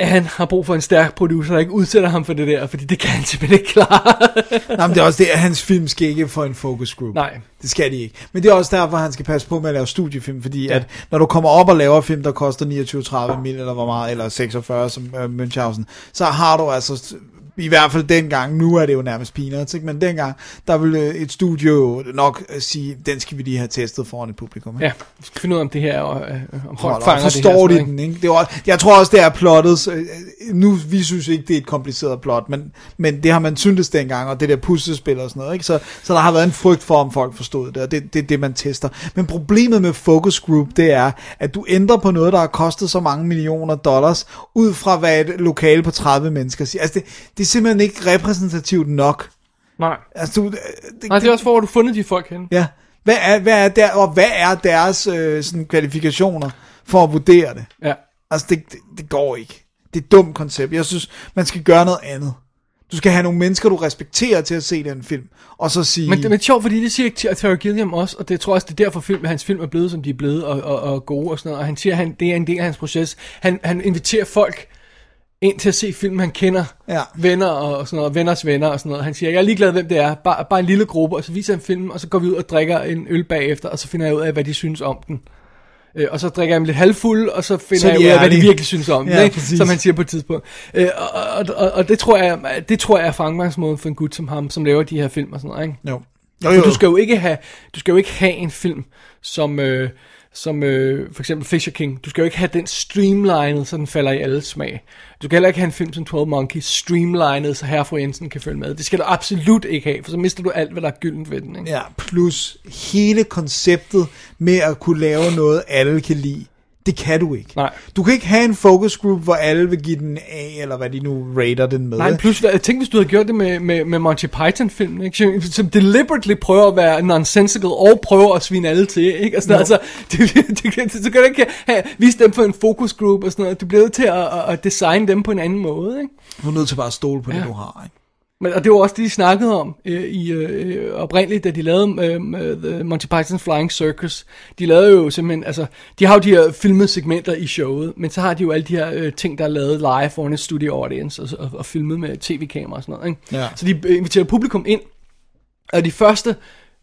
[SPEAKER 5] At han har brug for en stærk producer, der ikke udsætter ham for det der, fordi det kan han simpelthen ikke klare.
[SPEAKER 6] Nej, men det er også det, at hans film skal ikke få en focus group.
[SPEAKER 5] Nej.
[SPEAKER 6] Det skal de ikke. Men det er også derfor, han skal passe på med at lave studiefilm, fordi ja. at når du kommer op og laver film, der koster 29-30 mil, eller hvor meget, eller 46 som uh, Münchhausen, så har du altså i hvert fald dengang, nu er det jo nærmest peanuts, ikke? men dengang, der ville et studio nok øh, sige, den skal vi lige have testet foran et publikum. Ikke?
[SPEAKER 5] ja, vi skal finde ud af, om det her, og, øh, om folk
[SPEAKER 6] Hold
[SPEAKER 5] fanger
[SPEAKER 6] forstår
[SPEAKER 5] det her.
[SPEAKER 6] de den, ikke? Det var, jeg tror også, det er plottet. øh, Nu, vi synes ikke, det er et kompliceret plot, men, men det har man syntes dengang, og det der puslespil og sådan noget, ikke? Så, så der har været en frygt for, om folk forstod det, og det, det er det, man tester. Men problemet med focus group, det er, at du ændrer på noget, der har kostet så mange millioner dollars, ud fra hvad et lokale på 30 mennesker siger. Altså, det, det simpelthen ikke repræsentativt nok.
[SPEAKER 5] Nej.
[SPEAKER 6] Altså, du, det,
[SPEAKER 5] Nej, det er også, hvor har du fundet de folk henne.
[SPEAKER 6] Ja. Hvad er, hvad er der, og hvad er deres øh, sådan, kvalifikationer for at vurdere det?
[SPEAKER 5] Ja.
[SPEAKER 6] Altså, det, det, det går ikke. Det er et dumt koncept. Jeg synes, man skal gøre noget andet. Du skal have nogle mennesker, du respekterer til at se den film, og så sige...
[SPEAKER 5] Men det men det er sjovt, fordi det siger Ter- Terry Gilliam også, og det tror jeg også, det er derfor, film, hans film er blevet, som de er blevet, og, og, og gode og sådan noget. Og han siger, at han, det er en del af hans proces. Han, han inviterer folk ind til at se film, han kender.
[SPEAKER 6] Ja.
[SPEAKER 5] Venner og, sådan noget, venners venner og sådan noget. Han siger, jeg er ligeglad, hvem det er. Bare, bare en lille gruppe, og så viser han filmen, og så går vi ud og drikker en øl bagefter, og så finder jeg ud af, hvad de synes om den. Øh, og så drikker jeg dem lidt halvfuld, og så finder
[SPEAKER 6] Så
[SPEAKER 5] jeg ud af, hvad de virkelig synes om den,
[SPEAKER 6] Ja,
[SPEAKER 5] ikke?
[SPEAKER 6] præcis.
[SPEAKER 5] som han siger på et tidspunkt. Øh, og, og, og, og, det tror jeg, det tror jeg er fremgangsmåden for en gut som ham, som laver de her film og sådan noget, ikke?
[SPEAKER 6] Jo.
[SPEAKER 5] Jo, jo. Du skal jo ikke have, du skal jo ikke have en film som øh, som øh, for eksempel Fisher King. Du skal jo ikke have den streamlined, så den falder i alle smag. Du skal heller ikke have en film som 12 Monkeys streamlined, så herre fru Jensen kan følge med. Det skal du absolut ikke have, for så mister du alt, hvad der er gyldent ved den. Ikke?
[SPEAKER 6] Ja, plus hele konceptet med at kunne lave noget, alle kan lide. Det kan du ikke.
[SPEAKER 5] Nej.
[SPEAKER 6] Du kan ikke have en focus group, hvor alle vil give den A, eller hvad de nu rater den med.
[SPEAKER 5] Nej, plus, tænk hvis du havde gjort det med, med, med Monty Python-filmen, ikke? Som, deliberately prøver at være nonsensical, og prøver at svine alle til, ikke? Og sådan,
[SPEAKER 6] Jo.
[SPEAKER 5] altså, det, det, det, så kan du ikke have, vise dem på en focus group og sådan noget. Du bliver nødt til at, at, at designe dem på en anden måde, ikke?
[SPEAKER 6] Du er nødt til bare at stole på ja. det, du har. Ikke?
[SPEAKER 5] Men, og det var også det, de snakkede om øh, i øh, oprindeligt, da de lavede øh, The Monty Python's Flying Circus. De lavede jo simpelthen, altså, de har jo de her filmede segmenter i showet, men så har de jo alle de her øh, ting, der er lavet live foran et studio audience, og, og, og filmet med tv-kamera og sådan noget. Ikke?
[SPEAKER 6] Ja.
[SPEAKER 5] Så de øh, inviterede publikum ind, og de første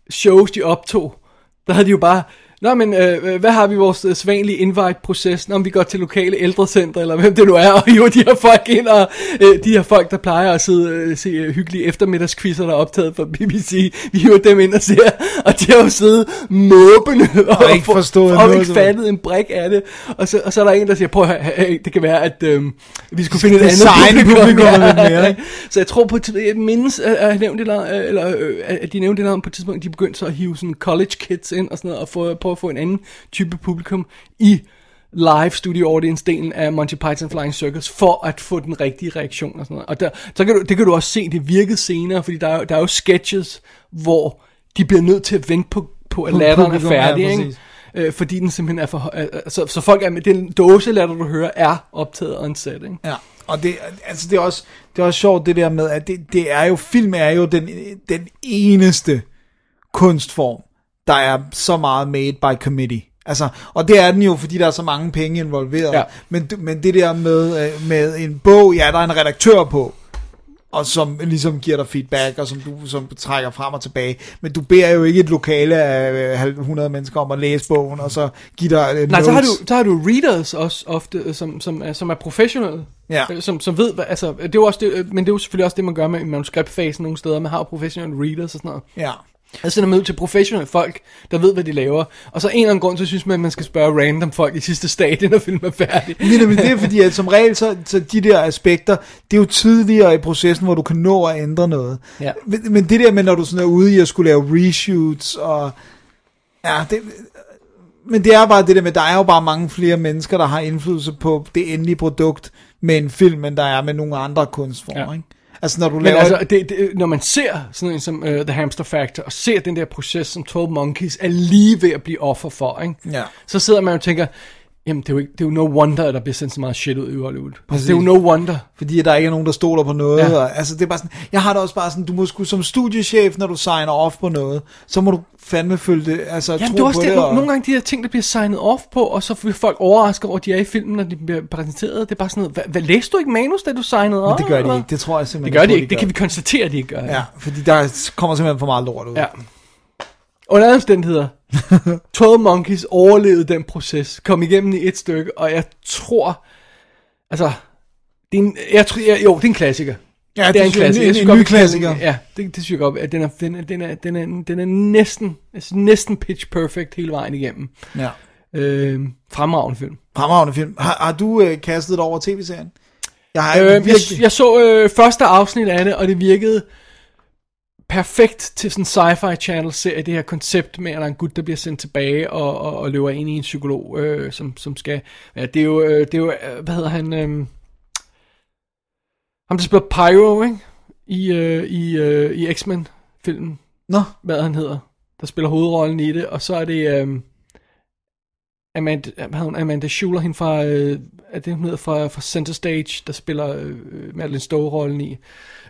[SPEAKER 5] shows, de optog, der havde de jo bare, Nå, men øh, hvad har vi i vores øh, svanlige invite-proces? Nå, men vi går til lokale ældrecenter, eller hvem det nu er, og hiver de her folk ind, og øh, de her folk, der plejer at sidde øh, se øh, hyggelige eftermiddagskvisser, der er optaget fra BBC, vi hiver dem ind og ser, og de har jo siddet måbende, og,
[SPEAKER 6] ikke forstået
[SPEAKER 5] og
[SPEAKER 6] noget
[SPEAKER 5] ikke fattet en brik af det, og så, og så er der en, der siger, prøv at hey, det kan være, at øh, vi skulle finde et andet
[SPEAKER 6] designe publikummet
[SPEAKER 5] Ja,
[SPEAKER 6] mere,
[SPEAKER 5] så jeg tror på, et- jeg mindes, at, at, nævnt det, eller, eller øh, at de nævnte det der på et tidspunkt, de begyndte så at hive sådan college kids ind og sådan noget, og få, prøve at få en anden type publikum i live studio audience delen af Monty Python Flying Circus for at få den rigtige reaktion og sådan noget. Og der, så kan du, det kan du også se, det virkede senere, fordi der er, jo- der er jo sketches, hvor de bliver nødt til at vente på, på at latteren er
[SPEAKER 6] publikum, ja,
[SPEAKER 5] færdig, ikke? Øh, fordi den simpelthen er for høj. øh, Så, så folk er med, den dåselatter, du hører, er optaget on set, ikke?
[SPEAKER 6] Ja, og det, altså det, er også, det er også sjovt det der med, at det, det er jo, film er jo den, den eneste kunstform, der er så meget made by committee. Altså, og det er den jo, fordi der er så mange penge involveret.
[SPEAKER 5] Ja.
[SPEAKER 6] Men, men det der med, øh, med en bog, ja, der er en redaktør på, og som ligesom giver dig feedback, og som du som trækker frem og tilbage. Men du beder jo ikke et lokale af øh, 100 mennesker om at læse bogen, og så give dig øh,
[SPEAKER 5] Nej, så har, du,
[SPEAKER 6] notes.
[SPEAKER 5] så har du readers også ofte, øh, som, som, er, som er professionelle.
[SPEAKER 6] Ja.
[SPEAKER 5] Øh, Som, som ved, altså, det er jo også det, øh, men det er jo selvfølgelig også det, man gør med manuskriptfasen nogle steder. Man har jo professionelle readers og sådan noget.
[SPEAKER 6] Ja.
[SPEAKER 5] Jeg sender man ud til professionelle folk, der ved, hvad de laver. Og så en eller anden grund, så synes man, at man skal spørge random folk i sidste stadie, når filmen er færdig.
[SPEAKER 6] Men, men det er fordi, at som regel, så, så de der aspekter, det er jo tidligere i processen, hvor du kan nå at ændre noget.
[SPEAKER 5] Ja.
[SPEAKER 6] Men, men det der med, når du sådan er ude i at skulle lave reshoots, og ja, det, men det er bare det der med, der er jo bare mange flere mennesker, der har indflydelse på det endelige produkt med en film, end der er med nogle andre kunstformer,
[SPEAKER 5] Ja.
[SPEAKER 6] ikke? Altså når du
[SPEAKER 5] Men
[SPEAKER 6] laver...
[SPEAKER 5] altså, det, det, når man ser sådan en som uh, The Hamster Factor, og ser den der proces, som 12 Monkeys er lige ved at blive offer for, ikke?
[SPEAKER 6] Ja.
[SPEAKER 5] så sidder man og tænker, Jamen, det er, jo ikke, det er jo no wonder, at der bliver sendt så meget shit ud i Hollywood. Altså,
[SPEAKER 6] Præcis.
[SPEAKER 5] det er jo no wonder.
[SPEAKER 6] Fordi der ikke er nogen, der stoler på noget.
[SPEAKER 5] Ja.
[SPEAKER 6] Og, altså, det er bare sådan, jeg har det også bare sådan, du må sgu som studiechef, når du signer off på noget, så må du fandme følge det, altså
[SPEAKER 5] Jamen,
[SPEAKER 6] tro
[SPEAKER 5] det er også
[SPEAKER 6] på
[SPEAKER 5] det,
[SPEAKER 6] det. og,
[SPEAKER 5] nogle gange de her ting, der bliver signet off på, og så bliver folk overrasket over, at de er i filmen, når de bliver præsenteret. Det er bare sådan noget, hvad, hvad læste du ikke manus, da du signede
[SPEAKER 6] men
[SPEAKER 5] off?
[SPEAKER 6] det gør de ikke, det tror jeg simpelthen
[SPEAKER 5] Det gør de ikke, det kan vi konstatere, at de ikke gør.
[SPEAKER 6] Ja, fordi der kommer simpelthen for meget lort ud.
[SPEAKER 5] Ja. Under alle omstændigheder, 12 Monkeys overlevede den proces, kom igennem i et stykke, og jeg tror, altså, det er en, jeg tror, jeg, jo, det er en klassiker.
[SPEAKER 6] Ja,
[SPEAKER 5] det er en
[SPEAKER 6] jeg,
[SPEAKER 5] klassiker.
[SPEAKER 6] En,
[SPEAKER 5] Jeg
[SPEAKER 6] en,
[SPEAKER 5] godt,
[SPEAKER 6] ny klassiker.
[SPEAKER 5] Ja, det, det synes jeg godt, at den er, den er, den er, den er, den er næsten, altså næsten pitch perfect hele vejen igennem.
[SPEAKER 6] Ja.
[SPEAKER 5] Øh, fremragende film.
[SPEAKER 6] Fremragende film. Har, har du øh, kastet dig over tv-serien? Jeg har
[SPEAKER 5] Øh, jeg,
[SPEAKER 6] virkelig...
[SPEAKER 5] jeg så øh, første afsnit af det, og det virkede perfekt til sådan en sci-fi channel serie, det her koncept med, at der er en gut, der bliver sendt tilbage og, og, og løber ind i en psykolog, øh, som, som skal... Ja, det er jo, øh, det er jo øh, hvad hedder han... Øh, ham, der spiller Pyro, ikke? I, øh, i, øh, i X-Men-filmen.
[SPEAKER 6] Nå.
[SPEAKER 5] Hvad han hedder. Der spiller hovedrollen i det, og så er det... Øh, Amanda, hvad hun? Amanda Schuller, hende fra, øh, er det hun hedder, fra, fra Center Stage, der spiller øh, Madeline Stowe-rollen i.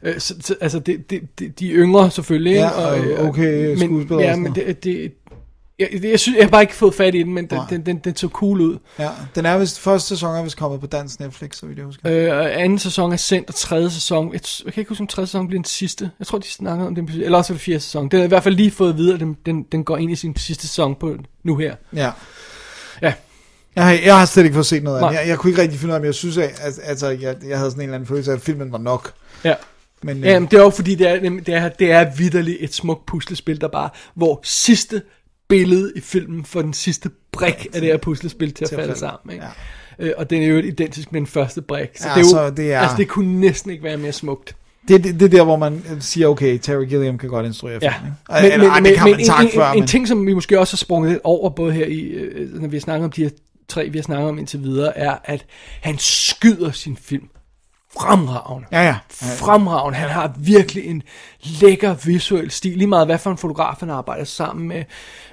[SPEAKER 5] Øh, så, så, altså, det, det, det, de er yngre selvfølgelig?
[SPEAKER 6] Ja, og
[SPEAKER 5] øh,
[SPEAKER 6] okay
[SPEAKER 5] men,
[SPEAKER 6] skuespillere
[SPEAKER 5] Ja,
[SPEAKER 6] og
[SPEAKER 5] men det, det jeg, det, jeg, synes, jeg har bare ikke fået fat i den, men den, den, den, den så cool ud.
[SPEAKER 6] Ja, den er vist, første sæson er vist kommet på dansk Netflix, så vidt jeg husker.
[SPEAKER 5] Øh, og anden sæson er sendt, og tredje sæson, jeg, jeg kan ikke huske, om tredje sæson bliver den sidste. Jeg tror, de snakker om den, eller også er det fjerde sæson. Den er i hvert fald lige fået at vide, at den, den, den går ind i sin sidste sæson på nu her.
[SPEAKER 6] Ja.
[SPEAKER 5] Ja.
[SPEAKER 6] Jeg har, jeg har slet ikke fået set noget af den. Jeg, jeg kunne ikke rigtig finde ud af, men jeg synes, at, at altså, jeg, jeg havde sådan en eller anden følelse af, at filmen var nok.
[SPEAKER 5] Ja.
[SPEAKER 6] Men, øh,
[SPEAKER 5] Ja, men det er jo fordi, det er, det er, det er vidderligt et smukt puslespil, der bare, hvor sidste billede i filmen for den sidste brik af det her puslespil til at falde sammen. Ikke? Ja. Øh, og den er jo identisk med den første brik. Så
[SPEAKER 6] Ja,
[SPEAKER 5] det er jo,
[SPEAKER 6] så det er-
[SPEAKER 5] Altså, det kunne næsten ikke være mere smukt.
[SPEAKER 6] det, det, det er der, hvor man øh, siger, okay, Terry Gilliam kan godt instruere
[SPEAKER 5] Ja,
[SPEAKER 6] film.
[SPEAKER 5] men?
[SPEAKER 6] Eller, ej, det kan man
[SPEAKER 5] en, en,
[SPEAKER 6] før,
[SPEAKER 5] en, en
[SPEAKER 6] men...
[SPEAKER 5] ting, som vi måske også har sprunget over, både her i, øh, når vi har snakket om de her tre, vi har snakket om indtil videre, er, at han skyder sin film fremragende.
[SPEAKER 6] Ja, ja.
[SPEAKER 5] Fremragende. Han har virkelig en lækker visuel stil, lige meget hvad for en fotograf han arbejder sammen med.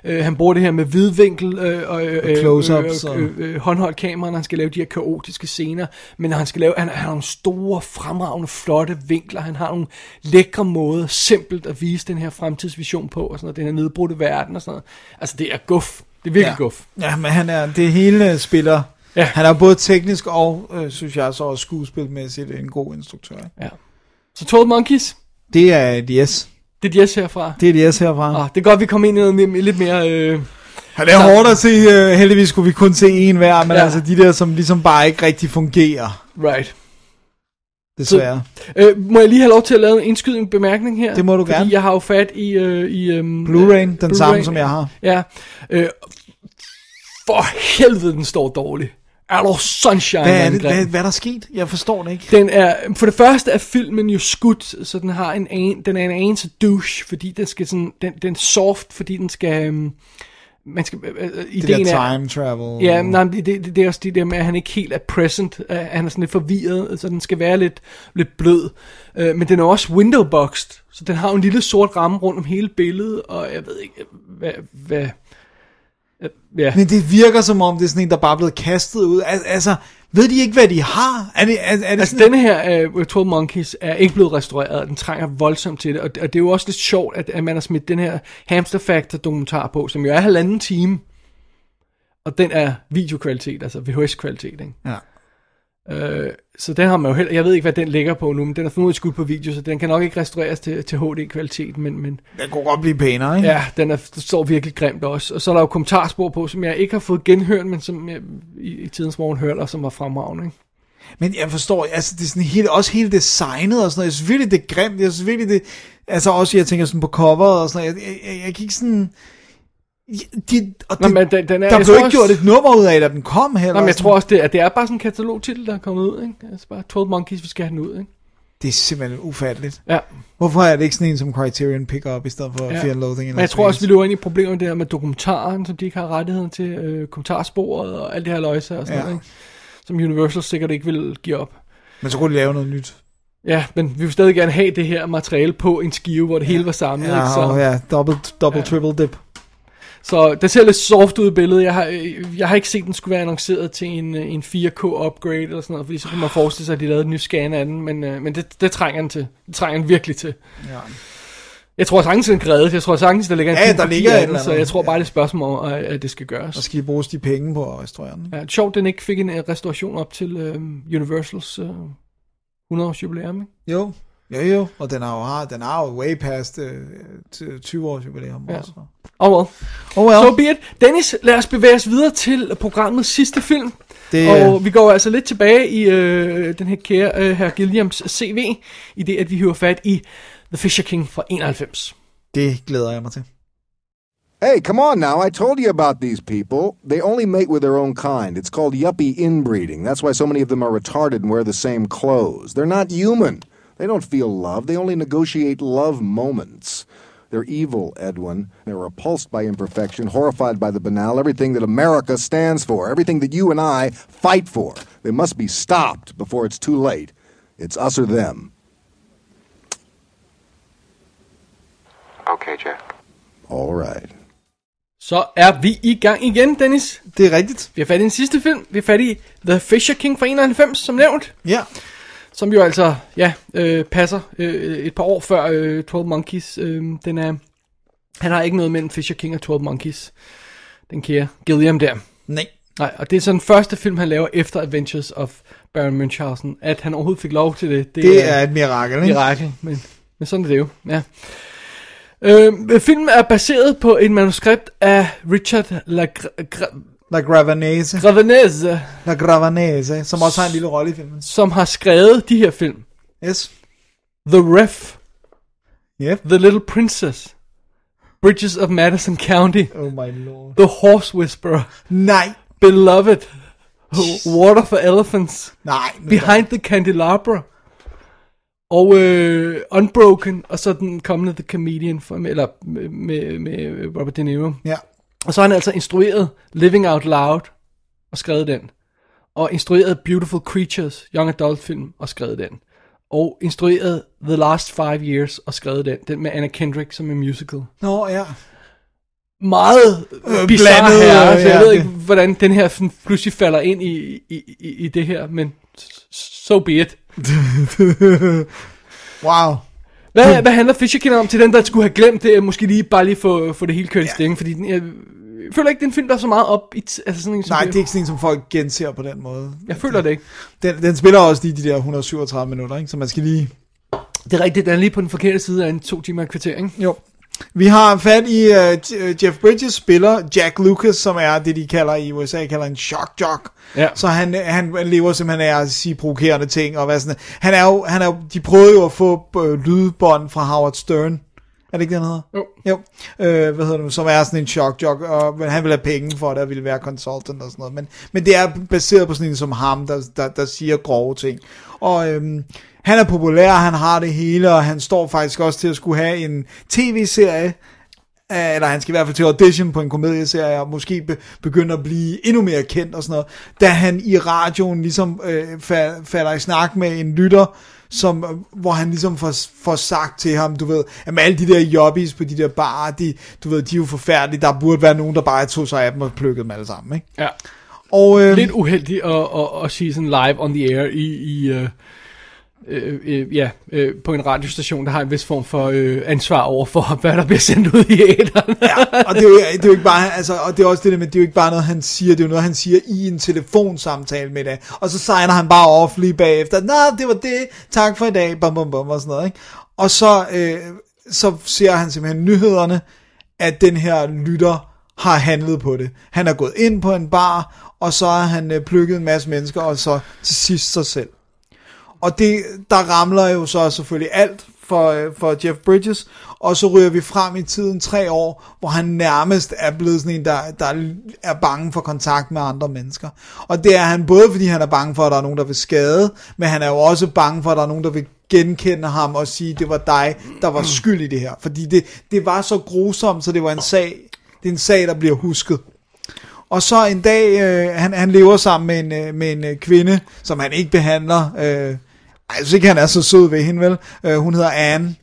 [SPEAKER 5] Øh, han bruger det her med vidvinkel øh, og øh, øh,
[SPEAKER 6] close-ups
[SPEAKER 5] øh,
[SPEAKER 6] og-
[SPEAKER 5] øh, øh, håndholdt kamera, når han skal lave de her kaotiske scener. Men når han skal lave, han, han har nogle store, fremragende, flotte vinkler. Han har nogle lækre måder, simpelt at vise den her fremtidsvision på, og sådan noget, den her nedbrudte verden og sådan noget. Altså, det er guf. Det er virkelig
[SPEAKER 6] Ja.
[SPEAKER 5] guf.
[SPEAKER 6] Ja, men han er det hele spiller.
[SPEAKER 5] Ja.
[SPEAKER 6] Han er både teknisk og, øh, synes jeg, så også skuespilmæssigt en god instruktør.
[SPEAKER 5] Ja. Så 12 Monkeys,
[SPEAKER 6] Det er et yes.
[SPEAKER 5] det er et yes herfra.
[SPEAKER 6] Det er et yes herfra.
[SPEAKER 5] Ah, det er godt, vi kommer ind i noget mere, lidt mere... Øh,
[SPEAKER 6] Ja, det er hårdt at se, uh, heldigvis skulle vi kun se en hver, men
[SPEAKER 5] ja.
[SPEAKER 6] altså de der, som ligesom bare ikke rigtig fungerer,
[SPEAKER 5] right.
[SPEAKER 6] Desværre.
[SPEAKER 5] Øh, må jeg lige have lov til at lave en indskydende bemærkning her?
[SPEAKER 6] Det må du
[SPEAKER 5] Fordi
[SPEAKER 6] gerne.
[SPEAKER 5] jeg har jo fat i... Øh, i um,
[SPEAKER 6] Blu-ray, den samme, som jeg har.
[SPEAKER 5] Ja. Øh, for helvede, den står dårligt. Er der sunshine,
[SPEAKER 6] Hvad er det? Hvad, hvad er der sket? Jeg forstår det ikke.
[SPEAKER 5] Den er, for det første er filmen jo skudt, så den har en, an, den er en anelse douche, fordi den skal sådan, den, den er soft, fordi den skal, øhm, man skal, øh, øh,
[SPEAKER 6] Det
[SPEAKER 5] ideen
[SPEAKER 6] der
[SPEAKER 5] er,
[SPEAKER 6] time travel.
[SPEAKER 5] Ja, nej, det, det, det er også det der med, at han ikke helt er present. Uh, han er sådan lidt forvirret, så den skal være lidt, lidt blød. Uh, men den er også windowboxed, så den har jo en lille sort ramme rundt om hele billedet, og jeg ved ikke, hvad... hvad øh, ja.
[SPEAKER 6] Men det virker som om, det er sådan en, der bare er blevet kastet ud. Al- Altså, ved de ikke, hvad de har? Er det, er, er det
[SPEAKER 5] Altså,
[SPEAKER 6] sådan,
[SPEAKER 5] denne her uh, 12 Monkeys er ikke blevet restaureret, den trænger voldsomt til det, og, og det er jo også lidt sjovt, at, at man har smidt den her Hamster Factor dokumentar på, som jo er halvanden time, og den er videokvalitet, altså VHS-kvalitet, ikke?
[SPEAKER 6] Ja.
[SPEAKER 5] Øh, så den har man jo heller, jeg ved ikke, hvad den ligger på nu, men den er formodentlig skudt på video, så den kan nok ikke restaureres til, til HD-kvalitet, men, men
[SPEAKER 6] Den kunne godt blive pænere, ikke?
[SPEAKER 5] ja, den er, står virkelig grimt også. Og så er der jo kommentarspor på, som jeg ikke har fået genhørt, men som jeg i, i tidens morgen hørte, og som var fremragende. Ikke?
[SPEAKER 6] Men jeg forstår, altså det er sådan helt, også hele designet og sådan noget. Jeg synes virkelig, det er grimt. Jeg synes virkelig, det, altså også, jeg tænker sådan på coveret og sådan noget. Jeg, jeg, jeg, jeg kan ikke sådan... De, og
[SPEAKER 5] Nå,
[SPEAKER 6] det,
[SPEAKER 5] men den, den er,
[SPEAKER 6] der
[SPEAKER 5] jeg
[SPEAKER 6] blev ikke gjort et nummer ud af, da den kom heller.
[SPEAKER 5] Nå, men jeg tror også, det er, det er bare sådan en katalogtitel, der er kommet ud. Ikke? Altså bare 12 Monkeys, vi skal have den ud. Ikke?
[SPEAKER 6] Det er simpelthen ufatteligt.
[SPEAKER 5] Ja.
[SPEAKER 6] Hvorfor er det ikke sådan en, som Criterion picker up, i stedet for
[SPEAKER 5] Ja.
[SPEAKER 6] ja. Fear and Loathing? in
[SPEAKER 5] Men jeg tror også, vi løber ind i problemer med det her med dokumentaren, som de ikke har rettigheden til, øh, kommentarsporet og alt det her løjse og sådan
[SPEAKER 6] Ja.
[SPEAKER 5] noget, ikke? som Universal sikkert ikke vil give op.
[SPEAKER 6] Men så kunne de lave noget nyt.
[SPEAKER 5] Ja, men vi vil stadig gerne have det her materiale på en skive, hvor det hele var samlet.
[SPEAKER 6] Ja,
[SPEAKER 5] ikke? Så,
[SPEAKER 6] ja, double, double, triple dip.
[SPEAKER 5] Så det ser lidt soft ud i billedet. Jeg har, øh, jeg har ikke set, at den skulle være annonceret til en, øh, en 4K upgrade eller sådan noget, fordi så kunne man forestille sig, at de lavede et nyt scan af den, men, øh, men det, det trænger den til. Det trænger den virkelig til.
[SPEAKER 6] Ja.
[SPEAKER 5] Jeg tror sagtens, den grædet. Jeg tror sagtens, der ligger en
[SPEAKER 6] Ja, der ligger
[SPEAKER 5] den, så jeg tror bare, det er et spørgsmål om, at, det skal gøres.
[SPEAKER 6] Så skal de bruges de penge på at restaurere den.
[SPEAKER 5] Ja, sjovt, den ikke fik en restauration op til øh, Universals øh, 100-års jubilæum. Ikke?
[SPEAKER 6] Jo, jo, jo. Og den har jo, har, den har jo way past øh, til 20 års jubilæum
[SPEAKER 5] Ja.
[SPEAKER 6] også.
[SPEAKER 5] Oh well.
[SPEAKER 6] Oh well.
[SPEAKER 5] So be it. Dennis, lad os bevæge os videre til programmets sidste film.
[SPEAKER 6] Det,
[SPEAKER 5] Og vi går altså lidt tilbage i øh, den her kære øh, herr Gilliams CV, i det at vi hører fat i The Fisher King fra 91.
[SPEAKER 6] det glæder jeg mig til.
[SPEAKER 10] Hey, come on now. I told you about these people. They only mate with their own kind. It's called yuppie inbreeding. That's why so many of them are retarded and wear the same clothes. They're not human. They don't feel love. They only negotiate love moments. They're evil, Edwin. They're repulsed by imperfection, horrified by the banal, everything that America stands for, everything that you and I fight for. They must be stopped before it's too late. It's us or them.
[SPEAKER 11] Okay, Jack.
[SPEAKER 10] All right.
[SPEAKER 5] Så er vi i gang igen, Dennis.
[SPEAKER 6] Det er rigtigt.
[SPEAKER 5] Vi har fat i den sidste film. Vi har fat i The Fisher King fra 91, som nævnt.
[SPEAKER 6] Ja.
[SPEAKER 5] Som jo altså, ja, øh, passer øh, et par år før øh, 12 Monkeys. Øh, den er, han har ikke noget mellem Fisher King og 12 Monkeys. Den kære Gilliam der.
[SPEAKER 6] Nej.
[SPEAKER 5] Nej, og det er sådan den første film, han laver efter Adventures of Baron Munchausen. At han overhovedet fik lov til det.
[SPEAKER 6] Det er et mirakel, ikke?
[SPEAKER 5] mirakel, men, men sådan er det jo, ja. Øh, filmen er baseret på et manuskript af Richard Lagr-
[SPEAKER 6] La Gravanese.
[SPEAKER 5] Gravanese,
[SPEAKER 6] La Gravanese, som også har en lille rolle i filmen.
[SPEAKER 5] som har skrevet de her film.
[SPEAKER 6] Yes.
[SPEAKER 5] The Ref,
[SPEAKER 6] Yep.
[SPEAKER 5] The Little Princess, Bridges of Madison County,
[SPEAKER 6] Oh my lord.
[SPEAKER 5] The Horse Whisperer,
[SPEAKER 6] Nej.
[SPEAKER 5] Beloved, Water for Elephants,
[SPEAKER 6] Nej.
[SPEAKER 5] Behind the Candelabra, og øh, Unbroken, og så den kommende The Comedian, for, eller med, med, med Robert De Niro.
[SPEAKER 6] Ja.
[SPEAKER 5] Og så har han altså instrueret Living Out Loud, og skrevet den. Og instrueret Beautiful Creatures, Young Adult film, og skrevet den. Og instrueret The Last Five Years, og skrevet den. Den med Anna Kendrick, som er musical.
[SPEAKER 6] Nå, ja.
[SPEAKER 5] Meget
[SPEAKER 6] Øh,
[SPEAKER 5] bizarre
[SPEAKER 6] blandet,
[SPEAKER 5] her, altså, jeg
[SPEAKER 6] ja,
[SPEAKER 5] ved
[SPEAKER 6] det-
[SPEAKER 5] ikke, hvordan den her sådan pludselig falder ind i, i, i, i det her, men so be it.
[SPEAKER 6] Wow.
[SPEAKER 5] Hvad, hvad handler Fisher King om til den, der skulle have glemt det? Måske lige bare lige få, få det hele kørt i stilling, fordi den, jeg, jeg føler ikke, det er en film, der er så meget op i... t- Altså sådan en, som
[SPEAKER 6] Nej, det er ikke sådan en, som folk genser på den måde.
[SPEAKER 5] Jeg føler det ikke.
[SPEAKER 6] Den, den spiller også lige de der 137 minutter, ikke? Så man skal lige...
[SPEAKER 5] Det er rigtigt, den er lige på den forkerte side af en to timer kvarter, ikke?
[SPEAKER 6] Jo. Vi har fat i uh, Jeff Bridges spiller Jack Lucas, som er det, de kalder i USA, kalder en shock jock.
[SPEAKER 5] Ja.
[SPEAKER 6] Så han, han lever simpelthen af at sige provokerende ting, og hvad sådan Han er jo, han er jo, de prøvede jo at få øh, lydbånd fra Howard Stern. Er det ikke det, han hedder?
[SPEAKER 5] Jo.
[SPEAKER 6] Jo. Øh, hvad hedder det, som er sådan en shock jock, og men han vil have penge for det, og ville være consultant og sådan noget. Men, men det er baseret på sådan en som ham, der, der, der siger grove ting. Og øhm, han er populær, han har det hele, og han står faktisk også til at skulle have en tv-serie, øh, eller han skal i hvert fald til audition på en komedieserie, og måske be, begynde at blive endnu mere kendt og sådan noget, da han i radioen ligesom øh, fa- falder i snak med en lytter, som, øh, hvor han ligesom får, får sagt til ham, du ved, at alle de der jobbies på de der barer, de, du ved, de er jo forfærdelige, der burde være nogen, der bare tog sig af dem og plukkede dem alle sammen, ikke?
[SPEAKER 5] Ja.
[SPEAKER 6] Og, øh,
[SPEAKER 5] Lidt uheldigt at, at, at sige sådan live on the air i, i øh, øh, øh, ja, øh, på en radiostation, der har en vis form for øh, ansvar over for, hvad der bliver sendt ud i æderen.
[SPEAKER 6] ja, og det er, jo, det er jo ikke bare, altså, og det er også det der med, det er jo ikke bare noget, han siger, det er jo noget, han siger i en telefonsamtale med det, og så signer han bare off lige bagefter, nå, det var det, tak for i dag, bum, bum, bum, og sådan noget, ikke? Og så, øh, så ser han simpelthen nyhederne, at den her lytter har handlet på det. Han er gået ind på en bar, og så har han øh, plukket en masse mennesker, og så til sidst sig selv. Og det, der ramler jo så selvfølgelig alt for, øh, for Jeff Bridges, og så ryger vi frem i tiden tre år, hvor han nærmest er blevet sådan en, der, der er bange for kontakt med andre mennesker. Og det er han både, fordi han er bange for, at der er nogen, der vil skade, men han er jo også bange for, at der er nogen, der vil genkende ham og sige, det var dig, der var skyld i det her. Fordi det, det var så grusomt, så det var en sag, det er en sag, der bliver husket. Og så en dag, øh, han, han lever sammen med en, øh, med en øh, kvinde, som han ikke behandler. Øh, jeg synes ikke, han er så sød ved hende, vel? Øh, hun hedder Anne,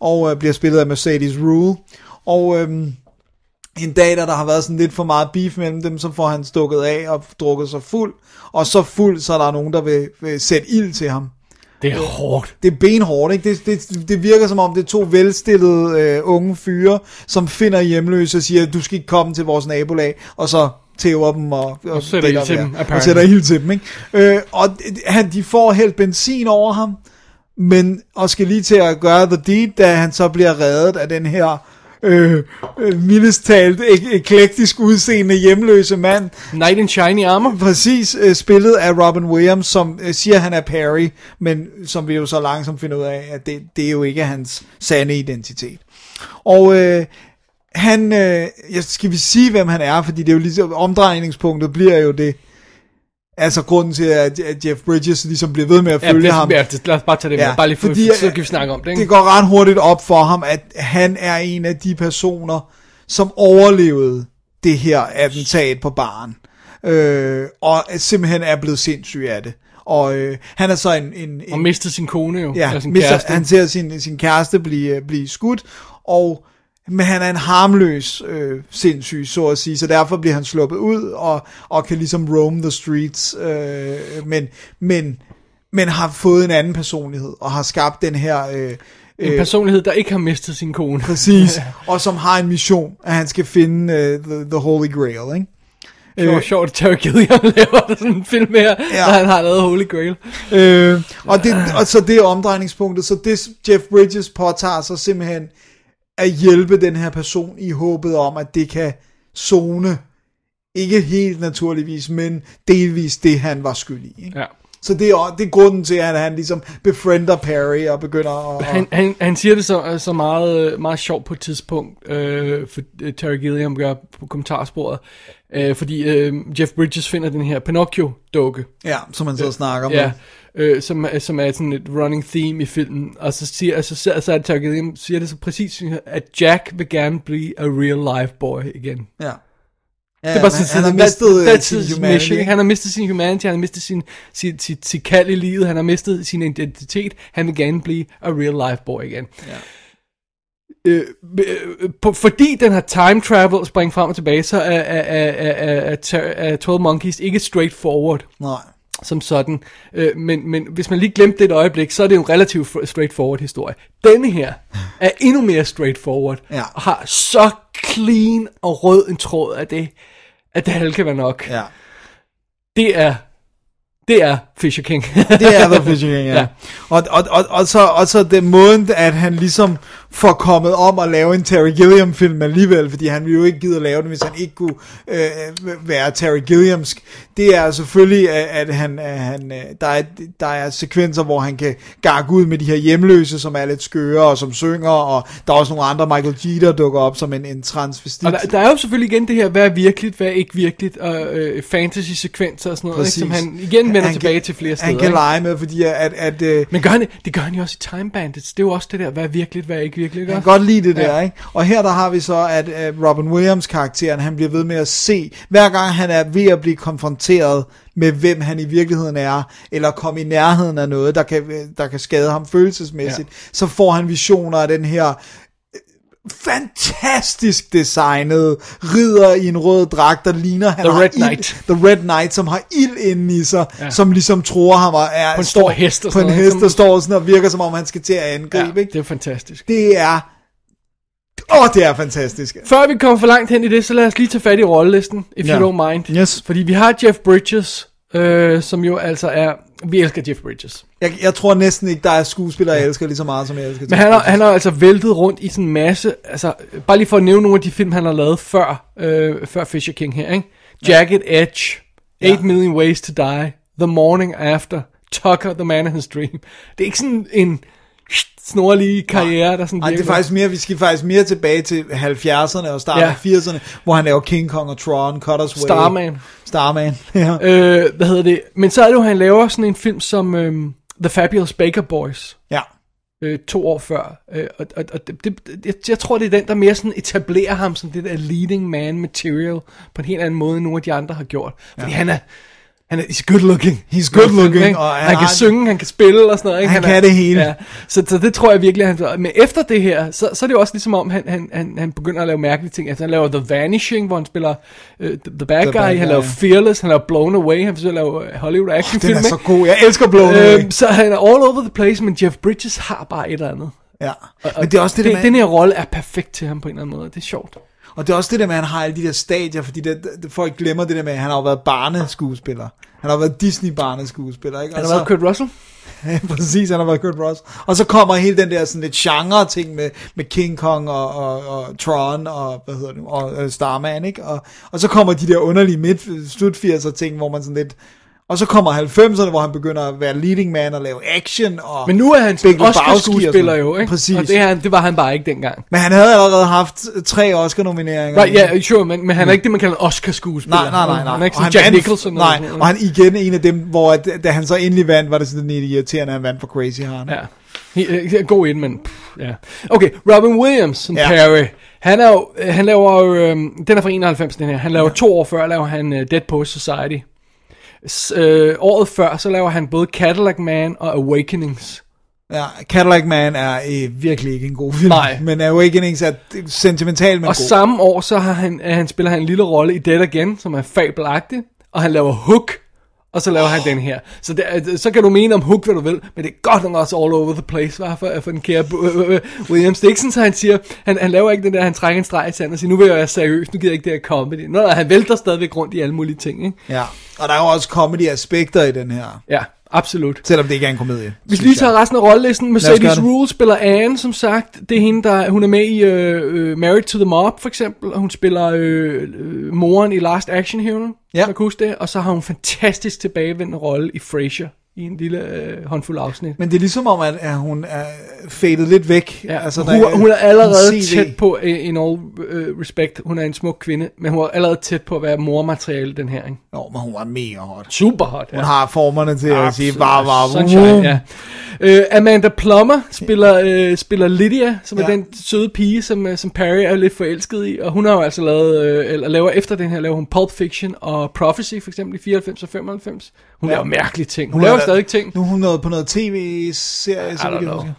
[SPEAKER 6] og øh, bliver spillet af Mercedes Rule. Og øh, en dag, da der har været sådan lidt for meget beef mellem dem, så får han stukket af og drukket sig fuld, og så fuld, så er der nogen, der vil, vil sætte ild til ham.
[SPEAKER 5] Det er hårdt.
[SPEAKER 6] Det er benhårdt, ikke? Det, det, det virker som om, det er to velstillede øh, unge fyre, som finder hjemløse og siger, du skal ikke komme til vores nabolag, og så tæver dem og, og,
[SPEAKER 5] Og sætter ild til dem,
[SPEAKER 6] og
[SPEAKER 5] apparently.
[SPEAKER 6] sætter ild til dem. Ikke? Øh, og han, de får helt benzin over ham, men og skal lige til at gøre the deed, da han så bliver reddet af den her øh, øh, mildest talt ek- eklektisk udseende hjemløse mand.
[SPEAKER 5] Knight in shiny armor.
[SPEAKER 6] Præcis, øh, spillet af Robin Williams, som øh, siger, han er Perry, men som vi jo så langsomt finder ud af, at det, det er jo ikke hans sande identitet. Og øh, han, øh, ja, skal vi sige, hvem han er, fordi det er jo ligesom, omdrejningspunktet bliver jo det, altså grunden til, at, Jeff Bridges ligesom bliver ved med at
[SPEAKER 5] Ja,
[SPEAKER 6] følge
[SPEAKER 5] det,
[SPEAKER 6] ham.
[SPEAKER 5] ja, det, lad os bare tage det med. Bare lige for,
[SPEAKER 6] fordi,
[SPEAKER 5] så kan vi snakke om det, ikke?
[SPEAKER 6] Det går ret hurtigt op for ham, at han er en af de personer, som overlevede det her attentat på baren. Øh, og simpelthen er blevet sindssyg af det. Og øh, han er så en... en, en
[SPEAKER 5] Og mistet sin kone jo.
[SPEAKER 6] Ja,
[SPEAKER 5] sin
[SPEAKER 6] mister,
[SPEAKER 5] kæreste.
[SPEAKER 6] han ser sin, sin kæreste blive, blive skudt, og men han er en harmløs øh, sindssyg, så at sige, så derfor bliver han sluppet ud, og, og kan ligesom roam the streets, øh, men, men, men har fået en anden personlighed, og har skabt den her... Øh,
[SPEAKER 5] En personlighed, der ikke har mistet sin kone.
[SPEAKER 6] Præcis, og som har en mission, at han skal finde uh, the, the Holy Grail, ikke?
[SPEAKER 5] Det var sjovt, at Terry Gilliam laver sådan en film her,
[SPEAKER 6] Ja.
[SPEAKER 5] ja. han har lavet Holy Grail.
[SPEAKER 6] Øh, og, det, og så det er omdrejningspunktet, så det Jeff Bridges påtager sig simpelthen at hjælpe den her person i håbet om, at det kan zone, ikke helt naturligvis, men delvis det, han var skyld i. Ikke?
[SPEAKER 5] Ja.
[SPEAKER 6] Så det er, det er grunden til, at han ligesom befriender Perry og begynder at...
[SPEAKER 5] Han, han, han siger det så, så meget, meget sjovt på et tidspunkt, øh, for øh, Terry Gilliam gør på kommentarsporet, øh, fordi øh, Jeff Bridges finder den her Pinocchio-dukke.
[SPEAKER 6] Ja, som han så snakker om.
[SPEAKER 5] Ja, øh, som, er- som er sådan et running theme i filmen, og så siger, altså, så, så er Gilliam siger det så præcis, at Jack vil gerne blive a real life boy igen.
[SPEAKER 6] Ja.
[SPEAKER 5] Ja, det er bare sådan,
[SPEAKER 6] han har
[SPEAKER 5] that-
[SPEAKER 6] mistet øh,
[SPEAKER 5] that's
[SPEAKER 6] sin humanity.
[SPEAKER 5] mission. Han har mistet sin humanity, han har mistet sin, sin, sit, sit kald i livet, han har mistet sin identitet, han vil gerne blive a real life boy igen.
[SPEAKER 6] Ja.
[SPEAKER 5] Øh, øh, på, fordi den har time travel spring frem og tilbage, så er, er, er, er, er, er 12 Monkeys ikke straightforward
[SPEAKER 6] Nej.
[SPEAKER 5] Som sådan. Øh, men, men hvis man lige glemte det et øjeblik, så er det jo en relativt straightforward historie. Denne her er endnu mere straightforward,
[SPEAKER 6] Ja.
[SPEAKER 5] og har så clean og rød en tråd af det, at det halve kan være nok.
[SPEAKER 6] Ja.
[SPEAKER 5] Det er, det er Fisher King.
[SPEAKER 6] Det er The Fishing King, ja. ja. Og, og, og, og, så, og så den måde, at han ligesom får kommet om at lave en Terry Gilliam film alligevel, fordi han ville jo ikke gide at lave den, hvis han ikke kunne øh, være Terry Gilliamsk. Det er selvfølgelig, at, han, at han, øh, der, er, der er sekvenser, hvor han kan garge ud med de her hjemløse, som er lidt skøre og som synger, og der er også nogle andre, Michael der dukker op som en, en transvestit.
[SPEAKER 5] Og der, der er jo selvfølgelig igen det her, hvad er virkeligt, hvad er ikke virkeligt, og øh, fantasy-sekvenser og sådan noget, ikke, som han igen vender
[SPEAKER 6] Han
[SPEAKER 5] tilbage
[SPEAKER 6] kan-
[SPEAKER 5] til flere steder.
[SPEAKER 6] Han kan
[SPEAKER 5] ikke?
[SPEAKER 6] lege med, fordi at... at øh,
[SPEAKER 5] Men gør han, det gør han jo også i Time Bandits. Det er jo også det der, hvad er virkeligt, hvad er ikke virkeligt. Ikke?
[SPEAKER 6] Jeg kan godt lide det der,
[SPEAKER 5] Ja.
[SPEAKER 6] ikke? Og her der har vi så, at uh, Robin Williams karakteren, han bliver ved med at se, hver gang han er ved at blive konfronteret med, hvem han i virkeligheden er, eller komme i nærheden af noget, der kan, der kan skade ham følelsesmæssigt, ja. så får han visioner af den her øh, fantastisk designet ridder i en rød dragt, der ligner han
[SPEAKER 5] The Red
[SPEAKER 6] ild,
[SPEAKER 5] Knight.
[SPEAKER 6] The Red Knight, som har ild inde i sig, ja. Som ligesom tror ham og er
[SPEAKER 5] På en stor hest og
[SPEAKER 6] på en
[SPEAKER 5] noget,
[SPEAKER 6] hest,
[SPEAKER 5] som-
[SPEAKER 6] der står sådan og virker som om han skal til at angribe,
[SPEAKER 5] Ja,
[SPEAKER 6] ikke?
[SPEAKER 5] det er fantastisk.
[SPEAKER 6] Det er... Åh, det er fantastisk.
[SPEAKER 5] Før vi kommer for langt hen i det, så lad os lige tage fat i rollelisten, if
[SPEAKER 6] Ja.
[SPEAKER 5] you don't mind.
[SPEAKER 6] Yes.
[SPEAKER 5] Fordi vi har Jeff Bridges, øh, som jo altså er... Vi elsker Jeff Bridges.
[SPEAKER 6] Jeg, jeg tror næsten ikke, der er skuespillere, jeg elsker lige så meget, som jeg elsker.
[SPEAKER 5] Men han har, han har altså væltet rundt i sådan en masse... Altså, bare lige for at nævne nogle af de film, han har lavet før, øh, før Fisher King her, ikke? Jagged Edge, 8
[SPEAKER 6] Ja.
[SPEAKER 5] Million Ways to Die, The Morning After, Tucker, The Man in His Dream. Det er ikke sådan en snorlige karriere, der sådan
[SPEAKER 6] Nej, det er
[SPEAKER 5] virker-
[SPEAKER 6] faktisk mere, vi skal faktisk mere tilbage til 70'erne og starten
[SPEAKER 5] Ja.
[SPEAKER 6] af 80'erne, hvor han laver King Kong og Tron, Cutter's Way.
[SPEAKER 5] Starman.
[SPEAKER 6] Starman, ja.
[SPEAKER 5] Øh, hvad hedder det? Men så er det jo, han laver sådan en film som øhm, The Fabulous Baker Boys.
[SPEAKER 6] Ja.
[SPEAKER 5] Øh, to år før. Øh, og og, og det, det, jeg, jeg tror, det er den, der mere sådan etablerer ham som det der leading man material på en helt anden måde, end nogle af de andre har gjort. Fordi ja. han er Han er he's good looking.
[SPEAKER 6] He's good looking,
[SPEAKER 5] Ikke?
[SPEAKER 6] og han
[SPEAKER 5] han, kan
[SPEAKER 6] har-
[SPEAKER 5] synge, han kan spille og sådan noget. Ikke?
[SPEAKER 6] Han
[SPEAKER 5] er-
[SPEAKER 6] kan det hele.
[SPEAKER 5] Ja. Så, så det tror jeg virkelig, han Men efter det her, så, så er det jo også ligesom om, han, han, han, han begynder at lave mærkelige ting. Altså, han laver The Vanishing, hvor han spiller uh, The, The Bad Guy.
[SPEAKER 6] Bad
[SPEAKER 5] Han laver. Fearless. Han laver Blown Away. Han forsøger at lave øh, Hollywood actionfilm.
[SPEAKER 6] Den er så god. Jeg elsker Blown Away.
[SPEAKER 5] Øhm, så han er all over the place, men Jeff Bridges har bare et eller andet.
[SPEAKER 6] Ja.
[SPEAKER 5] Og,
[SPEAKER 6] Men det er også det, der med-
[SPEAKER 5] den her rolle er perfekt til ham på en eller anden måde. Det er sjovt.
[SPEAKER 6] Og det er også det der med, at han har alle de der stadier, fordi det, det, folk glemmer det der med, at han har jo været barneskuespiller. Han har været Disney-barneskuespiller, ikke?
[SPEAKER 5] Han
[SPEAKER 6] Og
[SPEAKER 5] har været
[SPEAKER 6] så-
[SPEAKER 5] Kurt Russell.
[SPEAKER 6] Ja, præcis, han har været Kurt Russell. Og så kommer hele den der sådan lidt genre ting med, med King Kong og, og, og Tron og, hvad hedder det, og øh, Starman, ikke? Og, og så kommer de der underlige midt, slut 80'er ting, hvor man sådan lidt... Og så kommer 90'erne, hvor han begynder at være leading man og lave action. Og
[SPEAKER 5] Men nu er han
[SPEAKER 6] Big
[SPEAKER 5] Oscar-skuespiller
[SPEAKER 6] noget.
[SPEAKER 5] jo, ikke?
[SPEAKER 6] Præcis.
[SPEAKER 5] Og det, han- det var han bare ikke dengang.
[SPEAKER 6] Men han havde allerede haft tre Oscar-nomineringer.
[SPEAKER 5] Right, ja, sure, men, men han er ikke det, man kalder en Oscar-skuespiller.
[SPEAKER 6] Nej, nej, nej, nej.
[SPEAKER 5] Han er ikke sådan Jack
[SPEAKER 6] vandt-
[SPEAKER 5] Nicholson.
[SPEAKER 6] Nej,
[SPEAKER 5] sådan
[SPEAKER 6] og han igen en af dem, hvor at, da han så endelig vandt, var det sådan lidt irriterende, at han vandt for Crazy Heart.
[SPEAKER 5] Ja. He, he, god ind, men pff, ja. Okay, Robin Williams som
[SPEAKER 6] Ja.
[SPEAKER 5] Perry. Han, er jo, han laver jo, øhm, den er fra 91, den her. Han laver ja. to år før, laver han uh, Dead Post Society. S, øh, året før, så laver han både Cadillac Man og Awakenings.
[SPEAKER 6] Ja, Cadillac Man er øh, virkelig ikke en god film.
[SPEAKER 5] Nej.
[SPEAKER 6] Men Awakenings er sentimental, men
[SPEAKER 5] og
[SPEAKER 6] god.
[SPEAKER 5] samme år, så har han, øh, han spiller han en lille rolle i Dead Again, som er fabelagtig. Og han laver Hook, og så laver oh. han den her. Så, det, så kan du mene om Hook, hvad du vil, men det er godt nok også all over the place, var for, for den kære øh, øh, Williams. Det er ikke sådan, at han siger, han, han laver ikke den der, han trækker en streg i sandet og siger, nu vil jeg være seriøs, nu gider jeg ikke det her comedy. Nå, nej, han vælter stadigvæk rundt i alle mulige ting, ikke?
[SPEAKER 6] Ja, og der er jo også comedy-aspekter i den her.
[SPEAKER 5] Ja, absolut.
[SPEAKER 6] Selvom det ikke er en komedie.
[SPEAKER 5] Hvis vi lige tager resten af rollelisten,
[SPEAKER 6] gøre
[SPEAKER 5] Mercedes. Rule spiller Anne, som sagt. Det er hende, der hun er med i uh, uh, Married to the Mob, for eksempel. Og hun spiller øh, moren i Last Action Hero,
[SPEAKER 6] Ja.
[SPEAKER 5] man kan huske det. Og så har hun en fantastisk tilbagevendende rolle i Frasier, i en lille øh, håndfuld afsnit.
[SPEAKER 6] Men det er ligesom om, at, at hun er fadet lidt væk.
[SPEAKER 5] Ja,
[SPEAKER 6] altså,
[SPEAKER 5] hun,
[SPEAKER 6] der
[SPEAKER 5] hun er allerede
[SPEAKER 6] en CD.
[SPEAKER 5] tæt på, øh, in all uh, respect, hun er en smuk kvinde, men hun er allerede tæt på at være mormateriale, den her, ikke?
[SPEAKER 6] Nå, men hun var mega hot.
[SPEAKER 5] Super hot,
[SPEAKER 6] Hun har formerne til at sige,
[SPEAKER 5] Absolut.
[SPEAKER 6] var, var,
[SPEAKER 5] Sunshine, ja. Uh, Amanda Plummer spiller, uh, spiller Lydia, som ja.
[SPEAKER 6] Ja.
[SPEAKER 5] er den søde pige, som, uh, som Perry er lidt forelsket i. Og hun har jo altså lavet, uh, eller laver efter den her, laver hun Pulp Fiction og Prophecy, for eksempel i 94 og 95. Hun
[SPEAKER 6] Ja.
[SPEAKER 5] laver mærkelige ting. Hun,
[SPEAKER 6] Hun
[SPEAKER 5] laver
[SPEAKER 6] er-
[SPEAKER 5] stadig ting.
[SPEAKER 6] Nu er hun noget på noget tv-serie, så
[SPEAKER 5] I don't
[SPEAKER 6] vidt jeg
[SPEAKER 5] know.
[SPEAKER 6] husker.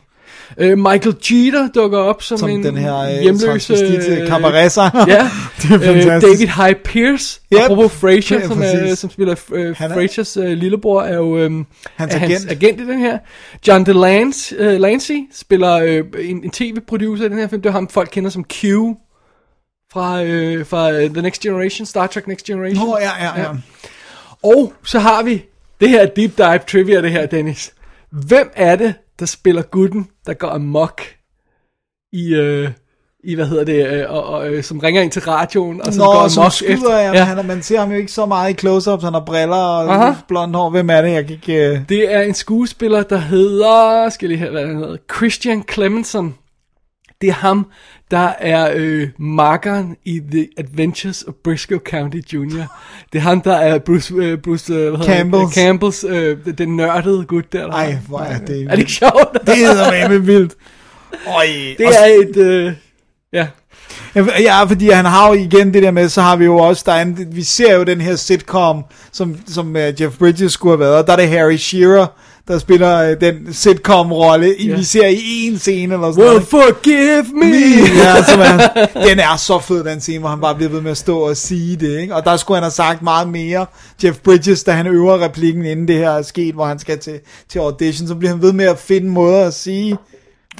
[SPEAKER 5] Uh, Michael Jeter dukker op som,
[SPEAKER 6] Som
[SPEAKER 5] en
[SPEAKER 6] den her, øh,
[SPEAKER 5] hjemløs
[SPEAKER 6] transvestitte
[SPEAKER 5] øh,
[SPEAKER 6] cabaretsanger.
[SPEAKER 5] Ja,
[SPEAKER 6] Det er
[SPEAKER 5] Øh,
[SPEAKER 6] fantastisk.
[SPEAKER 5] David Hyde Pierce,
[SPEAKER 6] Yep.
[SPEAKER 5] apropos Frasier,
[SPEAKER 6] Ja,
[SPEAKER 5] som, er, som spiller øh,
[SPEAKER 6] er-
[SPEAKER 5] Frasiers øh, lillebror, er jo øhm,
[SPEAKER 6] Hans
[SPEAKER 5] er hans
[SPEAKER 6] agent.
[SPEAKER 5] agent i den her. John DeLance, øh, Lancy spiller øh, en, en tv-producer i den her film. Det er ham, folk kender som Q fra, øh, fra øh, The Next Generation, Star Trek Next Generation.
[SPEAKER 6] Nå, ja, ja, ja.
[SPEAKER 5] Og så har vi det her deep dive trivia, det her, Dennis. Hvem er det, der spiller gutten, der går amok i, øh, i hvad hedder det, øh, og, og, øh, som ringer ind til radioen, og som går amok
[SPEAKER 6] som skyder,
[SPEAKER 5] efter-
[SPEAKER 6] ja. ja. Han, er- man ser ham jo ikke så meget i close-ups. Han har briller og
[SPEAKER 5] Aha.
[SPEAKER 6] blond hår. Hvem er det? Jeg kan ikke... Uh...
[SPEAKER 5] Det er en skuespiller, der hedder, skal lige have, hvad han hedder, Christian Clemenson. Det er ham, der er øh, makkeren i The Adventures of Briscoe County Jr. Det er ham, der er Bruce, øh, Bruce øh, hvad hedder han?
[SPEAKER 6] Campbells.
[SPEAKER 5] Campbells, øh, den- nørdede gut der. der
[SPEAKER 6] Ej, hvor er det...
[SPEAKER 5] Er det ikke sjovt?
[SPEAKER 6] Det er med vildt. Øj,
[SPEAKER 5] Det er et, øh, ja.
[SPEAKER 6] Ja, fordi han har jo igen det der med, så har vi jo også, der er en, vi ser jo den her sitcom, som, som uh, Jeff Bridges skulle have været, og der er det Harry Shearer, der spiller uh, den sitcom-rolle, i
[SPEAKER 5] Ja.
[SPEAKER 6] vi ser i en scene eller sådan
[SPEAKER 5] Well,
[SPEAKER 6] noget.
[SPEAKER 5] forgive me!
[SPEAKER 6] ja, som er, den er så fed, den scene, hvor han bare bliver ved med at stå og sige det, ikke? Og der skulle han have sagt meget mere, Jeff Bridges, da han øver replikken, inden det her er sket, hvor han skal til, til audition, så bliver han ved med at finde måder at sige,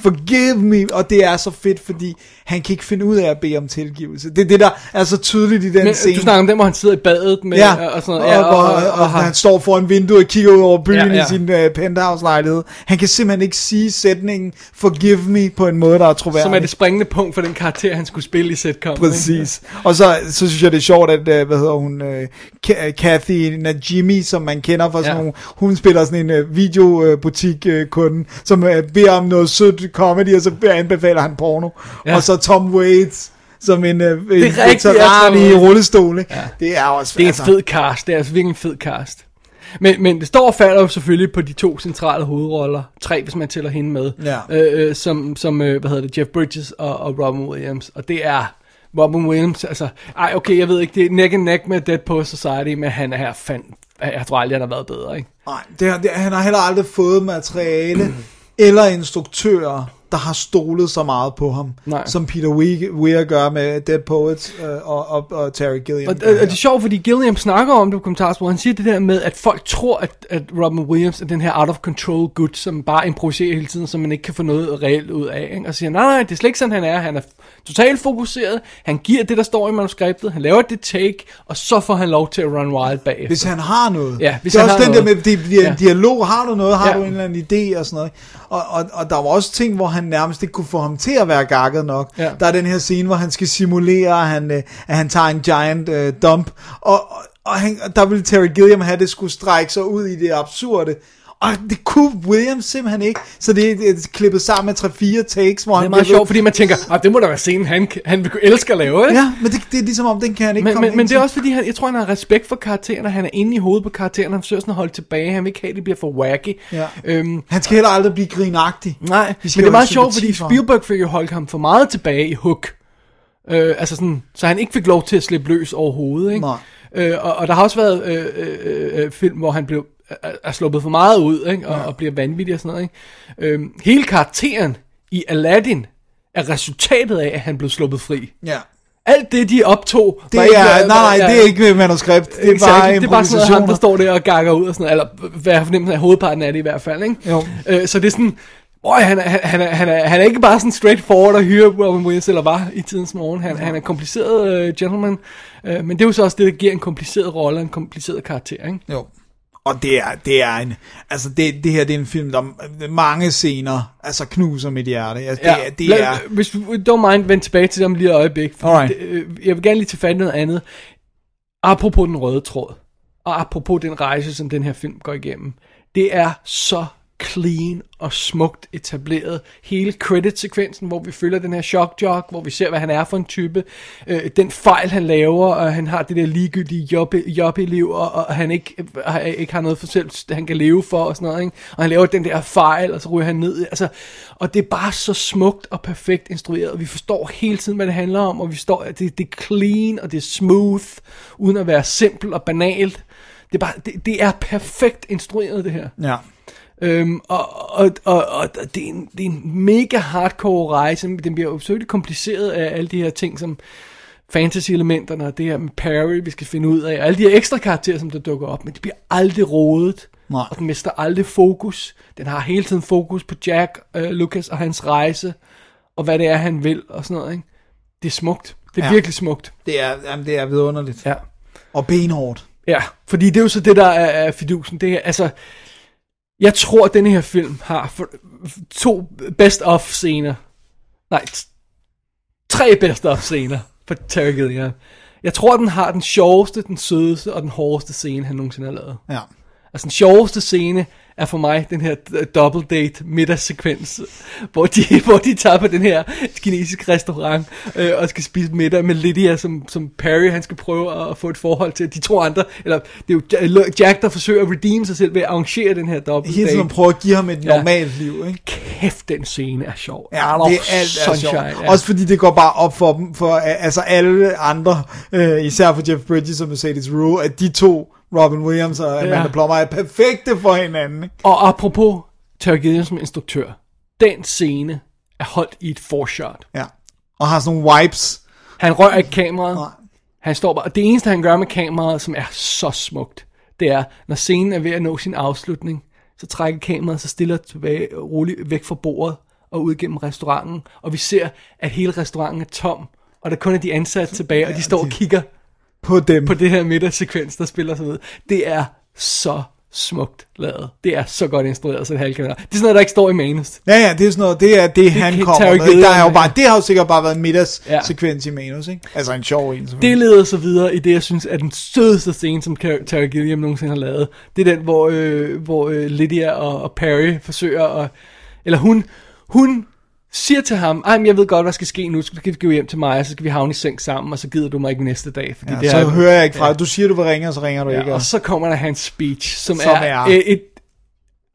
[SPEAKER 6] forgive me, og det er så fedt, fordi han kan ikke finde ud af at bede om tilgivelse. Det er det, der er så tydeligt i den
[SPEAKER 5] Men,
[SPEAKER 6] scene.
[SPEAKER 5] du snakker om den, hvor han sidder i badet med,
[SPEAKER 6] Ja,
[SPEAKER 5] og sådan
[SPEAKER 6] og,
[SPEAKER 5] noget. Ja,
[SPEAKER 6] og, og, og, og,
[SPEAKER 5] har-
[SPEAKER 6] han står foran vinduet og kigger ud over byen
[SPEAKER 5] Ja,
[SPEAKER 6] ja, i sin uh, penthouse-lejlighed. Han kan simpelthen ikke sige sætningen, forgive me, på en måde, der er troværdig.
[SPEAKER 5] som er det springende punkt for den karakter, han skulle spille i sitcom.
[SPEAKER 6] Præcis. Og så, så synes jeg, det er sjovt, at, øh, hvad hedder hun, øh, Ka- Kathy Najimy, som man kender fra sådan
[SPEAKER 5] Ja.
[SPEAKER 6] nogle, hun spiller sådan en øh, videobutik-kunde, som øh, beder om noget sødt comedy, og så anbefaler han porno.
[SPEAKER 5] Ja.
[SPEAKER 6] Ja. Og så Tom Waits, som en, øh, en
[SPEAKER 5] ja,
[SPEAKER 6] veteran i rullestol. ikke? Det er også...
[SPEAKER 5] Det er en fed cast, det er altså virkelig en fed cast. Men, men det står og falder jo selvfølgelig på de to centrale hovedroller, tre hvis man tæller hende med,
[SPEAKER 6] Ja.
[SPEAKER 5] øh, øh, som, som øh, hvad hedder det, Jeff Bridges og, og Robin Williams, og det er Robin Williams, altså, ej okay, jeg ved ikke, det er neck and neck med Dead Post Society, men han er her fan, jeg tror aldrig, han har været bedre, ikke?
[SPEAKER 6] Nej, det, det, han har heller aldrig fået materiale eller instruktører, der har stolet så meget på ham,
[SPEAKER 5] Nej.
[SPEAKER 6] som Peter Weir, Weir gør med Dead Poets øh, og, og, og Terry Gilliam.
[SPEAKER 5] Og, og, og det er sjovt, fordi Gilliam snakker om det på kommentarsporet. Han siger det der med, at folk tror, at, at Robin Williams er den her out of control gut, som bare improviserer hele tiden, som man ikke kan få noget reelt ud af. Ikke? Og siger nej, nej, det er slet ikke sådan, han er. Han er totalt fokuseret. Han giver det, der står i manuskriptet. Han laver det take, og så får han lov til at run wild bagefter.
[SPEAKER 6] Hvis han har noget.
[SPEAKER 5] Ja, hvis
[SPEAKER 6] det er
[SPEAKER 5] han
[SPEAKER 6] også
[SPEAKER 5] har
[SPEAKER 6] den
[SPEAKER 5] noget.
[SPEAKER 6] der med di- di-
[SPEAKER 5] Ja.
[SPEAKER 6] dialog. Har du noget? Har
[SPEAKER 5] Ja.
[SPEAKER 6] du en eller anden idé og sådan noget? Og, og, og der var også ting, hvor han nærmest ikke kunne få ham til at være gakket nok.
[SPEAKER 5] Ja.
[SPEAKER 6] Der er den her scene, hvor han skal simulere, at han, øh, at han tager en giant øh, dump. Og, og, og han, der ville Terry Gilliam have, at det skulle strække sig ud i det absurde. Og det kunne Williams simpelthen ikke. Så det er, det er klippet sammen med 3-4 takes, hvor
[SPEAKER 5] Det
[SPEAKER 6] han
[SPEAKER 5] er meget sjovt, fordi man tænker, ah, det må da være scenen, han, han elsker at lave, ikke?
[SPEAKER 6] Ja, men det, det er ligesom om, den kan han ikke
[SPEAKER 5] Men,
[SPEAKER 6] komme
[SPEAKER 5] men, men det er også fordi, han, jeg tror, han har respekt for karaktererne. Han er inde i hovedet på karaktererne. Han forsøger sådan at holde tilbage. Han vil ikke have, at det bliver for wacky.
[SPEAKER 6] Ja.
[SPEAKER 5] Øhm,
[SPEAKER 6] Han skal heller aldrig blive grinagtig.
[SPEAKER 5] nej, men det er meget sjovt, fordi. Spielberg fik jo holdt ham for meget tilbage i Hook. Øh, altså sådan, så han ikke fik lov til at slippe løs overhovedet. Ikke?
[SPEAKER 6] Nej.
[SPEAKER 5] Øh, og, og der har også været øh, øh, øh, film, hvor han blev er, er sluppet for meget ud, ikke? Og, og bliver vanvittig og sådan noget. Ikke? Øhm, hele karakteren i Aladdin er resultatet af, at han blev sluppet fri.
[SPEAKER 6] Ja.
[SPEAKER 5] Alt det, de optog...
[SPEAKER 6] Det
[SPEAKER 5] var
[SPEAKER 6] er,
[SPEAKER 5] ikke,
[SPEAKER 6] nej, nej,
[SPEAKER 5] ja,
[SPEAKER 6] det er ikke manuskript. Det er bare
[SPEAKER 5] det er bare sådan noget, ham, der står der og gakker ud og sådan noget, eller hvad jeg fornemmer af hovedparten af det i hvert fald, ikke?
[SPEAKER 6] Jo.
[SPEAKER 5] Øh, så det er sådan, Øj, han, er, han, han, er, han, er, han er ikke bare sådan straightforward at hyre Robin Williams, eller var i tidens morgen. Han, han er en kompliceret uh, gentleman, uh, men det er jo så også det, der giver en kompliceret rolle og en kompliceret karakter, ikke?
[SPEAKER 6] Jo. Og det er, det er en, altså det, det her det er en film, der mange scener, altså knuser mit hjerte. Altså, det, er, det
[SPEAKER 5] lad-
[SPEAKER 6] er,
[SPEAKER 5] Hvis du don't mind, vend tilbage til det om lige et øjeblik.
[SPEAKER 6] Alright.
[SPEAKER 5] Det, øh, jeg vil gerne lige tage fat i noget andet. Apropos den røde tråd, og apropos den rejse, som den her film går igennem. Det er så clean og smukt etableret. Hele credit-sekvensen, hvor vi følger den her shock jock, hvor vi ser, hvad han er for en type. Øh, den fejl, han laver, og han har det der ligegyldige job- job-liv, og, og han ikke, har, ikke har noget for selv, han kan leve for, og sådan noget. Ikke? Og han laver den der fejl, og så ryger han ned. Altså, og det er bare så smukt og perfekt instrueret, og vi forstår hele tiden, hvad det handler om, og vi forstår, at det, det er clean, og det er smooth, uden at være simpelt og banalt. Det er, bare, det, det er perfekt instrueret, det her.
[SPEAKER 6] ja.
[SPEAKER 5] Øhm, og, og, og, og det, er en, det er en mega hardcore rejse. Den bliver jo selvfølgelig kompliceret af alle de her ting, som fantasy-elementerne, og det her med Perry, vi skal finde ud af, og alle de her ekstra karakterer, som der dukker op, men det bliver aldrig rodet,
[SPEAKER 6] Nej.
[SPEAKER 5] og den mister aldrig fokus. Den har hele tiden fokus på Jack, øh, Lucas og hans rejse, og hvad det er, han vil, og sådan noget, ikke? Det er smukt. Det er
[SPEAKER 6] Ja.
[SPEAKER 5] ja. virkelig smukt.
[SPEAKER 6] Det er, jamen, det er vidunderligt.
[SPEAKER 5] Ja.
[SPEAKER 6] Og benhårdt.
[SPEAKER 5] Ja, fordi det er jo så det, der er, er fidusen. Det er, altså, jeg tror, at denne her film har for, to best-of scener. Nej, tre best-of scener for Terry Gilliam. Jeg tror, den har den sjoveste, den sødeste og den hårdeste scene, han nogensinde har lavet.
[SPEAKER 6] Ja.
[SPEAKER 5] Altså den sjoveste scene er for mig den her double date middagssekvens, hvor de, hvor de tager på den her kinesiske restaurant øh, og skal spise middag med Lydia, som, som Perry han skal prøve at få et forhold til. De to andre, eller det er jo Ja- Jack, der forsøger at redeem sig selv ved at arrangere den her double
[SPEAKER 6] Hele tiden
[SPEAKER 5] date.
[SPEAKER 6] prøver at give ham et
[SPEAKER 5] Ja.
[SPEAKER 6] normalt liv, ikke?
[SPEAKER 5] Kæft, den scene er sjov.
[SPEAKER 6] Ja, det er alt er sjovt.
[SPEAKER 5] sunshine, ja.
[SPEAKER 6] Også fordi det går bare op for dem, for altså alle andre, øh, især for Jeff Bridges og Mercedes Rue, at de to, Robin Williams og Amanda
[SPEAKER 5] Ja.
[SPEAKER 6] Plummer, er perfekte for hinanden. Ikke?
[SPEAKER 5] Og apropos Terry Gilliam som instruktør, den scene er holdt i et foreshot.
[SPEAKER 6] Ja. Og har sådan nogle wipes.
[SPEAKER 5] Han rører ikke kameraet.
[SPEAKER 6] Nej.
[SPEAKER 5] Han står bare, og det eneste han gør med kameraet, som er så smukt, det er, når scenen er ved at nå sin afslutning, så trækker kameraet sig stille og tilbage, roligt væk fra bordet og ud gennem restauranten, og vi ser, at hele restauranten er tom, og der kun er de ansatte tilbage, og de står og kigger
[SPEAKER 6] På dem.
[SPEAKER 5] på det her middagssekvens, der spiller sig ud. Det er så smukt lavet. Det er så godt instrueret, så det halvkan. Det er sådan noget, der ikke står i manus.
[SPEAKER 6] Ja, ja, det er sådan noget, det er det, han kommer med. ikke? Der er jo bare, det har jo sikkert bare været en
[SPEAKER 5] Ja.
[SPEAKER 6] middagssekvens i manus, ikke? Altså en sjov en,
[SPEAKER 5] Det leder så videre i det, jeg synes er den sødeste scene, som Terry Gilliam nogensinde har lavet. Det er den, hvor, øh, hvor øh, Lydia og, og Perry forsøger at... Eller hun, hun siger til ham, ej, men jeg ved godt, hvad skal ske nu, så skal vi gå hjem til mig, og så skal vi havne i seng sammen, og så gider du mig ikke næste dag. Fordi
[SPEAKER 6] Ja,
[SPEAKER 5] det
[SPEAKER 6] så
[SPEAKER 5] er,
[SPEAKER 6] hører jeg ikke fra dig. Du siger, du vil ringe, og så ringer du ikke.
[SPEAKER 5] ja, og så kommer der hans speech, som,
[SPEAKER 6] Som
[SPEAKER 5] er,
[SPEAKER 6] er-
[SPEAKER 5] er et,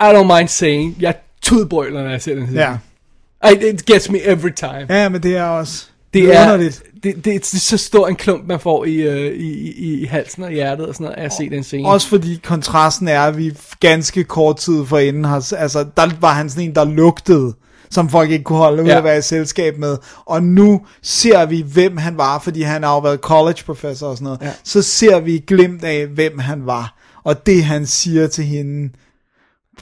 [SPEAKER 5] I don't mind saying, jeg tudbrøler, når jeg ser den her.
[SPEAKER 6] Ja.
[SPEAKER 5] I, it gets me every time.
[SPEAKER 6] Ja, men det er også...
[SPEAKER 5] Det
[SPEAKER 6] Det er
[SPEAKER 5] er,
[SPEAKER 6] underligt.
[SPEAKER 5] det, det, det er så stor en klump, man får i, øh, i, i, i halsen og hjertet og sådan noget, af at se den scene.
[SPEAKER 6] Også fordi kontrasten er, at vi ganske kort tid forinden har, altså der var han sådan en, der lugtede, som folk ikke kunne holde ud
[SPEAKER 5] Ja.
[SPEAKER 6] at være i selskab med. Og nu ser vi, hvem han var, fordi han har jo været college professor og sådan noget.
[SPEAKER 5] Ja.
[SPEAKER 6] Så ser vi glimt af, hvem han var. Og det han siger til hende,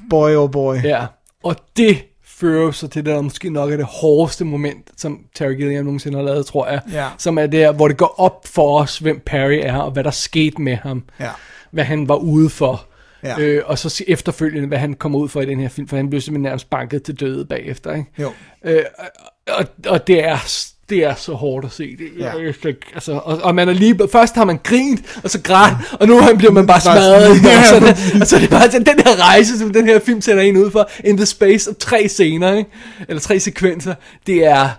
[SPEAKER 6] boy oh boy.
[SPEAKER 5] Ja, og det fører så til det, der måske nok er det hårdeste moment, som Terry Gilliam nogensinde har lavet, tror jeg.
[SPEAKER 6] Ja.
[SPEAKER 5] Som er der, hvor det går op for os, hvem Perry er, og hvad der skete med ham.
[SPEAKER 6] Ja.
[SPEAKER 5] Hvad han var ude for.
[SPEAKER 6] Ja.
[SPEAKER 5] Øh, og så efterfølgende, hvad han kommer ud for i den her film, for han blev simpelthen nærmest banket til døde bagefter. Ikke?
[SPEAKER 6] Jo.
[SPEAKER 5] Øh, og, og det er det er så hårdt at se det.
[SPEAKER 6] Ja.
[SPEAKER 5] Jeg, jeg, altså, og, og man er lige, først har man grint, og så grædt, og nu bliver man bare smadret i
[SPEAKER 6] sådan-
[SPEAKER 5] bukserne. og så er det bare sådan, den her rejse, som den her film sætter en ud for, in the space of tre scener, ikke? eller tre sekvenser, det er,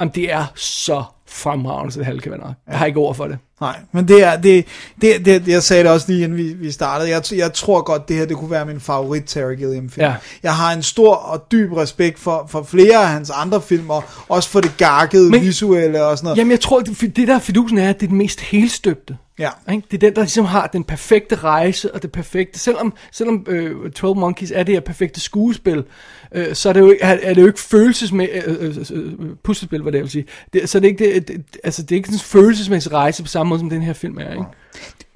[SPEAKER 5] jamen, det er så fremragende, kan være nok. Jeg har ikke ord for det.
[SPEAKER 6] Nej, men det er, det, det, det, jeg sagde det også lige inden vi, vi startede, jeg, jeg tror godt, det her det kunne være min favorit Terry Gilliam film.
[SPEAKER 5] Ja.
[SPEAKER 6] Jeg har en stor og dyb respekt for, for flere af hans andre filmer, også for det garkede,
[SPEAKER 5] Men-
[SPEAKER 6] men, visuelle og sådan noget.
[SPEAKER 5] Jamen, jeg tror, det, det der fidusen er, at det er den mest helstøbte.
[SPEAKER 6] Ja.
[SPEAKER 5] Ikke? Det er den, der ligesom har den perfekte rejse og det perfekte... Selvom, selvom øh, 12 Monkeys er det her perfekte skuespil, øh, så er det jo ikke, er, er det jo ikke følelsesmæssigt... Øh, øh, øh, puslespil, hvad det vil sige. Det, så det er ikke, det, det, altså, det er ikke en følelsesmæssig rejse på samme måde, som den her film er. Ikke?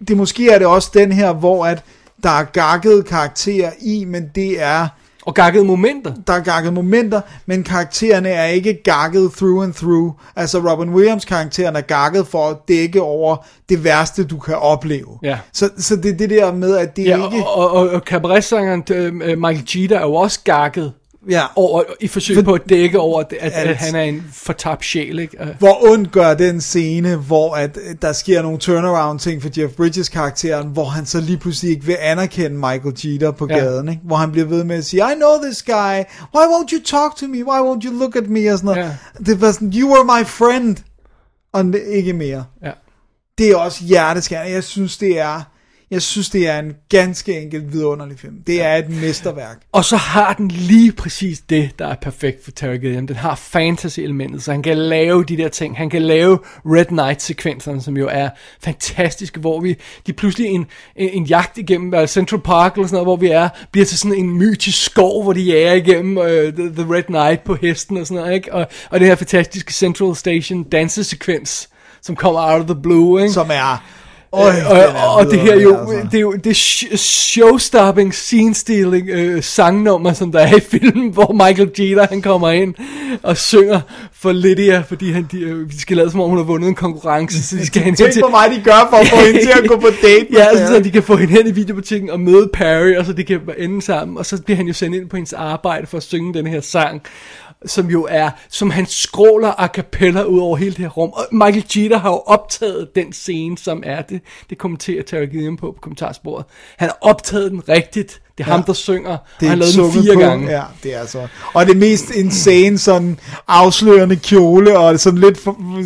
[SPEAKER 6] det måske er det også den her, hvor at der er gakkede karakterer i, men det er...
[SPEAKER 5] Og gakkede momenter.
[SPEAKER 6] Der er gakkede momenter, men karaktererne er ikke gakket through and through. Altså Robin Williams karakteren er gakket for at dække over det værste, du kan opleve.
[SPEAKER 5] Ja.
[SPEAKER 6] Så, så det er det der med, at det
[SPEAKER 5] Ja,
[SPEAKER 6] ikke...
[SPEAKER 5] og, og, og, og cabaretsangeren øh, Michael Jeter er jo også gakket
[SPEAKER 6] Ja.
[SPEAKER 5] over, i forsøg på at dække over, at, at,
[SPEAKER 6] At-
[SPEAKER 5] han er en fortabt sjæl. Ikke?
[SPEAKER 6] Hvor ondt gør den scene, hvor at øh, der sker nogle turnaround ting for Jeff Bridges karakteren, hvor han så lige pludselig ikke vil anerkende Michael Jeter på
[SPEAKER 5] Ja.
[SPEAKER 6] gaden, ikke? hvor han bliver ved med at sige, I know this guy, why won't you talk to me, why won't you look at me, og sådan noget. Det var sådan, you were my friend, og ikke mere.
[SPEAKER 5] Ja.
[SPEAKER 6] Det er også hjerteskærende, jeg synes det er, jeg synes det er en ganske enkelt vidunderlig film. Det er et mesterværk.
[SPEAKER 5] Og så har den lige præcis det, der er perfekt for Terry Gilliam. Den har fantasy-elementet, så han kan lave de der ting. Han kan lave Red Knight-sekvenserne, som jo er fantastiske, hvor vi de pludselig en, en, en jagt igennem Central Park, eller sådan noget, hvor vi er, bliver til sådan en mytisk skov, hvor de jager igennem uh, the, the Red Knight på hesten og sådan noget, ikke? Og, og det her fantastiske Central Station dansesekvens, som kommer out of the blue, ikke?
[SPEAKER 6] Som er...
[SPEAKER 5] Øj, og, og, og det her jo,
[SPEAKER 6] altså.
[SPEAKER 5] det er jo det sh- show-stopping, scene-stealing øh, sangnummer, som der er i filmen, hvor Michael Jeter, han kommer ind og synger for Lydia, fordi han, de, øh, de skal lade som om, hun har vundet en konkurrence, så de skal hen
[SPEAKER 6] Tænk, hvor meget de gør for at få hende til at gå på date med
[SPEAKER 5] Ja,
[SPEAKER 6] Perry.
[SPEAKER 5] så de kan få hende hen i videobutikken og møde Perry, og så de kan ende sammen, og så bliver han jo sendt ind på hendes arbejde for at synge den her sang som jo er, som han skråler a cappella ud over hele det her rum. Og Michael Jeter har jo optaget den scene, som er det, det kommenterer Terry Gilliam på på kommentarsporet. Han har optaget den rigtigt. Det er ja. ham, der synger, og han lavet den fire
[SPEAKER 6] på.
[SPEAKER 5] gange.
[SPEAKER 6] Ja, det er så. Og det mest insane, sådan afslørende kjole, og sådan lidt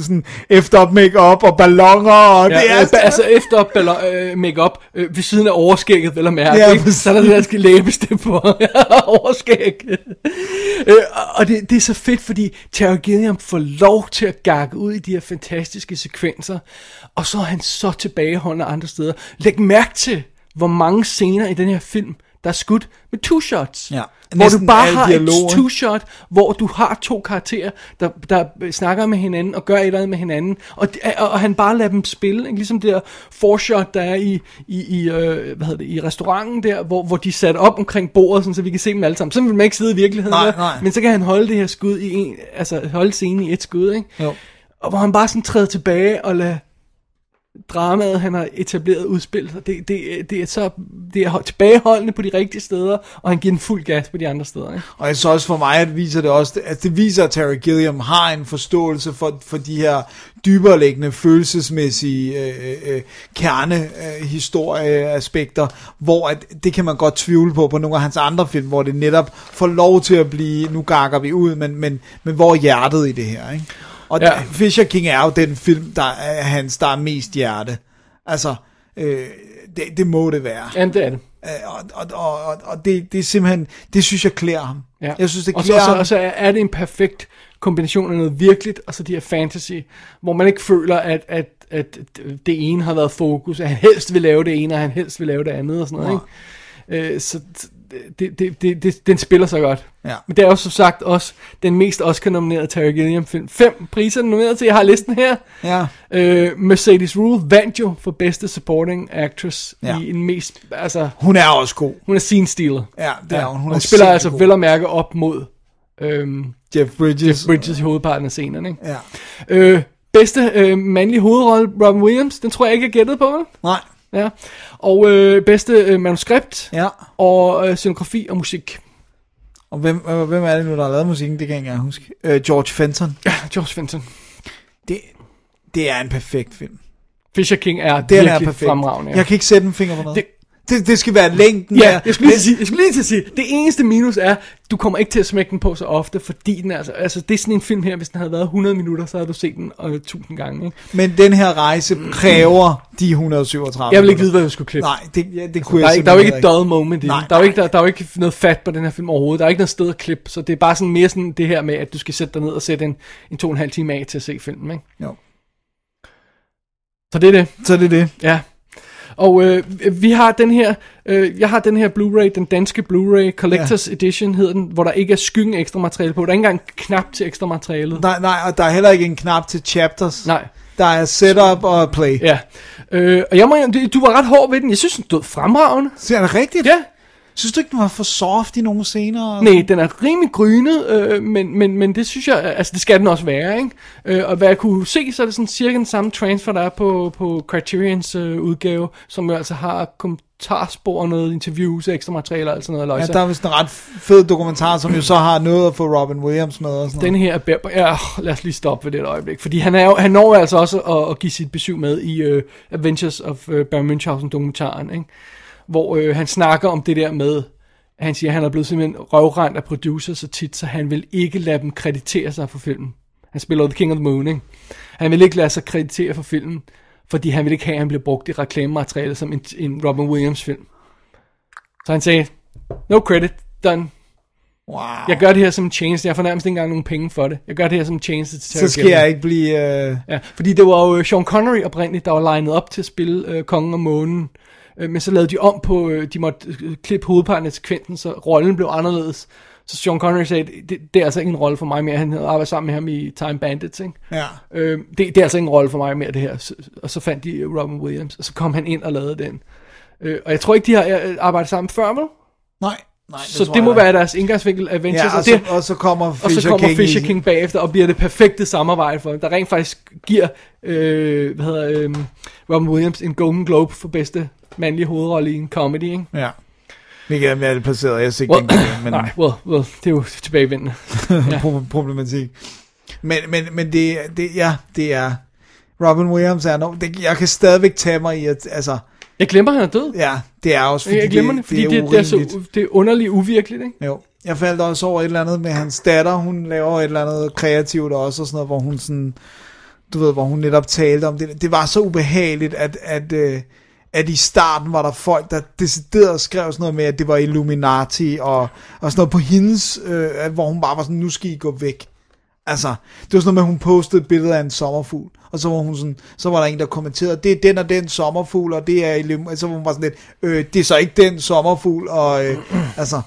[SPEAKER 6] sådan efter make-up og ballonger, og
[SPEAKER 5] Ja,
[SPEAKER 6] det er
[SPEAKER 5] øh, altså efter ballon, øh, make-up øh, ved siden af overskægget, vel at mærke,
[SPEAKER 6] Ja,
[SPEAKER 5] ikke? så er der det der skal læbestift på overskæg. øh, og- og det, det er så fedt, fordi Terry Gilliam får lov til at gakke ud i de her fantastiske sekvenser, og så er han så tilbageholdende andre steder. Læg mærke til, hvor mange scener i den her film, der er skudt med two shots.
[SPEAKER 6] Ja,
[SPEAKER 5] hvor du bare har
[SPEAKER 6] dialoger.
[SPEAKER 5] et two shot, hvor du har to karakterer, der, der snakker med hinanden og gør et eller andet med hinanden, og, og, og han bare lader dem spille, ikke? ligesom det der foreshot, der er i, i, i, øh, hvad hedder det, i restauranten der, hvor, hvor de sat op omkring bordet, sådan, så vi kan se dem alle sammen. Så vil man ikke sidde i virkeligheden,
[SPEAKER 6] Nej,
[SPEAKER 5] vel?
[SPEAKER 6] nej.
[SPEAKER 5] men så kan han holde det her skud i en, altså holde scenen i et skud, ikke?
[SPEAKER 6] Jo.
[SPEAKER 5] Og hvor han bare sådan træder tilbage og lader dramaet, han har etableret udspil sig. Det, det, det, er så det er tilbageholdende på de rigtige steder, og han giver den fuld gas på de andre steder. Ikke?
[SPEAKER 6] Og jeg så også for mig, at viser det også, at det viser, at Terry Gilliam har en forståelse for, for de her dybereliggende følelsesmæssige øh, øh, kernehistorieaspekter, hvor at, det kan man godt tvivle på på nogle af hans andre film, hvor det netop får lov til at blive, nu gakker vi ud, men, men, men hvor er hjertet i det her, ikke? Og
[SPEAKER 5] Ja.
[SPEAKER 6] ja. Fisher King er jo den film, der er hans, der er mest hjerte. Altså, øh, det, det må det være.
[SPEAKER 5] Jamen, det er det.
[SPEAKER 6] Og, og, og, og, det, det er simpelthen, det synes jeg klæder ham.
[SPEAKER 5] Ja.
[SPEAKER 6] Jeg synes, det
[SPEAKER 5] og så,
[SPEAKER 6] klæder
[SPEAKER 5] så,
[SPEAKER 6] ham.
[SPEAKER 5] og så er det en perfekt kombination af noget virkeligt, og så de her fantasy, hvor man ikke føler, at, at, at det ene har været fokus, at han helst vil lave det ene, og han helst vil lave det andet, og sådan noget, ikke? Øh, så det, det, det, det, den spiller så godt.
[SPEAKER 6] Ja.
[SPEAKER 5] Men det er jo som sagt også den mest Oscar-nominerede Terry Gilliam-film. Fem priser er nomineret til, jeg har listen her.
[SPEAKER 6] Ja.
[SPEAKER 5] Øh, Mercedes Rule vandt jo for bedste supporting actress
[SPEAKER 6] Ja.
[SPEAKER 5] i en mest, altså,
[SPEAKER 6] Hun er også god.
[SPEAKER 5] hun er scene stealer.
[SPEAKER 6] Ja, det er hun. Hun er
[SPEAKER 5] hun spiller
[SPEAKER 6] sindssygt
[SPEAKER 5] altså
[SPEAKER 6] god.
[SPEAKER 5] vel at mærke op mod øhm,
[SPEAKER 6] Jeff Bridges.
[SPEAKER 5] Jeff Bridges i hovedparten af scenerne. Ikke?
[SPEAKER 6] Ja.
[SPEAKER 5] Øh, bedste øh, mandlige hovedrolle, Robin Williams, den tror jeg ikke, jeg gættede på, vel?
[SPEAKER 6] Nej.
[SPEAKER 5] Ja. Og øh, bedste øh, manuskript,
[SPEAKER 6] Ja.
[SPEAKER 5] og øh, scenografi og musik.
[SPEAKER 6] Og hvem, øh, hvem er det nu, der har lavet musikken? Det kan jeg ikke engang huske. Øh, George Fenton.
[SPEAKER 5] Ja, George Fenton.
[SPEAKER 6] Det, det er en perfekt film.
[SPEAKER 5] Fisher King er
[SPEAKER 6] Den er
[SPEAKER 5] virkelig
[SPEAKER 6] perfekt.
[SPEAKER 5] fremragende. ja.
[SPEAKER 6] Jeg kan ikke sætte en finger på noget.
[SPEAKER 5] Det-
[SPEAKER 6] Det, det, skal være længden
[SPEAKER 5] Ja,
[SPEAKER 6] der.
[SPEAKER 5] jeg skulle, lige sige, jeg skulle lige til at sige, det eneste minus er, du kommer ikke til at smække den på så ofte, fordi den er, altså, altså det er sådan en film her, hvis den havde været 100 minutter, så havde du set den øh, 1000 gange. Ikke?
[SPEAKER 6] Men den her rejse kræver de 137
[SPEAKER 5] Jeg vil ikke vide, hvad jeg skulle klippe.
[SPEAKER 6] Nej, det, ja, det kunne
[SPEAKER 5] Der er,
[SPEAKER 6] jeg
[SPEAKER 5] ikke, der er jo ikke et dull moment i
[SPEAKER 6] Nej,
[SPEAKER 5] den. Der er, jo ikke, der, der er jo ikke noget fat på den her film overhovedet. Der er ikke noget sted at klippe, så det er bare sådan mere sådan det her med, at du skal sætte dig ned og sætte en, en to og en halv time af til at se filmen. Ikke?
[SPEAKER 6] Jo.
[SPEAKER 5] Så det er det.
[SPEAKER 6] Så er det det.
[SPEAKER 5] Ja. Og øh, vi har den her, øh, jeg har den her Blu-ray, den danske Blu-ray Collectors ja. Edition hedder den, hvor der ikke er skyggen ekstra materiale på. Der er ikke engang knap til ekstra materialet.
[SPEAKER 6] Nej, nej, og der er heller ikke en knap til chapters.
[SPEAKER 5] Nej.
[SPEAKER 6] Der er setup og play.
[SPEAKER 5] Ja. Øh, og jeg må, du- var ret hård ved den. Jeg synes, den stod fremragende.
[SPEAKER 6] Så er det rigtigt?
[SPEAKER 5] Ja.
[SPEAKER 6] Synes du ikke, den var for soft i nogle scener?
[SPEAKER 5] Nej, den er rimelig grynet, øh, men, men, men det synes jeg, altså det skal den også være, ikke? Øh, og hvad jeg kunne se, så er det sådan cirka den samme transfer, der er på, på Criterions øh, udgave, som jo altså har kommentarspor og noget interviews, ekstra materialer og sådan noget.
[SPEAKER 6] Ja,
[SPEAKER 5] løjse.
[SPEAKER 6] der er vist en ret fed dokumentar, som jo så har noget at få Robin Williams med og sådan
[SPEAKER 5] Den
[SPEAKER 6] noget.
[SPEAKER 5] her er bær- ja, lad os lige stoppe ved det et øjeblik, fordi han, er jo, han når altså også at, at give sit besøg med i uh, Adventures of uh, Baron Münchhausen dokumentaren, ikke? Hvor uh, han snakker om det der med, han siger, at han er blevet simpelthen røvrendt af producer så tit, så han vil ikke lade dem kreditere sig for filmen. Han spiller The King of the Moon, ikke? Han vil ikke lade sig kreditere for filmen, fordi han vil ikke have, at han bliver brugt i reklamemateriale som en, en Robin Williams film. Så han sagde, no credit, done.
[SPEAKER 6] Wow.
[SPEAKER 5] Jeg gør det her som en tjeneste. Jeg får nærmest ikke engang nogen penge for det. Jeg gør det her som en tjeneste til Terry
[SPEAKER 6] Så skal
[SPEAKER 5] Gilliam.
[SPEAKER 6] jeg ikke blive... Øh...
[SPEAKER 5] Ja, fordi det var jo Sean Connery oprindeligt, der var legnet op til at spille øh, Kongen og Månen. Øh, men så lavede de om på, øh, de måtte øh, klippe hovedparten af sekvensen, så rollen blev anderledes. Så Sean Connery sagde, det, det er altså ikke en rolle for mig mere. Han havde arbejdet sammen med ham i Time Bandits, ikke?
[SPEAKER 6] Ja.
[SPEAKER 5] Øh, det, det er altså ikke en rolle for mig mere, det her. Så, og så fandt de Robin Williams, og så kom han ind og lavede den. Øh, og jeg tror ikke, de har arbejdet sammen før, vel?
[SPEAKER 6] Nej, nej.
[SPEAKER 5] Så det,
[SPEAKER 6] tror
[SPEAKER 5] det må
[SPEAKER 6] jeg
[SPEAKER 5] være deres indgangsvinkel Adventures.
[SPEAKER 6] Ja, og,
[SPEAKER 5] og,
[SPEAKER 6] så,
[SPEAKER 5] det,
[SPEAKER 6] og så kommer
[SPEAKER 5] og
[SPEAKER 6] Fisher
[SPEAKER 5] så kommer
[SPEAKER 6] King
[SPEAKER 5] Fisher King bagefter og bliver det perfekte samarbejde for dem, der rent faktisk giver øh, hvad hedder, øh, Robin Williams en Golden Globe for bedste mandlige hovedrolle i en comedy, ikke?
[SPEAKER 6] Ja. Hvilket er mere placeret, jeg ikke
[SPEAKER 5] Well,
[SPEAKER 6] den, men
[SPEAKER 5] Nej, well, well, det er jo tilbagevendende. Ja.
[SPEAKER 6] problematik. Men, men, men det, det, ja, det er... Robin Williams er no, det, Jeg kan stadigvæk tage mig i, at altså...
[SPEAKER 5] Jeg glemmer, han er død.
[SPEAKER 6] Ja, det er også, fordi
[SPEAKER 5] jeg glemmer det, fordi det, det, det, er så, det er underligt uvirkeligt, ikke?
[SPEAKER 6] Jo. Jeg faldt også over et eller andet med hans datter. Hun laver et eller andet kreativt også, og sådan noget, hvor hun sådan, du ved, hvor hun netop talte om det. Det var så ubehageligt, at, at, øh, at i starten var der folk, der decideret skrev sådan noget med, at det var Illuminati, og, og sådan noget på hendes, øh, at- hvor hun bare var sådan, nu skal I gå væk. Altså, det var sådan noget med, at hun postede et billede af en sommerfugl, og så var hun sådan, så var der en, der kommenterede, det er den og den sommerfugl, og det er, Illuminati, så var hun bare sådan lidt, øh, det er så ikke den sommerfugl, og øh, altså,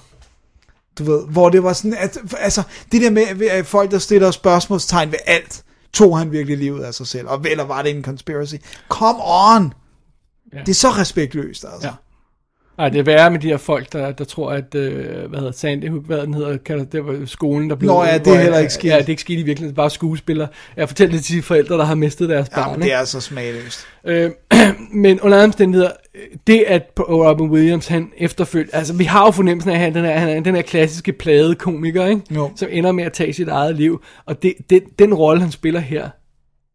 [SPEAKER 6] du ved, hvor det var sådan, at, altså, det der med at folk, der stiller spørgsmålstegn ved alt, tog han virkelig livet af sig selv, og, eller var det en conspiracy? Come on!
[SPEAKER 5] Ja.
[SPEAKER 6] Det er så respektløst, altså.
[SPEAKER 5] Ja. Nej, det er værre med de her folk, der, der tror, at, øh, hvad hedder Sandy hvad den hedder, kalder, det var skolen, der blev...
[SPEAKER 6] Nå ja, det er heller ikke sket.
[SPEAKER 5] Ja, det er ikke sket i virkeligheden, det er bare skuespillere. Jeg fortæller det til de forældre, der har mistet deres
[SPEAKER 6] Ja,
[SPEAKER 5] barn.
[SPEAKER 6] det er så smagløst.
[SPEAKER 5] Øh, men under omstændigheder, det at Robin Williams, han efterfølger, altså vi har jo fornemmelsen af, at han, den, er, han er den her klassiske plade komiker, ikke?
[SPEAKER 6] Jo.
[SPEAKER 5] som ender med at tage sit eget liv, og det, det, den rolle, han spiller her,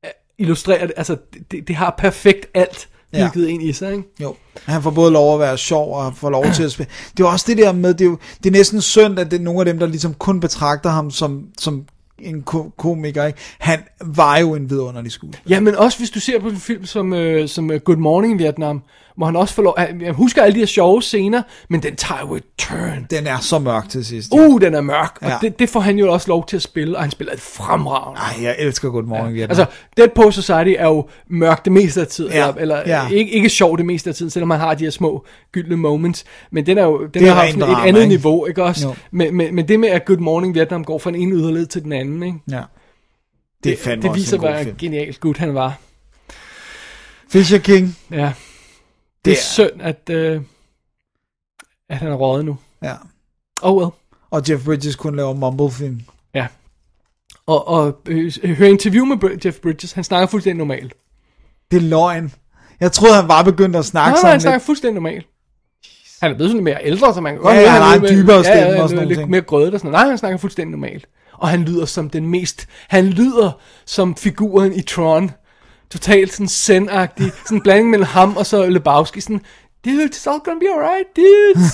[SPEAKER 5] er- illustrerer det, altså det, det har perfekt alt
[SPEAKER 6] Ja.
[SPEAKER 5] bygget ind i sig, ikke?
[SPEAKER 6] Jo, han får både lov at være sjov og får lov til at spille. Det er også det der med, det er, jo, det er næsten synd, at det er nogle af dem, der ligesom kun betragter ham som, som en ko- komiker. Ikke? Han var jo en vidunderlig skuespiller.
[SPEAKER 5] Ja, men også hvis du ser på en film som, øh, som øh, Good Morning Vietnam, hvor han også får lov, jeg husker alle de her sjove scener, men den tager jo et turn.
[SPEAKER 6] Den er så mørk til sidst.
[SPEAKER 5] Uh, den er mørk, og
[SPEAKER 6] Ja.
[SPEAKER 5] det, det får han jo også lov til at spille, og han spiller et fremragende.
[SPEAKER 6] Ej, jeg elsker Good Morning Vietnam.
[SPEAKER 5] Altså, Dead Post Society er jo mørk det meste af tiden,
[SPEAKER 6] Ja,
[SPEAKER 5] eller, eller
[SPEAKER 6] ja.
[SPEAKER 5] ikke, ikke sjov det meste af tiden, selvom man har de her små gyldne moments, men den er jo den
[SPEAKER 6] Det er rent
[SPEAKER 5] sådan et
[SPEAKER 6] drama,
[SPEAKER 5] andet
[SPEAKER 6] ikke?
[SPEAKER 5] niveau, ikke også?
[SPEAKER 6] Jo.
[SPEAKER 5] Men, men, men det med, at Good Morning Vietnam går fra en ene yderled til den anden, ikke?
[SPEAKER 6] ja. Det
[SPEAKER 5] det
[SPEAKER 6] også
[SPEAKER 5] viser, hvor genialt gut han var.
[SPEAKER 6] Fisher King.
[SPEAKER 5] Ja. Det er, synd, at, øh, at han er røget nu.
[SPEAKER 6] Ja.
[SPEAKER 5] Oh well.
[SPEAKER 6] Og Jeff Bridges kun laver mumble-film.
[SPEAKER 5] Ja. Og, og øh, høre interview med Br- Jeff Bridges, han snakker fuldstændig normalt.
[SPEAKER 6] Det er løgn. Jeg troede, han var begyndt at snakke
[SPEAKER 5] Nej, nej,
[SPEAKER 6] sådan
[SPEAKER 5] han snakker
[SPEAKER 6] lidt.
[SPEAKER 5] fuldstændig normalt. Han er blevet sådan lidt mere ældre, så man kan godt
[SPEAKER 6] Ja,
[SPEAKER 5] høre,
[SPEAKER 6] ja, han har en dybere stemme
[SPEAKER 5] ja, ja,
[SPEAKER 6] og sådan
[SPEAKER 5] lidt
[SPEAKER 6] ting.
[SPEAKER 5] mere grødet og sådan noget. Nej, han snakker fuldstændig normalt. Og han lyder som den mest... Han lyder som figuren i Tron. Totalt sådan zen-agtig. Sådan en blanding mellem ham og så Lebowski. Sådan, dude, it's all gonna be alright, dudes.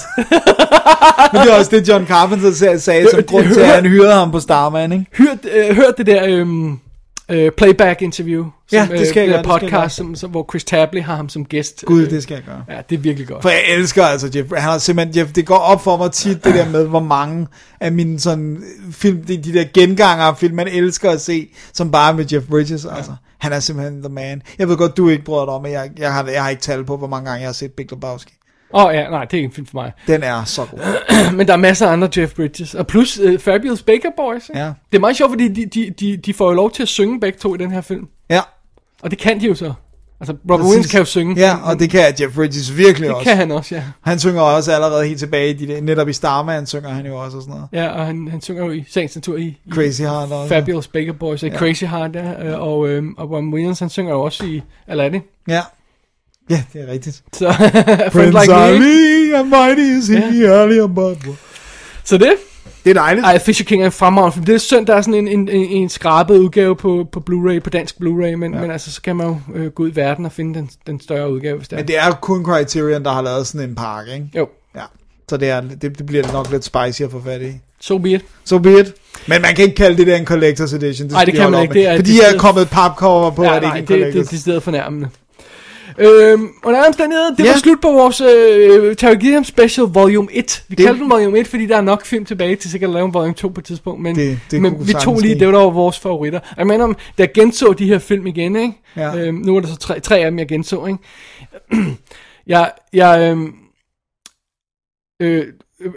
[SPEAKER 6] Men det er også det, John Carpenter sagde, som
[SPEAKER 5] Hør-
[SPEAKER 6] grund til, at han hyrede ham på Starman, ikke?
[SPEAKER 5] Hørt, øh, hørt det der øhm, øh, playback-interview.
[SPEAKER 6] Ja, det skal jeg
[SPEAKER 5] øh,
[SPEAKER 6] gøre, det skal jeg
[SPEAKER 5] podcast,
[SPEAKER 6] gøre.
[SPEAKER 5] som, som, hvor Chris Tabley har ham som gæst.
[SPEAKER 6] Gud,
[SPEAKER 5] Øh,
[SPEAKER 6] det skal jeg gøre.
[SPEAKER 5] Ja, det er virkelig godt.
[SPEAKER 6] For jeg elsker altså Jeff. Han har simpelthen, Jeff, det går op for mig tit, det der med, hvor mange af mine sådan film, de, de der genganger af film, man elsker at se, som bare med Jeff Bridges, altså. Han er simpelthen the man. Jeg ved godt, du ikke bryder dig om, men jeg, jeg, har, jeg har ikke tal på, hvor mange gange jeg har set Big Lebowski.
[SPEAKER 5] Åh oh, ja, nej, det er ikke en film for mig.
[SPEAKER 6] Den er så god.
[SPEAKER 5] Men der er masser af andre Jeff Bridges. Og plus uh, Fabulous Baker Boys. Ikke?
[SPEAKER 6] Ja.
[SPEAKER 5] Det er meget sjovt, fordi de, de, de, de får jo lov til at synge begge to i den her film.
[SPEAKER 6] Ja.
[SPEAKER 5] Og det kan de jo så. Altså,
[SPEAKER 6] Præcis.
[SPEAKER 5] Williams kan jo synge.
[SPEAKER 6] Ja, og det kan Jeff Bridges virkelig
[SPEAKER 5] det
[SPEAKER 6] også.
[SPEAKER 5] kan han også, ja.
[SPEAKER 6] Han synger også allerede helt tilbage i de der, netop i Starman synger han jo også og sådan noget.
[SPEAKER 5] Ja, og han, han synger jo i sagens natur i, i
[SPEAKER 6] Crazy Heart også.
[SPEAKER 5] Fabulous Baker Boys, og
[SPEAKER 6] Ja.
[SPEAKER 5] Crazy Heart, ja, øh, og, øh, og Robin Williams, han synger jo også i Aladdin.
[SPEAKER 6] Ja. Ja, det er rigtigt.
[SPEAKER 5] Så,
[SPEAKER 6] Prince
[SPEAKER 5] like me.
[SPEAKER 6] Ali, and mighty is he, Ali and.
[SPEAKER 5] Så det?
[SPEAKER 6] Det er dejligt.
[SPEAKER 5] Ej, Fisher King er en fremragende film. Det er synd, der er sådan en, en, en, en skrabet udgave på, på Blu-ray, på dansk Blu-ray, men, ja. men altså, så kan man jo øh, gå ud i verden og finde den, den større udgave, hvis det er.
[SPEAKER 6] Men det er jo kun Criterion, der har lavet sådan en pakke, ikke?
[SPEAKER 5] Jo.
[SPEAKER 6] Ja. Så det, er, det, det bliver nok lidt spicy at få fat i.
[SPEAKER 5] So be it.
[SPEAKER 6] So be it. Men man kan ikke kalde det der en collector's edition.
[SPEAKER 5] Nej, det
[SPEAKER 6] skal vi
[SPEAKER 5] kan man ikke. Det er
[SPEAKER 6] Fordi
[SPEAKER 5] decideret-
[SPEAKER 6] jeg er kommet et papcover på,
[SPEAKER 5] ja,
[SPEAKER 6] at det
[SPEAKER 5] nej,
[SPEAKER 6] ikke er
[SPEAKER 5] det,
[SPEAKER 6] en
[SPEAKER 5] det, det,
[SPEAKER 6] collector's.
[SPEAKER 5] det er stedet fornærmende. Øhm, under omstændigheder, det
[SPEAKER 6] Ja.
[SPEAKER 5] var slut på vores øh, Terry Gilliam Special Volume 1. Vi
[SPEAKER 6] Det-
[SPEAKER 5] kaldte den Volume 1, fordi der er nok film tilbage til sikkert at lave en Volume 2 på et tidspunkt, men,
[SPEAKER 6] Det- det
[SPEAKER 5] men vi tog lige,
[SPEAKER 6] ske.
[SPEAKER 5] det var vores favoritter. Jeg mener, om, da jeg genså de her film igen, ikke?
[SPEAKER 6] Ja.
[SPEAKER 5] Øhm, nu er der så tre, tre af dem, jeg genså, ikke? jeg, jeg, øhm, øh,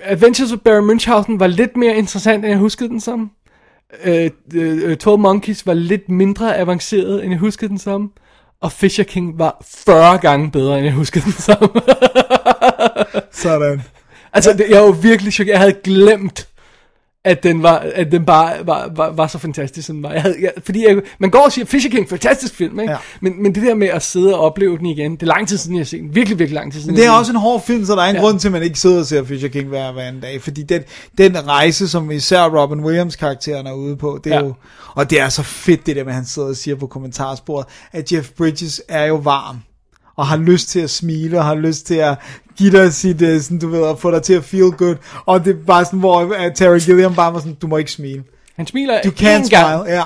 [SPEAKER 5] Adventures of Barry Munchausen var lidt mere interessant, end jeg huskede den som. Øh, øh, 12 Monkeys var lidt mindre avanceret, end jeg huskede den som. Og Fisher King var 40 gange bedre, end jeg huskede den som.
[SPEAKER 6] Sådan.
[SPEAKER 5] altså, det, jeg var virkelig chokeret. Jeg havde glemt, at den, var, at den bare var, var, var så fantastisk, som den var. Jeg havde, jeg, fordi jeg, man går og siger, Fisher King, fantastisk film, ikke?
[SPEAKER 6] Ja.
[SPEAKER 5] Men, men det der med at sidde og opleve den igen, det er lang tid siden, jeg har set den. Virkelig, virkelig lang tid siden.
[SPEAKER 6] Men det er også en hård film, så der er en
[SPEAKER 5] Ja.
[SPEAKER 6] grund til, at man ikke sidder og ser Fisher King hver, hver anden dag. Fordi den, den rejse, som især Robin Williams karakteren er ude på, det er
[SPEAKER 5] ja.
[SPEAKER 6] jo... Og det er så fedt, det der med, at han sidder og siger på kommentarsporet, at Jeff Bridges er jo varm. Og har lyst til at smile, og har lyst til at give dig sit, uh, sådan, du ved, at få dig til at feel good. Og det er bare sådan, hvor uh, Terry Gilliam bare var sådan, du må ikke smile.
[SPEAKER 5] Han smiler
[SPEAKER 6] Du kan
[SPEAKER 5] gang.
[SPEAKER 6] smile, ja.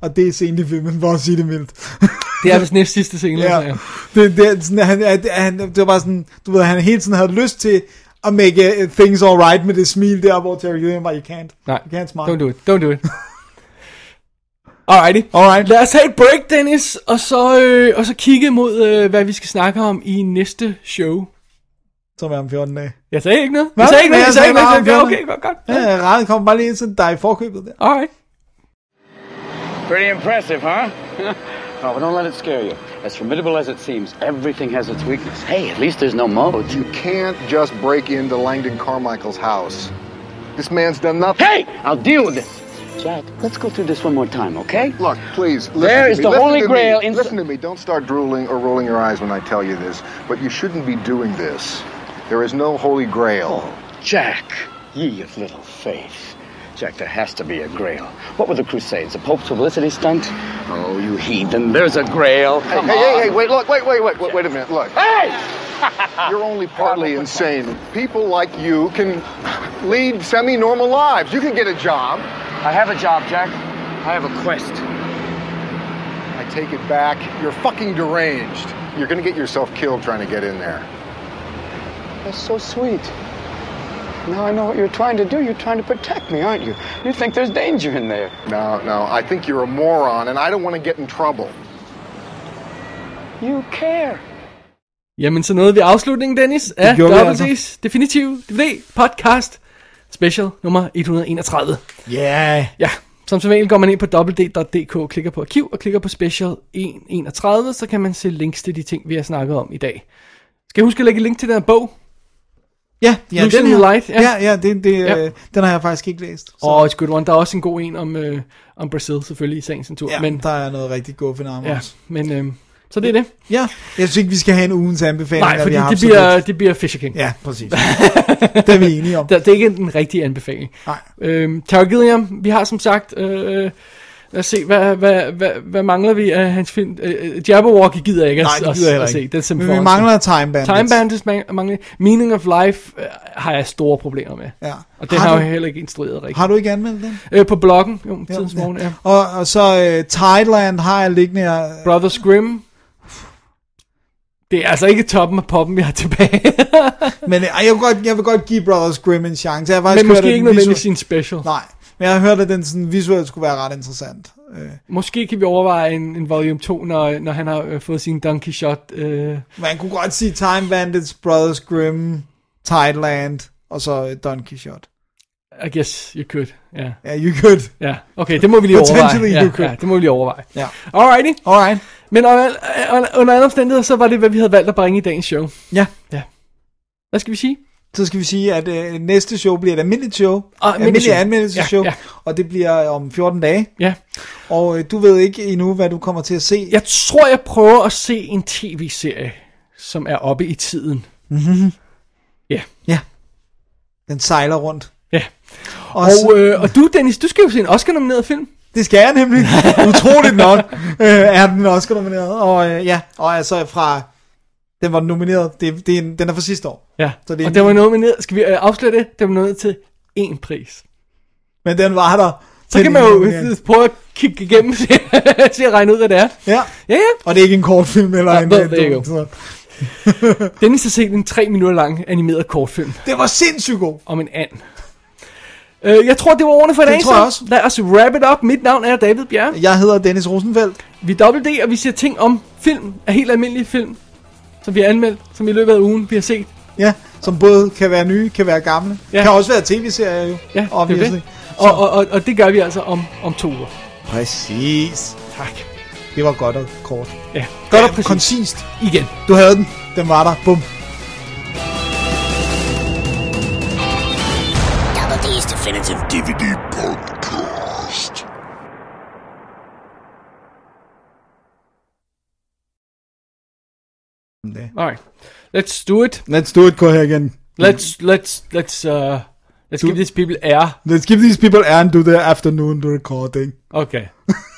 [SPEAKER 6] Og det er sent i filmen, for at sige det mildt.
[SPEAKER 5] Det er vist næst sidste scene.
[SPEAKER 6] Ja,
[SPEAKER 5] altså,
[SPEAKER 6] det, det, sådan, han, han, han, det var bare sådan, du ved, han hele tiden havde lyst til at make uh, things alright med det smil der, hvor Terry Gilliam var, you can't.
[SPEAKER 5] Nej,
[SPEAKER 6] you can't smile.
[SPEAKER 5] don't do it, don't do it. Alrighty.
[SPEAKER 6] Alright.
[SPEAKER 5] Lad os have et break, Dennis, og så, øh, og så kigge mod, øh, hvad vi skal snakke om i næste show.
[SPEAKER 6] Som er om 14 dage.
[SPEAKER 5] Jeg sagde ikke noget.
[SPEAKER 6] Hvad?
[SPEAKER 5] Jeg sagde ikke noget.
[SPEAKER 6] Jeg
[SPEAKER 5] Jeg sagde ikke
[SPEAKER 6] sagde
[SPEAKER 5] noget. Okay, godt, godt.
[SPEAKER 6] Ja, ja Rane kom bare lige ind til dig i forkøbet der.
[SPEAKER 5] Alright.
[SPEAKER 12] Pretty impressive, huh? oh, but don't let it scare you. As formidable as it seems, everything has its weakness. Hey, at least there's no modes.
[SPEAKER 10] You can't just break into Langdon Carmichael's house. This man's done nothing.
[SPEAKER 12] Hey, I'll deal with this. Jack, let's go through this one more time, okay?
[SPEAKER 10] Look, please, listen
[SPEAKER 12] There
[SPEAKER 10] to
[SPEAKER 12] is
[SPEAKER 10] me.
[SPEAKER 12] the
[SPEAKER 10] Listen
[SPEAKER 12] Holy
[SPEAKER 10] to
[SPEAKER 12] Grail
[SPEAKER 10] Me.
[SPEAKER 12] in-
[SPEAKER 10] Listen to me. Don't start drooling or rolling your eyes when I tell you this, but you shouldn't be doing this. There is no Holy Grail.
[SPEAKER 12] Jack, ye of little faith. Jack, there has to be a grail. What were the Crusades? A Pope's publicity stunt? Oh, you heathen, there's a grail.
[SPEAKER 10] Hey,
[SPEAKER 12] Come
[SPEAKER 10] hey,
[SPEAKER 12] on.
[SPEAKER 10] hey, hey, wait, look, wait, wait, wait, wait, wait a minute, look.
[SPEAKER 12] Hey!
[SPEAKER 10] You're only partly insane. People like you can lead semi-normal lives. You can get a job.
[SPEAKER 12] I have a job, Jack. I have a quest.
[SPEAKER 10] I take it back. You're fucking deranged. You're gonna get yourself killed trying to get in there.
[SPEAKER 12] That's so sweet. Now I know what you're trying to do. You're trying to protect me, aren't you? You think there's danger in there.
[SPEAKER 10] No, no, I think you're a moron, and I don't want to get in trouble.
[SPEAKER 12] You care.
[SPEAKER 5] Jamen, så nåede vi afslutningen, Dennis, af Double
[SPEAKER 6] altså.
[SPEAKER 5] Definitive DVD Podcast Special nummer 131.
[SPEAKER 6] Ja.
[SPEAKER 5] Ja, som sædvanligt går man ind på www.dk, klikker på arkiv og klikker på Special 131, så kan man se links til de ting, vi har snakket om i dag. Skal jeg huske at lægge link til den her bog?
[SPEAKER 6] Ja, ja
[SPEAKER 5] Losing
[SPEAKER 6] den her.
[SPEAKER 5] Light, ja.
[SPEAKER 6] ja, ja, det, det,
[SPEAKER 5] Ja.
[SPEAKER 6] ja. den har jeg faktisk ikke læst. Så.
[SPEAKER 5] Og et good one. Der er også en god en om, øh, om Brazil, selvfølgelig, i sagens natur.
[SPEAKER 6] ja,
[SPEAKER 5] men,
[SPEAKER 6] der er noget rigtig godt for
[SPEAKER 5] ja, men øh, så det er det.
[SPEAKER 6] Ja, jeg synes ikke, vi skal have en ugens anbefaling.
[SPEAKER 5] Nej, fordi det bliver, det bliver Fisher King.
[SPEAKER 6] Ja, præcis. det er vi enige om.
[SPEAKER 5] Det, det er ikke en rigtig anbefaling.
[SPEAKER 6] Nej.
[SPEAKER 5] Øhm, Terry Gilliam, vi har som sagt... Øh, lad os se, hvad, hvad, hvad, hvad mangler vi af hans film? Øh, Jabberwocky gider ikke
[SPEAKER 6] Nej,
[SPEAKER 5] at,
[SPEAKER 6] det
[SPEAKER 5] at,
[SPEAKER 6] gider
[SPEAKER 5] at,
[SPEAKER 6] heller
[SPEAKER 5] se.
[SPEAKER 6] ikke.
[SPEAKER 5] Den
[SPEAKER 6] Men vi mangler Time Bandits.
[SPEAKER 5] Time Bandits man- mangler. Meaning of Life øh, har jeg store problemer med.
[SPEAKER 6] Ja.
[SPEAKER 5] Og den
[SPEAKER 6] Har
[SPEAKER 5] har,
[SPEAKER 6] du-
[SPEAKER 5] jeg heller ikke instrueret rigtigt.
[SPEAKER 6] Har du ikke anmeldt den?
[SPEAKER 5] Øh, på bloggen, jo, tidens morgen, ja.
[SPEAKER 6] Og, og så uh, Thailand har jeg liggende her.
[SPEAKER 5] Brothers Grimm. Det er altså ikke toppen af poppen, vi har tilbage.
[SPEAKER 6] Men uh, jeg, vil godt, jeg vil godt give Brothers Grimm en chance. Jeg
[SPEAKER 5] Men måske
[SPEAKER 6] at
[SPEAKER 5] ikke nødvendigvis sin special.
[SPEAKER 6] Nej, men jeg har hørt, at den sådan visuelt skulle være ret interessant. Øh,
[SPEAKER 5] Måske kan vi overveje en, en volume 2, når, når han har øh, fået sin Donkey Shot. Øh,
[SPEAKER 6] man kunne godt sige Time Bandits, Brothers Grimm, Thailand, og så uh, Don Quixote.
[SPEAKER 5] I guess you could, ja. Yeah.
[SPEAKER 6] Ja, you could.
[SPEAKER 5] Ja, okay, det må vi lige overveje.
[SPEAKER 6] Potentially
[SPEAKER 5] Ja,
[SPEAKER 6] you could.
[SPEAKER 5] ja, det må vi lige overveje.
[SPEAKER 6] Ja.
[SPEAKER 5] Alrighty.
[SPEAKER 6] Alright.
[SPEAKER 5] Men under, under, under alle omstændigheder, så var det, hvad vi havde valgt at bringe i dagens show.
[SPEAKER 6] Ja.
[SPEAKER 5] Ja. Hvad skal vi sige?
[SPEAKER 6] Så skal vi sige, at øh, næste show bliver et almindeligt show.
[SPEAKER 5] Ah, almindeligt
[SPEAKER 6] almindeligt
[SPEAKER 5] show.
[SPEAKER 6] anmeldelsesshow.
[SPEAKER 5] Ja, ja.
[SPEAKER 6] Og det bliver om 14 dage.
[SPEAKER 5] Ja.
[SPEAKER 6] Og øh, du ved ikke endnu, hvad du kommer til at se.
[SPEAKER 5] Jeg tror, jeg prøver at se en tv-serie, som er oppe i tiden.
[SPEAKER 6] Mm-hmm.
[SPEAKER 5] Ja.
[SPEAKER 6] Ja. Den sejler rundt.
[SPEAKER 5] Ja.
[SPEAKER 6] Og,
[SPEAKER 5] Og,
[SPEAKER 6] så,
[SPEAKER 5] øh, og du, Dennis, du skal jo se en Oscar-nomineret film.
[SPEAKER 6] det skal jeg nemlig. Utroligt nok øh, er den også nomineret. Og øh, ja, og altså fra... Den var nomineret. Det, det er en, den er fra sidste år.
[SPEAKER 5] Ja,
[SPEAKER 6] Så det er
[SPEAKER 5] og der var ned. Skal vi øh, afsløre det? Der var noget til én pris.
[SPEAKER 6] Men den var der.
[SPEAKER 5] Så
[SPEAKER 6] til
[SPEAKER 5] kan man
[SPEAKER 6] den
[SPEAKER 5] jo
[SPEAKER 6] nominering.
[SPEAKER 5] prøve at kigge igennem, se at regne ud, hvad det er.
[SPEAKER 6] Ja.
[SPEAKER 5] Ja, ja.
[SPEAKER 6] Og det er ikke en kortfilm eller
[SPEAKER 5] Ja,
[SPEAKER 6] en...
[SPEAKER 5] ved-
[SPEAKER 6] øh,
[SPEAKER 5] go.
[SPEAKER 6] så-
[SPEAKER 5] Dennis har set en tre minutter lang animeret kortfilm
[SPEAKER 6] Det var sindssygt god.
[SPEAKER 5] om en and. Øh, jeg tror, det var ordene for i
[SPEAKER 6] Det
[SPEAKER 5] dag.
[SPEAKER 6] tror jeg
[SPEAKER 5] så.
[SPEAKER 6] også.
[SPEAKER 5] Lad os wrap it up. Mit navn er David Bjerre.
[SPEAKER 6] Jeg hedder Dennis Rosenfeldt.
[SPEAKER 5] Vi er D, og vi siger ting om film, af helt almindelige film, som vi har anmeldt, som i løbet af ugen, vi har set.
[SPEAKER 6] Ja, som både kan være nye, kan være gamle.
[SPEAKER 5] Ja.
[SPEAKER 6] Kan også være tv-serier jo.
[SPEAKER 5] Ja, det er
[SPEAKER 6] obviously.
[SPEAKER 5] det. Og, og, og, og det gør vi altså om, om to uger.
[SPEAKER 6] Præcis.
[SPEAKER 5] Tak.
[SPEAKER 6] Det var godt og kort.
[SPEAKER 5] Ja, godt og
[SPEAKER 6] Ja,
[SPEAKER 5] præcis.
[SPEAKER 6] Koncist.
[SPEAKER 5] Igen.
[SPEAKER 6] Du havde den. Den var der. Bum.
[SPEAKER 4] Double D's Definitive
[SPEAKER 13] DVD podcast.
[SPEAKER 5] Alright. Let's do it.
[SPEAKER 6] Let's do it, igen.
[SPEAKER 5] Let's, let's, let's, uh, let's give these people air.
[SPEAKER 6] Let's give these people air and do the afternoon recording.
[SPEAKER 5] Okay.